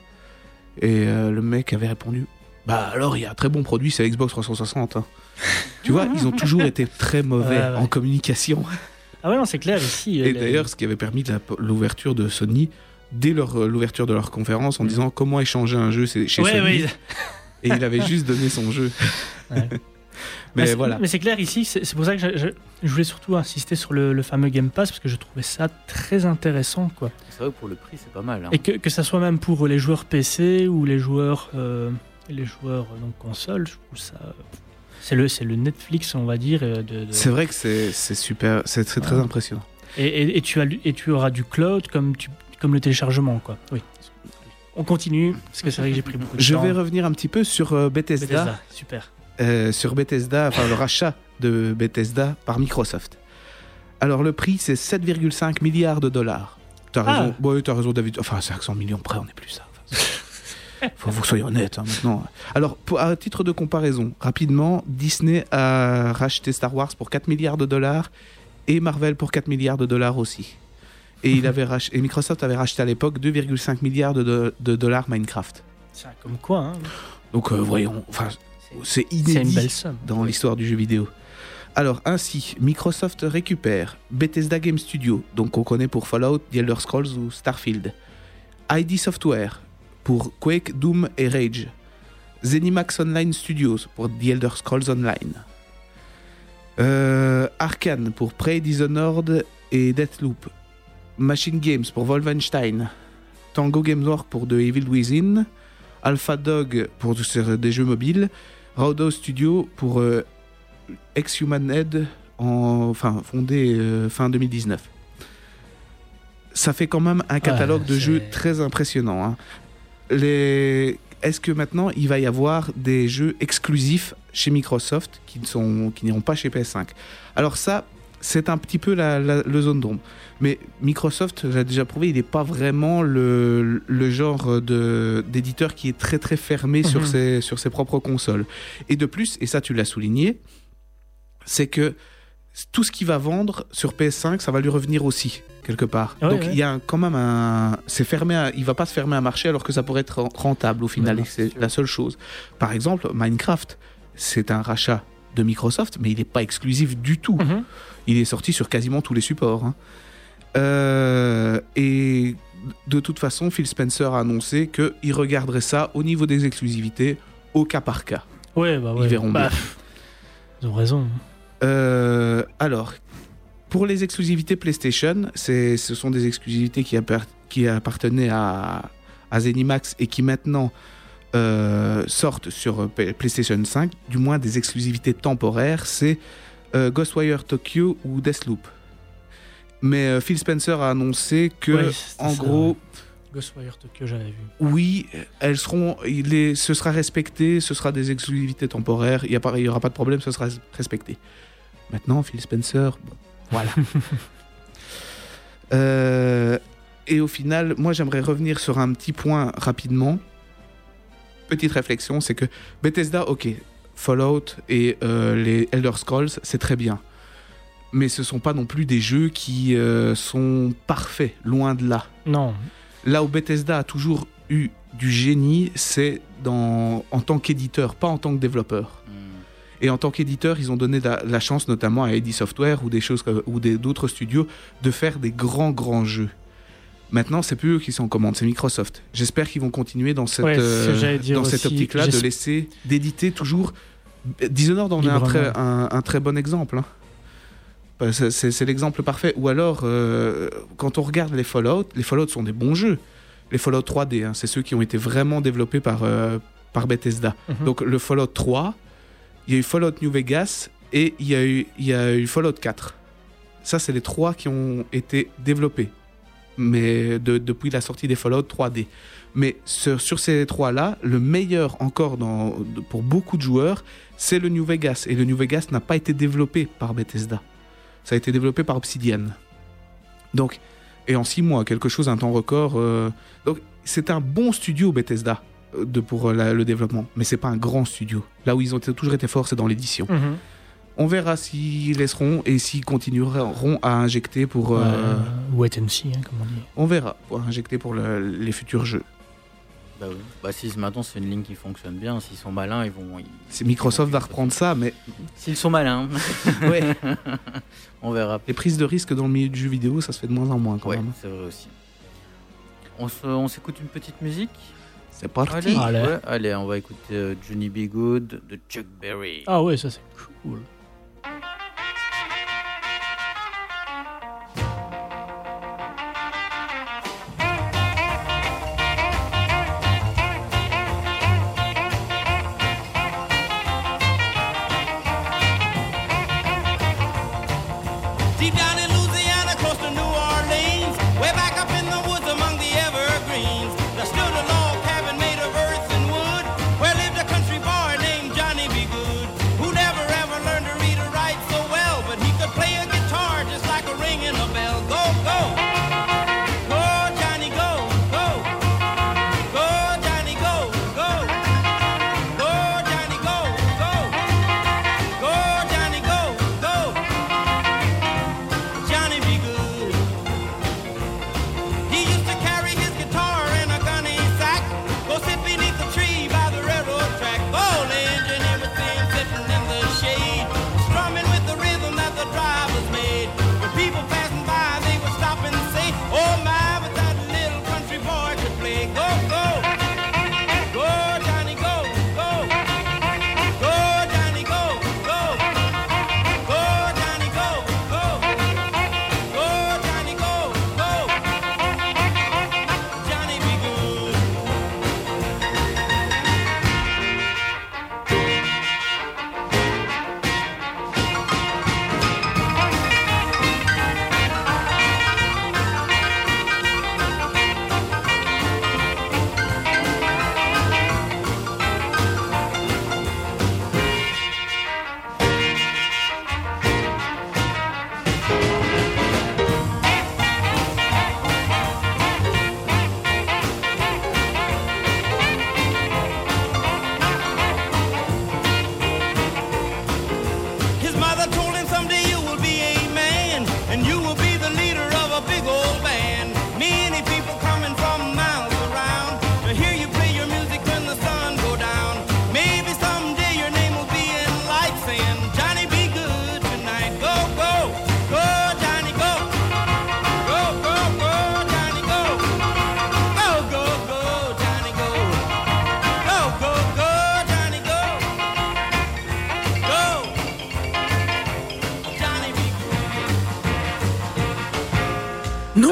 et euh, le mec avait répondu bah alors il y a un très bon produit c'est Xbox 360 hein. <laughs> tu vois ils ont toujours été très mauvais Ouais, ouais. en communication <laughs> Ah ouais, non, c'est clair ici. et d'ailleurs, ce qui avait permis l'ouverture de Sony dès euh, l'ouverture de leur conférence en disant comment échanger un jeu chez Ouais, Sony. <laughs> Et il avait juste donné son jeu. Mais c'est- voilà. Mais c'est clair ici, c'est pour ça que je, je- je voulais surtout insister sur le, le fameux Game Pass parce que je trouvais ça très intéressant, quoi. C'est vrai que pour le prix, c'est pas mal. hein. Et que, que ça soit même pour les joueurs PC ou les joueurs, euh, les joueurs euh, donc console, je trouve ça. C'est le, c'est le Netflix, on va dire. euh, De, de- C'est vrai que c'est c'est super, c'est très, très Ouais. impressionnant. Et, et- et tu as, et tu auras du cloud comme, tu, comme le téléchargement, quoi. Oui. On continue, parce que c'est vrai que j'ai pris beaucoup de Je temps. vais revenir un petit peu sur Bethesda, Bethesda, super. Euh, sur Bethesda, enfin le rachat de Bethesda par Microsoft. Alors le prix c'est 7,5 milliards de dollars. T'as Ah. raison, ouais, t'as raison David. Enfin 500 millions près, on n'est plus ça. Enfin, faut que soyez honnête hein, maintenant. Alors pour, à titre de comparaison, rapidement, Disney a racheté Star Wars pour 4 milliards de dollars et Marvel pour 4 milliards de dollars aussi. Et, il avait rach- et Microsoft avait racheté à l'époque 2,5 milliards de, de- de dollars Minecraft. C'est comme quoi, hein. Donc euh, voyons, enfin, c'est une inédit belle somme. dans l'histoire du jeu vidéo. Alors ainsi, Microsoft récupère Bethesda Game Studio, donc on connaît pour Fallout, The Elder Scrolls ou Starfield, ID Software pour Quake, Doom et Rage, Zenimax Online Studios pour The Elder Scrolls Online, euh, Arkane pour Prey Dishonored et Deathloop, Machine Games pour Wolfenstein, Tango Games Work pour The Evil Within, Alpha Dog pour des jeux mobiles, Rodo Studio pour euh, Ex-Human Head, en, enfin fondé euh, fin 2019. Ça fait quand même un catalogue de jeux très impressionnant. hein. Les... Est-ce que maintenant il va y avoir des jeux exclusifs chez Microsoft qui ne sont qui n'iront pas chez PS5 Alors ça, c'est un petit peu la, zone d'ombre. Mais Microsoft, l'a déjà prouvé, il n'est pas vraiment le, le genre de- d'éditeur qui est très très fermé sur, Mhm. ses, sur ses propres consoles. Et de plus, et ça tu l'as souligné, c'est que tout ce qu'il va vendre sur PS5, ça va lui revenir aussi quelque part. Ouais, Donc ouais. il y a quand même un, c'est fermé, à- il va pas se fermer un marché alors que ça pourrait être rentable au final. C'est la seule chose. Par exemple, Minecraft, c'est un rachat de Microsoft, mais il n'est pas exclusif du tout. Mhm. Il est sorti sur quasiment tous les supports. hein. Euh, et de toute façon, Phil Spencer a annoncé qu'il regarderait ça au niveau des exclusivités au cas par cas. Ouais, bah ouais. Ils verront Bah, bien. Ils ont raison. Euh, alors, pour les exclusivités PlayStation, ce sont des exclusivités qui appartenaient à, à Zenimax et qui maintenant euh, sortent sur P- PlayStation 5, du moins des exclusivités temporaires, c'est euh, Ghostwire Tokyo ou Deathloop. Mais euh, Phil Spencer a annoncé que, Ouais, en ça, gros, Ghostwire Tokyo, j'avais vu. oui, elles seront, il est, ce sera respecté, ce sera des exclusivités temporaires, il n'y aura pas de problème, ce sera respecté. Maintenant, Phil Spencer, bon, voilà. <laughs> Euh, et au final, moi j'aimerais revenir sur un petit point rapidement. Petite réflexion, c'est que Bethesda, ok, Fallout et euh, les Elder Scrolls, c'est très bien. Mais ce sont pas non plus des jeux qui euh, sont parfaits, loin de là. Non, Là où Bethesda a toujours eu du génie, c'est dans, en tant qu'éditeur, pas en tant que développeur. Hmm. Et en tant qu'éditeur, ils ont donné la, la chance notamment à ID Software ou des choses ou des- d'autres studios de faire des grands grands jeux. Maintenant, c'est plus eux qui sont en commande, c'est Microsoft. J'espère qu'ils vont continuer dans cette Ouais, euh, dans cette optique-là de laisser d'éditer toujours. Dishonored en est un très, un, un très bon exemple. hein. C'est- l'exemple parfait. Ou alors, euh, quand on regarde les Fallout, les Fallout sont des bons jeux. Les Fallout 3D, hein, c'est ceux qui ont été vraiment développés par, euh, par Bethesda. Mhm. Donc le Fallout 3, il y a eu Fallout New Vegas et il y a eu, il y a eu Fallout 4. Ça, c'est les trois qui ont été développés. Mais de- depuis la sortie des Fallout 3D. Mais sur, ces trois-là, le meilleur encore pour beaucoup de joueurs, c'est le New Vegas. Et le New Vegas n'a pas été développé par Bethesda. Ça a été développé par Obsidian. Donc, et en six mois, quelque chose, un temps record. euh, donc, c'est un bon studio Bethesda euh, de, pour euh, le développement, mais c'est pas un grand studio. Là où ils ont toujours été forts, c'est dans l'édition. Mhm. On verra s'ils laisseront et s'ils continueront à injecter pour. euh, Euh, wait and see, hein, comme on dit. On verra pour injecter pour le- les futurs jeux. Bah oui. Bah si maintenant c'est une ligne qui fonctionne bien, s'ils sont malins, ils vont. ils- C'est Microsoft va reprendre ça, mais S'ils sont malins, <laughs> ouais, <laughs> on verra. les prises de risque dans le milieu du jeu vidéo, ça se fait de moins en moins quand Ouais, même. c'est vrai aussi. On se- on s'écoute une petite musique C'est parti. Allez, Allez. ouais, allez, on va écouter euh, Johnny B. Good de Chuck Berry. Ah ouais, ça c'est cool. Deep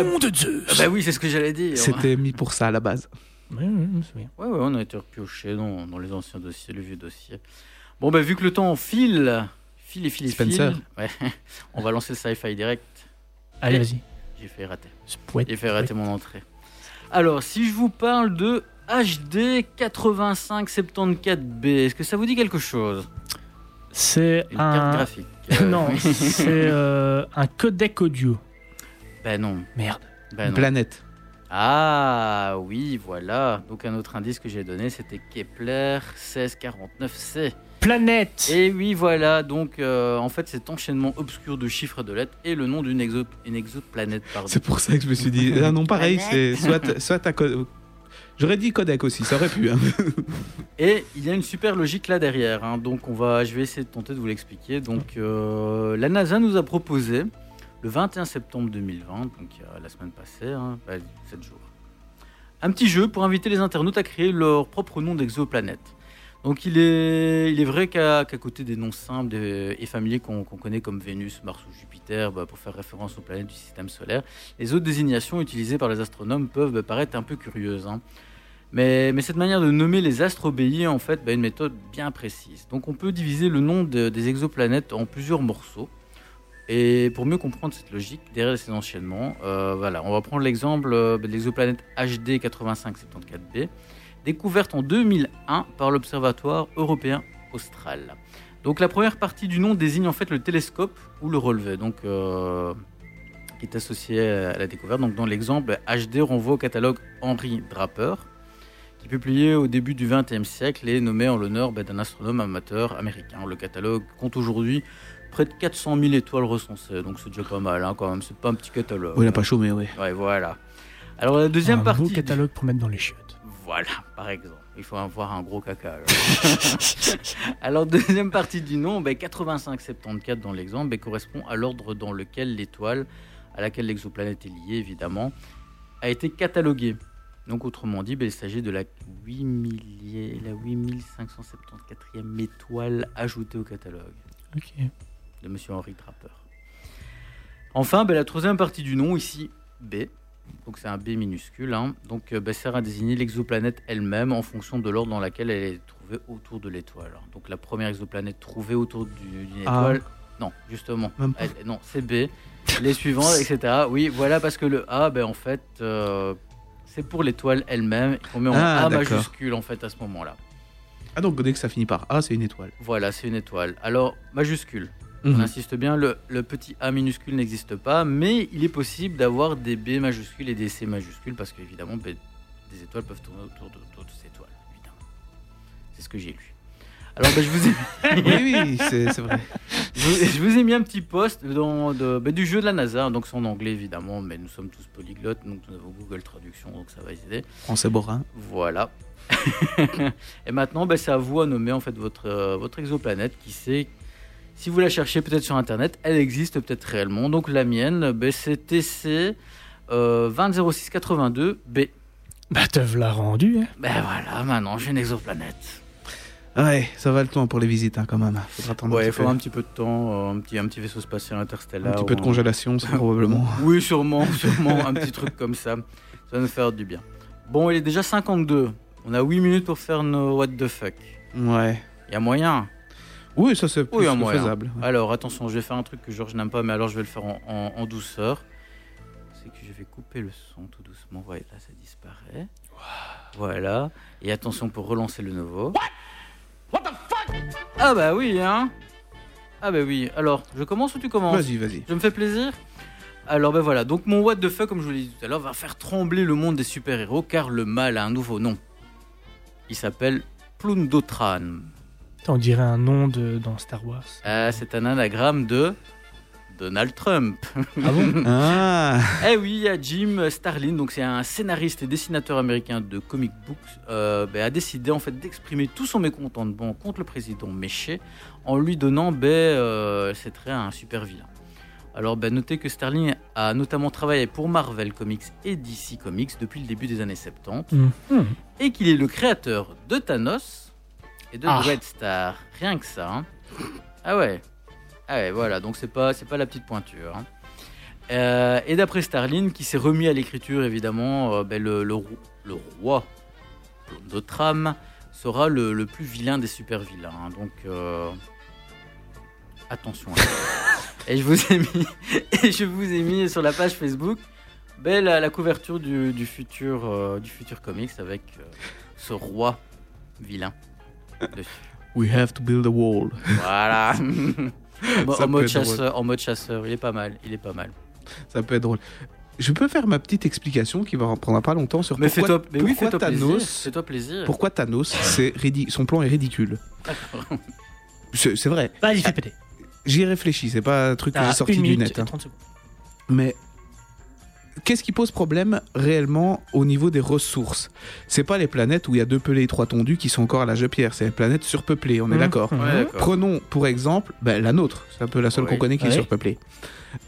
Nom de Zeus Ah bah oui, c'est ce que j'allais dire. C'était mis pour ça à la base. Ouais, ouais, je me souviens. Ouais, ouais, on a été repioché dans, dans les anciens dossiers, le vieux dossier. Bon, bah, vu que le temps file, file et file et Spencer. file, ouais, <laughs> on va lancer le sci-fi direct. Allez, vas-y. J'ai fait rater. J'ai fait rater mon entrée. Alors, si je vous parle de HD 8574B, est-ce que ça vous dit quelque chose? C'est Une carte un. graphique. <laughs> euh, non, oui. c'est euh, un codec audio. Ben non. Merde. Ben Une non. planète. Ah oui, voilà. Donc un autre indice que j'ai donné, c'était Kepler 1649c. Planète Et oui, voilà. Donc euh, en fait, cet enchaînement obscur de chiffres et de lettres est le nom d'une exo- une exoplanète. C'est pour ça que je me suis dit. Ah non, pareil, c'est soit, soit à J'aurais dit codec aussi, ça aurait pu. hein. <laughs> Et il y a une super logique là derrière. hein. Donc on va, je vais essayer de tenter de vous l'expliquer. Donc euh, la NASA nous a proposé le 21 septembre 2020, donc la semaine passée, hein, bah, 7 jours, un petit jeu pour inviter les internautes à créer leur propre nom d'exoplanète. Donc il est, il est vrai qu'à côté des noms simples et familiers qu'on connaît comme Vénus, Mars ou Jupiter, bah, pour faire référence aux planètes du système solaire, les autres désignations utilisées par les astronomes peuvent bah, paraître un peu curieuses. hein. Mais, cette manière de nommer les astres obéit en fait bah, à une méthode bien précise. Donc on peut diviser le nom de- des exoplanètes en plusieurs morceaux. Et pour mieux comprendre cette logique derrière ces enchaînements, euh, voilà, on va prendre l'exemple euh, de l'exoplanète HD 8574b, découverte en 2001 par l'Observatoire européen austral. Donc la première partie du nom désigne en fait le télescope ou le relevé, donc euh, qui est associé à la découverte. Donc dans l'exemple, HD renvoie au catalogue Henry Draper, qui est publié au début du XXe siècle et nommé en l'honneur bah, d'un astronome amateur américain. Le catalogue compte aujourd'hui près de 400 000 étoiles recensées, donc c'est déjà pas mal hein, quand même, c'est pas un petit catalogue. Oh, il a pas chômé, oui. Ouais, voilà. Alors la deuxième un partie. beau du- catalogue pour mettre dans les chiottes. Voilà, par exemple. Il faut avoir un gros caca. Alors, <laughs> Alors, deuxième partie du nom, ben, 8574 dans l'exemple, ben, correspond à l'ordre dans lequel l'étoile, à laquelle l'exoplanète est liée évidemment, a été cataloguée. Donc, autrement dit, ben, il s'agit de la, 8 millier- la 8574e étoile ajoutée au catalogue Ok. De Monsieur Henri Trapper. Enfin, ben, la troisième partie du nom, ici B. Donc c'est un B minuscule. hein. Donc euh, ben, sert à désigner l'exoplanète elle-même en fonction de l'ordre dans lequel elle est trouvée autour de l'étoile. Donc la première exoplanète trouvée autour du- d'une Ah. étoile. Non, justement. Elle- non, c'est B. Les suivantes, etc. Oui, voilà, parce que le A, ben, en fait, euh, c'est pour l'étoile elle-même. On met en Ah, A majuscule, en fait, à ce moment-là. Ah donc dès que ça finit par A, c'est une étoile. Voilà, c'est une étoile. Alors, majuscule. On Mhm. insiste bien, le, le petit A minuscule n'existe pas, mais il est possible d'avoir des B majuscules et des C majuscules, parce qu'évidemment, ben, des étoiles peuvent tourner autour d'autres étoiles. C'est ce que j'ai lu. Alors, ben, je, vous ai, <laughs> oui, oui, c'est c'est vrai. je, vous- je vous ai mis un petit post dans, de- ben, du jeu de la NASA, donc c'est en anglais évidemment, mais nous sommes tous polyglottes, donc nous avons Google Traduction, donc ça va aider. Français borin. Voilà. <laughs> et maintenant, c'est à vous à nommer en fait votre, euh, votre exoplanète. Qui sait, si vous la cherchez peut-être sur Internet, elle existe peut-être réellement. Donc la mienne, ben, c'est TC euh, 200682B. Bah, te l'a rendu, hein. Ben voilà, maintenant j'ai une exoplanète. Ouais, ça va le temps pour les visites hein, quand même. Faudra attendre Ouais, il peu. un petit peu de temps, euh, un petit, un petit vaisseau spatial interstellaire. Un petit peu de ou congélation, c'est probablement. <laughs> Oui, sûrement, sûrement, un petit truc comme ça. Ça va nous faire du bien. Bon, il est déjà 52. On a 8 minutes pour faire nos what the fuck. Ouais. Il y a moyen. Oui, ça c'est Oui, faisable. Alors attention, je vais faire un truc que Georges n'aime pas, mais alors je vais le faire en, en- en douceur. C'est que je vais couper le son tout doucement. Ouais, là ça disparaît. Voilà. Et attention pour relancer le nouveau. Ah bah oui, hein Ah bah oui. Alors, je commence ou tu commences? Vas-y, vas-y. Je me fais plaisir? Alors ben voilà, donc mon what the fuck, comme je vous l'ai dit tout à l'heure, va faire trembler le monde des super-héros car le mal a un nouveau nom. Il s'appelle Plundotran. On dirait un nom de, dans Star Wars. Ah, c'est un anagramme de Donald Trump. Ah bon <laughs> Ah Eh oui, il y a Jim Starlin, donc c'est un scénariste et dessinateur américain de comic books, euh, ben, a décidé en fait d'exprimer tout son mécontentement contre le président Méché en lui donnant ben, euh, ses traits à un super vilain. Alors ben, notez que Starlin a notamment travaillé pour Marvel Comics et DC Comics depuis le début des années 70 Mhm. et qu'il est le créateur de Thanos et de Ah. Red Star. Rien que ça. hein. Ah ouais. Ah ouais, voilà. Donc c'est pas c'est pas la petite pointure. hein. Euh, et d'après Starlin, qui s'est remis à l'écriture évidemment, euh, ben, le, le, roi- le roi de Tram sera le, le plus vilain des super vilains. hein. Donc euh, attention. à ça. <laughs> Et je vous ai mis, <laughs> et je vous ai mis sur la page Facebook ben, la, la couverture du, du futur, du futur comics avec ce roi vilain. We have to build a wall. Voilà. <laughs> Ça en mode chasseur, en mode chasseur, il est pas mal, il est pas mal. Ça peut être drôle. Je peux faire ma petite explication qui va prendra pas longtemps sur Mais pourquoi, mais oui, pourquoi plaisir. Thanos. Fais-toi plaisir. Pourquoi Thanos, c'est son plan est ridicule. D'accord. C'est vrai. Vas-y, fais péter. J'y réfléchis. C'est pas un truc que j'ai sorti du net. et hein. 30 secondes. Mais qu'est-ce qui pose problème réellement au niveau des ressources? C'est pas les planètes où il y a deux pelés et trois tondus qui sont encore à l'âge de pierre. C'est les planètes surpeuplées. On est Mhm. d'accord. Ouais. Prenons pour exemple ben, la nôtre, c'est un peu la seule Oui. qu'on connaît qui est surpeuplée.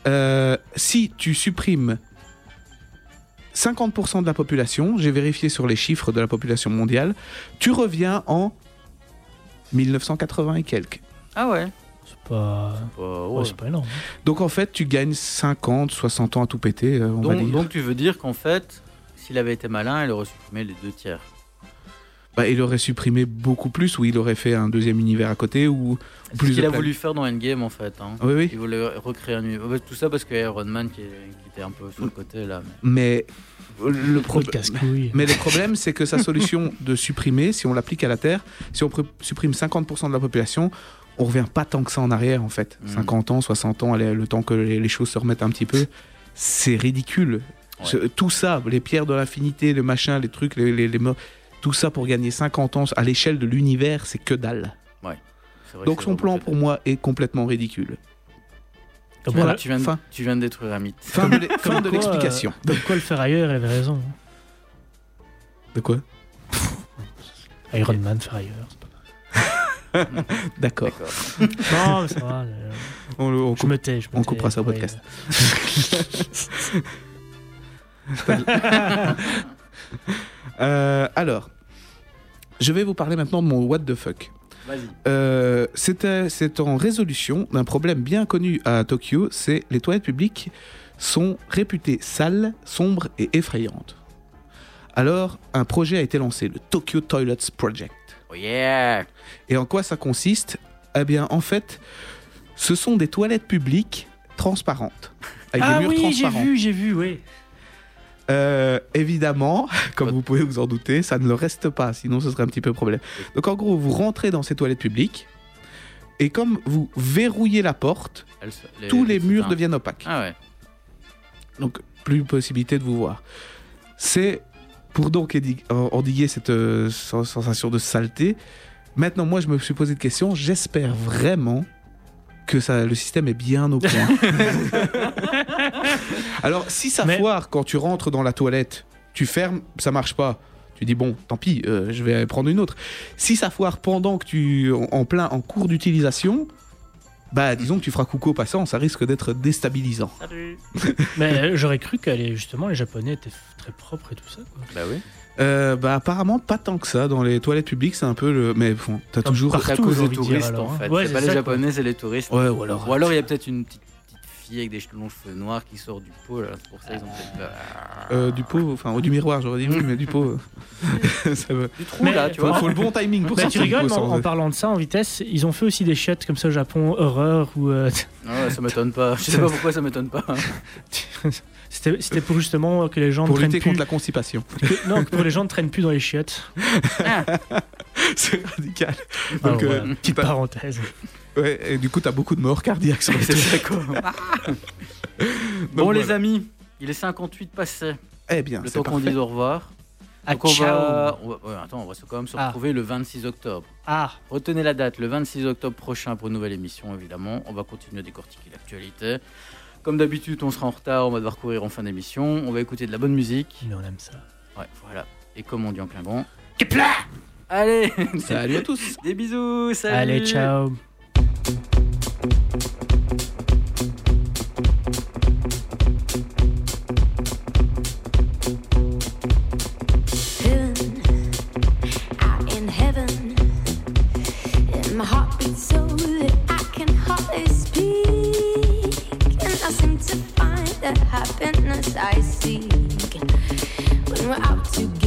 Euh, si tu supprimes 50% de la population, j'ai vérifié sur les chiffres de la population mondiale, tu reviens en 1980 et quelques. Ah ouais. C'est pas... Bah, ouais, ouais. c'est pas énorme. Donc en fait, tu gagnes 50, 60 ans à tout péter, euh, va donc, dire. donc tu veux dire qu'en fait, s'il avait été malin, il aurait supprimé les deux tiers. Bah, il aurait supprimé beaucoup plus, ou il aurait fait un deuxième univers à côté, ou C'est plus ce qu'il a voulu faire dans Endgame en fait. hein. Oui, oui. Il voulait recréer un univers. Ouais, Tout ça parce que Iron Man qui, est- qui était un peu sur le côté là. mais- Mais le casse-couilles. Mais le problème, c'est que sa solution de supprimer, si on l'applique à la Terre, si on pr- supprime 50% de la population, on revient pas tant que ça en arrière, en fait. Mhm. 50 ans, 60 ans, allez, le temps que les, les choses se remettent un petit peu, c'est ridicule. Ouais. Ce- tout ça, les pierres de l'infinité, les machins, les trucs, les, les, les mo- tout ça pour gagner 50 ans à l'échelle de l'univers, c'est que dalle. Donc son plan, pour moi, est complètement ridicule. Comme Voilà. quoi, Tu viens, de, Fin. tu viens de détruire un mythe. Fin de l'e- fin de quoi, l'explication. euh, comme quoi le il avait raison. De quoi? Iron Man, pas- <laughs> D'accord. D'accord. <laughs> Non, mais ça va. euh, On, Je coupe- me tais. je me on tais, coupera ça au podcast. <laughs> Euh, alors, je vais vous parler maintenant de mon what the fuck. Vas-y. Euh, c'est en résolution d'un problème bien connu à Tokyo, c'est les toilettes publiques sont réputées sales, sombres et effrayantes. Alors, un projet a été lancé, le Tokyo Toilets Project. Oh yeah Et en quoi ça consiste? Eh bien, en fait, ce sont des toilettes publiques transparentes, avec Ah des murs oui, j'ai transparents. vu, j'ai vu, oui. Euh, évidemment, <laughs> comme vous pouvez vous en douter, ça ne le reste pas, sinon ce serait un petit peu problème. Donc en gros, vous rentrez dans ces toilettes publiques, et comme vous verrouillez la porte, Elle tous les murs putain. deviennent opaques. Ah ouais. Donc plus possibilité de vous voir. C'est pour donc endiguer cette euh, sen- sensation de saleté. Maintenant, moi, je me suis posé de questions. J'espère vraiment que ça, le système est bien au point. <laughs> Alors, si ça Mais- foire quand tu rentres dans la toilette, tu fermes, ça marche pas. Tu dis bon, tant pis, euh, je vais prendre une autre. Si ça foire pendant que tu en plein en cours d'utilisation, bah disons que tu feras coucou au passant, ça risque d'être déstabilisant. <laughs> Mais euh, j'aurais cru que les- justement les Japonais étaient très propres et tout ça. Quoi. Bah oui. Euh, bah apparemment pas tant que ça dans les toilettes publiques c'est un peu le mais bon t'as toujours partout. Cause dire, touristes alors, en hein. fait. Ouais, c'est pas les japonais, c'est les touristes. ouais ou alors Ou alors il y a peut-être une petite fille avec des longs cheveux noirs qui sort du pot là. C'est pour ça ils ont peut-être euh, du pot enfin ou du miroir j'aurais dit oui mais du pot euh, <laughs> <laughs> ça va. Du trou Mais- là, tu faut, vois. faut le bon timing pour Bah, sortir tu rigoles, mais en, parlant de ça, en vitesse, ils ont fait aussi des chiottes comme ça au Japon, horreur, ou euh, <laughs> Ouais, ça m'étonne pas. Je sais pas pourquoi ça m'étonne pas. c'était c'était pour justement que les gens pour ne traînent lutter plus. contre la constipation que- non, que pour les gens ne traînent plus dans les chiottes. c'est radical Ah, donc euh, petite parenthèse. Ouais, et du coup t'as beaucoup de morts cardiaques sur les <laughs> C'est d'accord. <laughs> Donc, Bon les amis, il est 58 passé. eh bien Le c'est temps qu'on dise au revoir. Ah, Donc on ciao. va, on va- ouais, attends, on va se- quand même se Ah. retrouver le 26 octobre. Ah, Retenez la date, le 26 octobre prochain pour une nouvelle émission, évidemment. On va continuer à décortiquer l'actualité. Comme d'habitude, on sera en retard, on va devoir courir en fin d'émission. On va écouter de la bonne musique. mais on aime ça. Ouais, voilà. Et comme on dit en Klingon. Allez salut à tous <laughs> Des bisous Salut Allez, ciao. Happiness I seek when we're out together,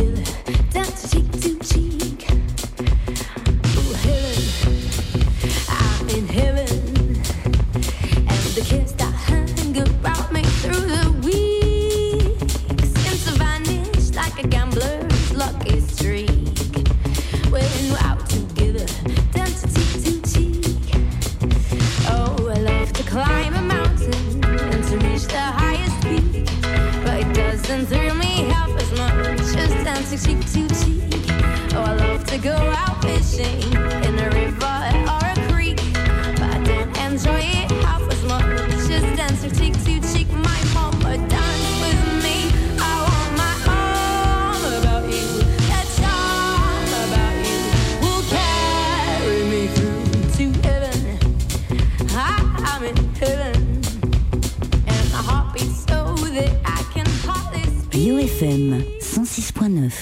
and thrill me half as much as dancing cheek to cheek. Oh, I love to go out fishing in the river FM.